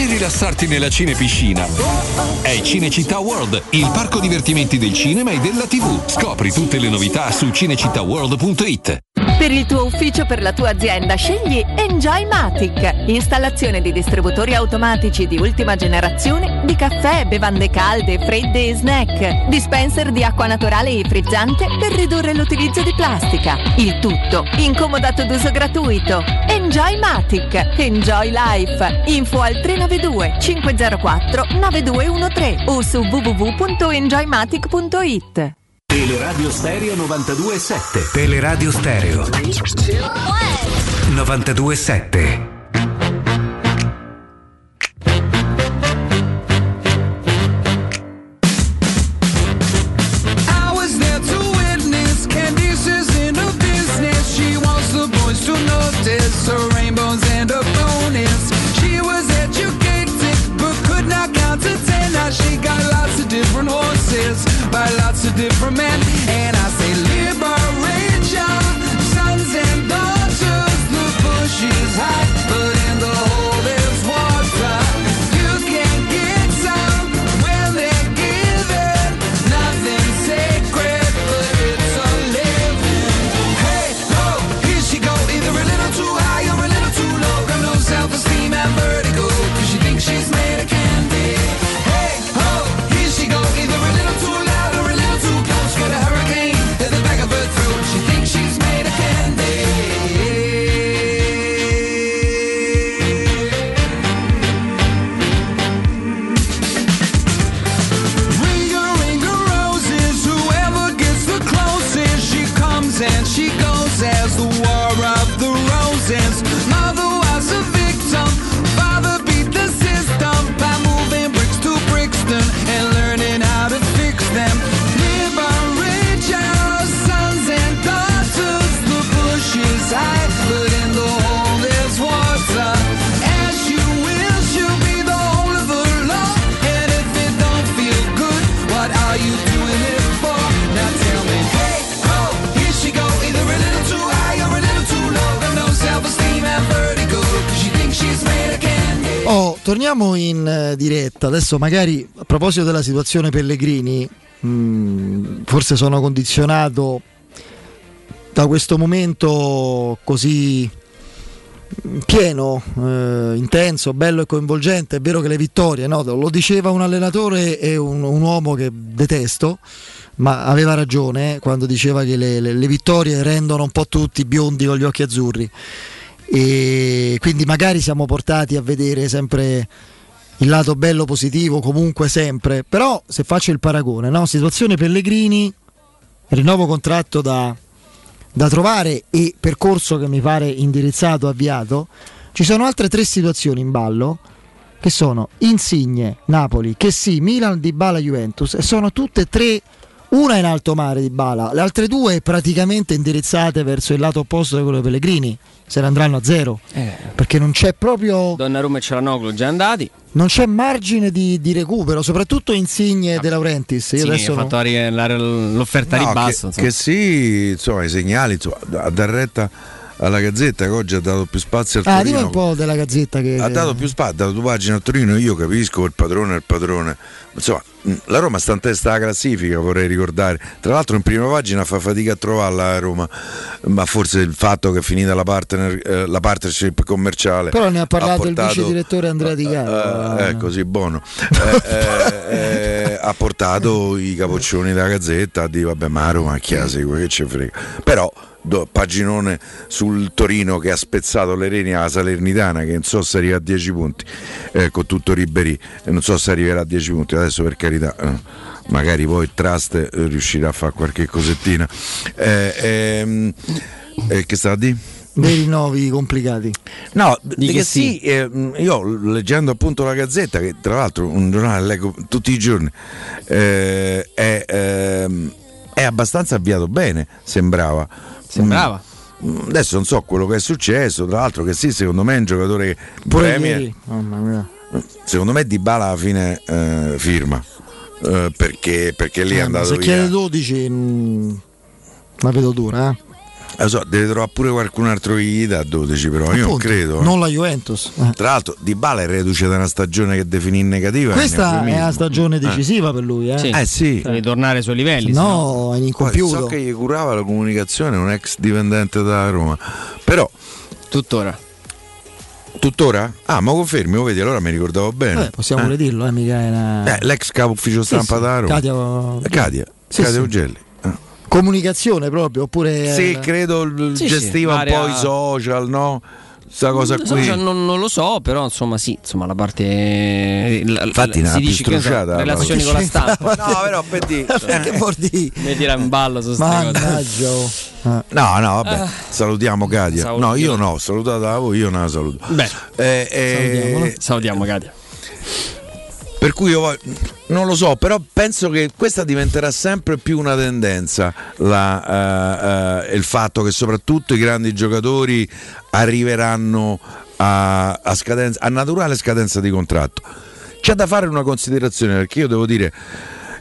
Speaker 39: e rilassarti nella cinepiscina. È Cinecittà World, il parco divertimenti del cinema e della TV. Scopri tutte le novità su cinecittàworld.it.
Speaker 7: Per il tuo ufficio, per la tua azienda, scegli Enjoymatic. Installazione di distributori automatici di ultima generazione di caffè, bevande calde, fredde e snack. Dispenser di acqua naturale e frizzante per ridurre l'utilizzo di plastica. Il tutto incomodato d'uso gratuito. Enjoymatic. Enjoy Life. Info al 392 504 9213 o su www.enjoymatic.it.
Speaker 40: Teleradio Stereo 92.7 Teleradio Stereo 92.7
Speaker 1: diretta. Adesso magari a proposito della situazione Pellegrini, mh, forse sono condizionato da questo momento così mh, pieno, eh, intenso, bello e coinvolgente. È vero che le vittorie, no? lo diceva un allenatore e un, un uomo che detesto, ma aveva ragione eh, quando diceva che le, le- le vittorie rendono un po' tutti biondi con gli occhi azzurri e quindi magari siamo portati a vedere sempre il lato bello positivo comunque sempre. Però se faccio il paragone no? situazione Pellegrini rinnovo contratto da, da trovare e percorso che mi pare indirizzato avviato. Ci sono altre tre situazioni in ballo che sono Insigne, Napoli, che sì, Milan, Dybala, Juventus. E sono tutte e tre una in alto mare di Bala, le altre due praticamente indirizzate verso il lato opposto di quello di Pellegrini, se ne andranno a zero, perché non c'è proprio
Speaker 2: Donnarumma e Cialanoglu già andati.
Speaker 1: Non c'è margine di, di recupero, soprattutto Insigne De Laurentiis. Io
Speaker 2: Sì,
Speaker 1: adesso
Speaker 2: fatto la- l'offerta
Speaker 4: No,
Speaker 2: ribasso.
Speaker 4: che, che sì, insomma, i segnali, insomma, a dar retta alla Gazzetta che oggi ha dato più spazio al
Speaker 1: Ah,
Speaker 4: Torino.
Speaker 1: dimmi un po' della gazzetta che...
Speaker 4: ha dato più spazio, ha dato due pagine a Torino, io capisco il padrone è il padrone. Insomma, mh, la Roma sta in testa alla classifica, vorrei ricordare. Tra l'altro in prima pagina fa fatica a trovarla a Roma, ma forse il fatto che è finita la, partner, eh, la partnership commerciale.
Speaker 1: Però ne ha parlato il
Speaker 4: portato-
Speaker 1: vice direttore Andrea Di Caro.
Speaker 4: eh, così buono. Eh, eh, eh, ha portato i capoccioni della Gazzetta a dire vabbè ma a Roma chi la segue, che ci frega. Però do- paginone sul Torino che ha spezzato le reni alla Salernitana che non so se arriva a 10 punti eh, con tutto Ribéry e non so se arriverà a 10 punti adesso per carità eh, magari poi il Trust eh, riuscirà a fare qualche cosettina eh, ehm, eh, che stava a dire?
Speaker 1: dei rinnovi complicati.
Speaker 4: No,
Speaker 1: Di
Speaker 4: che
Speaker 1: che
Speaker 4: sì, eh, io leggendo appunto la Gazzetta, che tra l'altro un giornale leggo tutti i giorni, eh, è, ehm, è abbastanza avviato bene, sembrava.
Speaker 2: Sembrava.
Speaker 4: Mm, Adesso non so quello che è successo, tra l'altro che sì, secondo me è un giocatore che Premier-
Speaker 1: mia.
Speaker 4: secondo me Di Bala alla fine eh, firma. eh, perché, perché lì è
Speaker 1: Eh, ma
Speaker 4: andato
Speaker 1: se
Speaker 4: via.
Speaker 1: chiede 12 mm, la vedo dura, eh.
Speaker 4: Lo so, deve trovare pure qualcun altro che gli dà 12, però io non
Speaker 1: Appunto,
Speaker 4: credo. eh.
Speaker 1: Non la Juventus. eh.
Speaker 4: Tra l'altro Di Bala è reduce da una stagione che definì negativa.
Speaker 1: Questa è la stagione
Speaker 4: Eh.
Speaker 1: decisiva per lui, eh.
Speaker 2: Sì.
Speaker 4: Eh sì.
Speaker 2: Devi tornare ai suoi livelli.
Speaker 1: No, è
Speaker 4: Poi
Speaker 1: incompiuto.
Speaker 4: so che gli curava la comunicazione un ex dipendente da Roma. Però
Speaker 2: Tuttora.
Speaker 4: tuttora? Ah, ma confermi, lo vedi, allora mi ricordavo bene.
Speaker 1: Eh, possiamo
Speaker 4: Eh.
Speaker 1: pure dirlo, eh, mica è una...
Speaker 4: Eh, l'ex capo ufficio
Speaker 1: Sì,
Speaker 4: stampa
Speaker 1: sì,
Speaker 4: da Roma.
Speaker 1: Katia-
Speaker 4: Eh, Katia,
Speaker 1: Sì, sì.
Speaker 4: Ugelli.
Speaker 1: Comunicazione proprio, oppure...
Speaker 4: Sì,
Speaker 1: eh,
Speaker 4: credo
Speaker 2: Sì,
Speaker 4: gestiva
Speaker 2: sì,
Speaker 4: un po' i social, no? Sta cosa
Speaker 2: Non,
Speaker 4: qui.
Speaker 2: so, non- non lo so, però insomma sì, insomma la parte... la-
Speaker 4: Infatti,
Speaker 2: la- si dice che so, relazioni con la stampa. *laughs*
Speaker 4: No, però per dire. *laughs*
Speaker 1: che vuol dire? *laughs*
Speaker 2: Mi tira in ballo su.
Speaker 1: Mannaggia. oh. Eh.
Speaker 4: No, no, vabbè,
Speaker 2: Ah.
Speaker 4: salutiamo Katia.
Speaker 2: Saluto
Speaker 4: no, io no, salutata voi, io non la saluto.
Speaker 2: Beh,
Speaker 4: Eh, eh,
Speaker 2: salutiamo Katia.
Speaker 4: Per cui io voglio- non lo so, però penso che questa diventerà sempre più una tendenza, la, eh, eh, il fatto che soprattutto i grandi giocatori arriveranno a, a scadenza- a naturale scadenza di contratto. C'è da fare una considerazione perché io devo dire,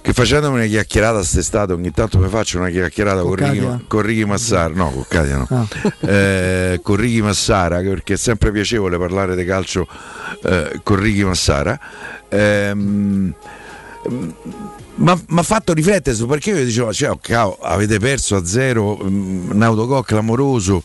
Speaker 4: che facendomi una chiacchierata st'estate ogni tanto mi faccio una chiacchierata con,
Speaker 1: Con
Speaker 4: Righi, con Righi Massara no con Cadia no
Speaker 1: Ah.
Speaker 4: Eh, con Righi Massara perché è sempre piacevole parlare di calcio eh, con Righi Massara Ehm, mi ha fatto riflettere su perché io dicevo cioè, oh, cavolo, avete perso a zero mm, un autogol clamoroso.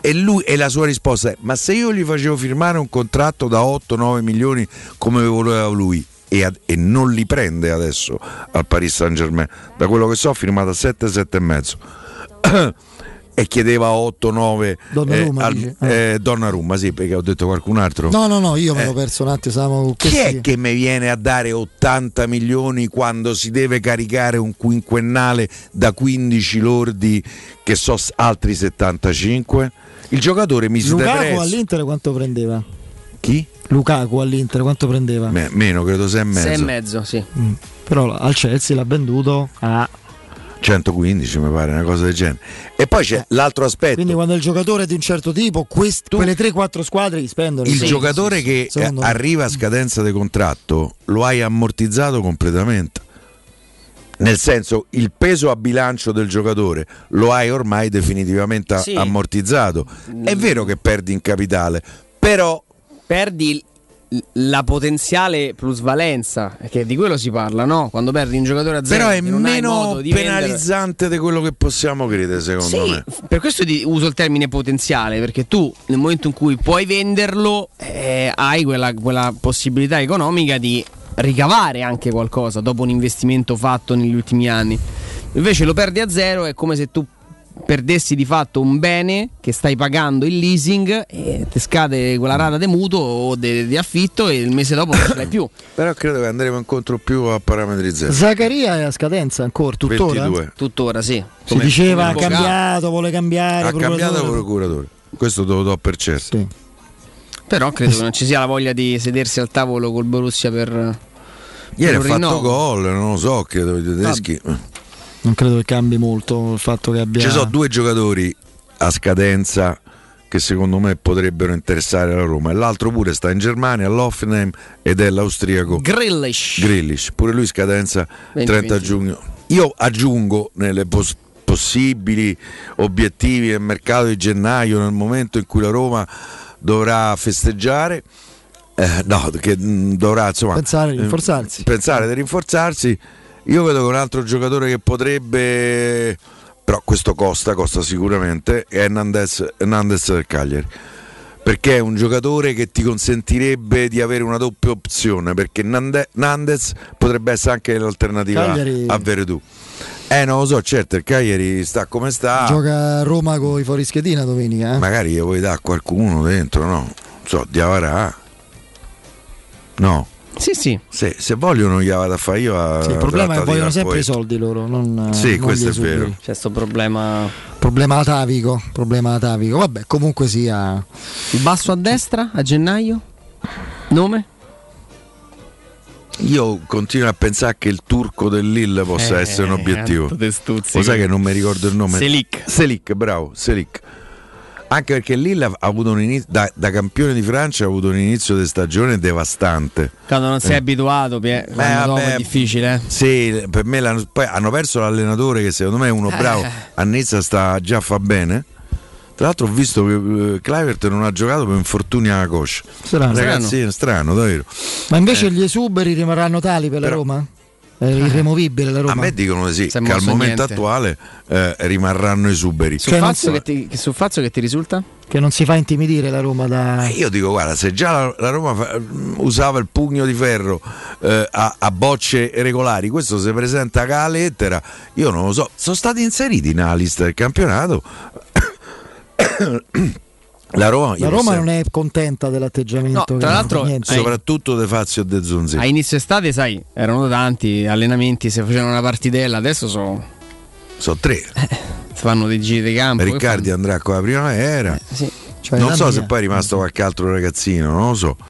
Speaker 4: E, lui, e la sua risposta è ma se io gli facevo firmare un contratto da 8-9 milioni come voleva lui e, ad- e non li prende adesso al Paris Saint Germain da quello che so ha firmato a 7-7,5 e chiedeva 8-9
Speaker 1: Donnarumma,
Speaker 4: al,
Speaker 1: dici?
Speaker 4: eh, Donnarumma sì perché ho detto qualcun altro
Speaker 1: No, no, no, io me
Speaker 4: Eh.
Speaker 1: l'ho perso un attimo, con
Speaker 4: chi è che mi viene a dare 80 milioni quando si deve caricare un quinquennale da 15 lordi che so altri 75? Il giocatore mi si deve
Speaker 1: Lukaku
Speaker 4: prezzo.
Speaker 1: all'Inter quanto prendeva?
Speaker 4: Chi?
Speaker 1: Lukaku all'Inter quanto prendeva?
Speaker 4: Me- meno, credo 6 e mezzo.
Speaker 2: Sei e mezzo, sì.
Speaker 1: Mm. Però al Chelsea l'ha venduto a
Speaker 4: 115 mi pare, una cosa del genere. E poi c'è l'altro aspetto.
Speaker 1: Eh. quindi quando il giocatore è di un certo tipo, quest- quelle 3-4 squadre gli spendono.
Speaker 4: il
Speaker 1: Sì,
Speaker 4: giocatore
Speaker 1: sì,
Speaker 4: che eh, arriva a scadenza di contratto lo hai ammortizzato completamente. Nel senso, il peso a bilancio del giocatore lo hai ormai definitivamente
Speaker 2: Sì.
Speaker 4: ammortizzato. È vero che perdi in capitale, però
Speaker 2: Perdi la potenziale plusvalenza, che di quello si parla, no? Quando perdi un giocatore a zero,
Speaker 4: però è meno
Speaker 2: di vendere-
Speaker 4: penalizzante di quello che possiamo credere, secondo
Speaker 2: Sì,
Speaker 4: me.
Speaker 2: per questo uso il termine potenziale, perché tu nel momento in cui puoi venderlo eh, hai quella, quella possibilità economica di ricavare anche qualcosa dopo un investimento fatto negli ultimi anni. Invece lo perdi a zero, è come se tu perdessi di fatto un bene che stai pagando il leasing e ti scade quella rata di mutuo o di affitto e il mese dopo non ce l'hai più. *coughs*
Speaker 4: Però credo che andremo incontro più a parametri zero.
Speaker 1: Zaccaria è a scadenza ancora, tuttora.
Speaker 4: 22.
Speaker 2: Tuttora sì.
Speaker 1: Si
Speaker 2: Come-
Speaker 1: diceva
Speaker 2: come
Speaker 1: ha cambiato, vuole cambiare.
Speaker 4: Ha cambiato
Speaker 1: procuratore.
Speaker 4: procuratore. Questo te lo do per certo.
Speaker 2: Però credo che non ci sia la voglia di sedersi al tavolo col Borussia per...
Speaker 4: Ieri ha
Speaker 2: per un
Speaker 4: fatto
Speaker 2: rinnovo.
Speaker 4: gol, non lo so, credo i tedeschi.
Speaker 1: Non credo che cambi molto il fatto che abbia.
Speaker 4: Ci sono due giocatori a scadenza che secondo me potrebbero interessare la Roma e l'altro pure sta in Germania all'Offenheim ed è l'austriaco
Speaker 2: Grealish.
Speaker 4: Grealish, pure lui scadenza 30
Speaker 2: 20.
Speaker 4: giugno. Io aggiungo nelle pos- possibili obiettivi del mercato di gennaio nel momento in cui la Roma dovrà festeggiare eh, no, che mh, dovrà insomma
Speaker 1: Pensare di
Speaker 4: eh,
Speaker 1: rinforzarsi.
Speaker 4: pensare di rinforzarsi. Io vedo che un altro giocatore che potrebbe, però questo costa, costa sicuramente, è Hernandez, Hernandez del Cagliari. Perché è un giocatore che ti consentirebbe di avere una doppia opzione, perché Nande- Nandez potrebbe essere anche l'alternativa
Speaker 1: Cagliari-
Speaker 4: a Veredù. Eh, non lo so, certo, il Cagliari sta come sta.
Speaker 1: Gioca a Roma con i fuorischedina domenica. eh?
Speaker 4: Magari gli vuoi dare qualcuno dentro, no? Non so, Diavarà. No.
Speaker 2: Sì, sì.
Speaker 4: Se, se vogliono gli vado a fare io a
Speaker 1: Sì, il problema è che vogliono sempre i
Speaker 4: poeta.
Speaker 1: soldi loro. Non,
Speaker 4: Sì,
Speaker 1: non
Speaker 4: questo è vero.
Speaker 2: C'è questo problema.
Speaker 1: Problema atavico. Problema atavico. Vabbè, comunque sia.
Speaker 2: Il basso a destra a gennaio? Nome?
Speaker 4: Io continuo a pensare che il turco del Lille possa
Speaker 2: Eh,
Speaker 4: essere un obiettivo. Lo sai che non mi ricordo il nome?
Speaker 2: Selic.
Speaker 4: Selic, bravo, Selic. Anche perché il Lille ha avuto un inizio, da, da campione di Francia ha avuto un inizio di stagione devastante.
Speaker 2: Quando non sei
Speaker 4: Eh.
Speaker 2: abituato, Pie- quando dopo è difficile. eh.
Speaker 4: Sì, per me poi hanno perso l'allenatore che secondo me è uno bravo.
Speaker 2: Eh.
Speaker 4: A Nizza sta già fa bene. Tra l'altro ho visto che eh, Kluivert non ha giocato per infortuni alla coscia.
Speaker 1: Strano.
Speaker 4: Ragazzi, è strano, davvero.
Speaker 1: Ma invece
Speaker 4: Eh.
Speaker 1: gli esuberi rimarranno tali per la
Speaker 4: Però-
Speaker 1: Roma? È irremovibile la Roma.
Speaker 4: A me dicono di sì, che al momento
Speaker 2: niente.
Speaker 4: attuale eh, rimarranno esuberi.
Speaker 2: Su,
Speaker 1: Cioè, non
Speaker 2: che ti, che su Fazio che ti risulta?
Speaker 1: Che non si fa intimidire la Roma da.
Speaker 4: Eh, Io dico, guarda, se già la, la Roma fa- mm, usava il pugno di ferro eh, a, a bocce regolari, questo si presenta con la lettera, io non lo so, sono stati inseriti nella lista del campionato. *coughs* *coughs* la Roma,
Speaker 1: La Roma non è contenta dell'atteggiamento.
Speaker 2: No, tra l'altro-
Speaker 4: soprattutto De Fazio e De Zonzi.
Speaker 2: A inizio estate, sai, erano tanti allenamenti, si facevano una partitella, adesso sono.
Speaker 4: Sono tre. *laughs*
Speaker 2: Si fanno dei giri di campo.
Speaker 4: Riccardi andrà con la primavera.
Speaker 2: sì.
Speaker 1: Cioè,
Speaker 4: non so
Speaker 1: mamma
Speaker 4: se
Speaker 1: mia.
Speaker 4: poi è rimasto qualche altro ragazzino, non lo so.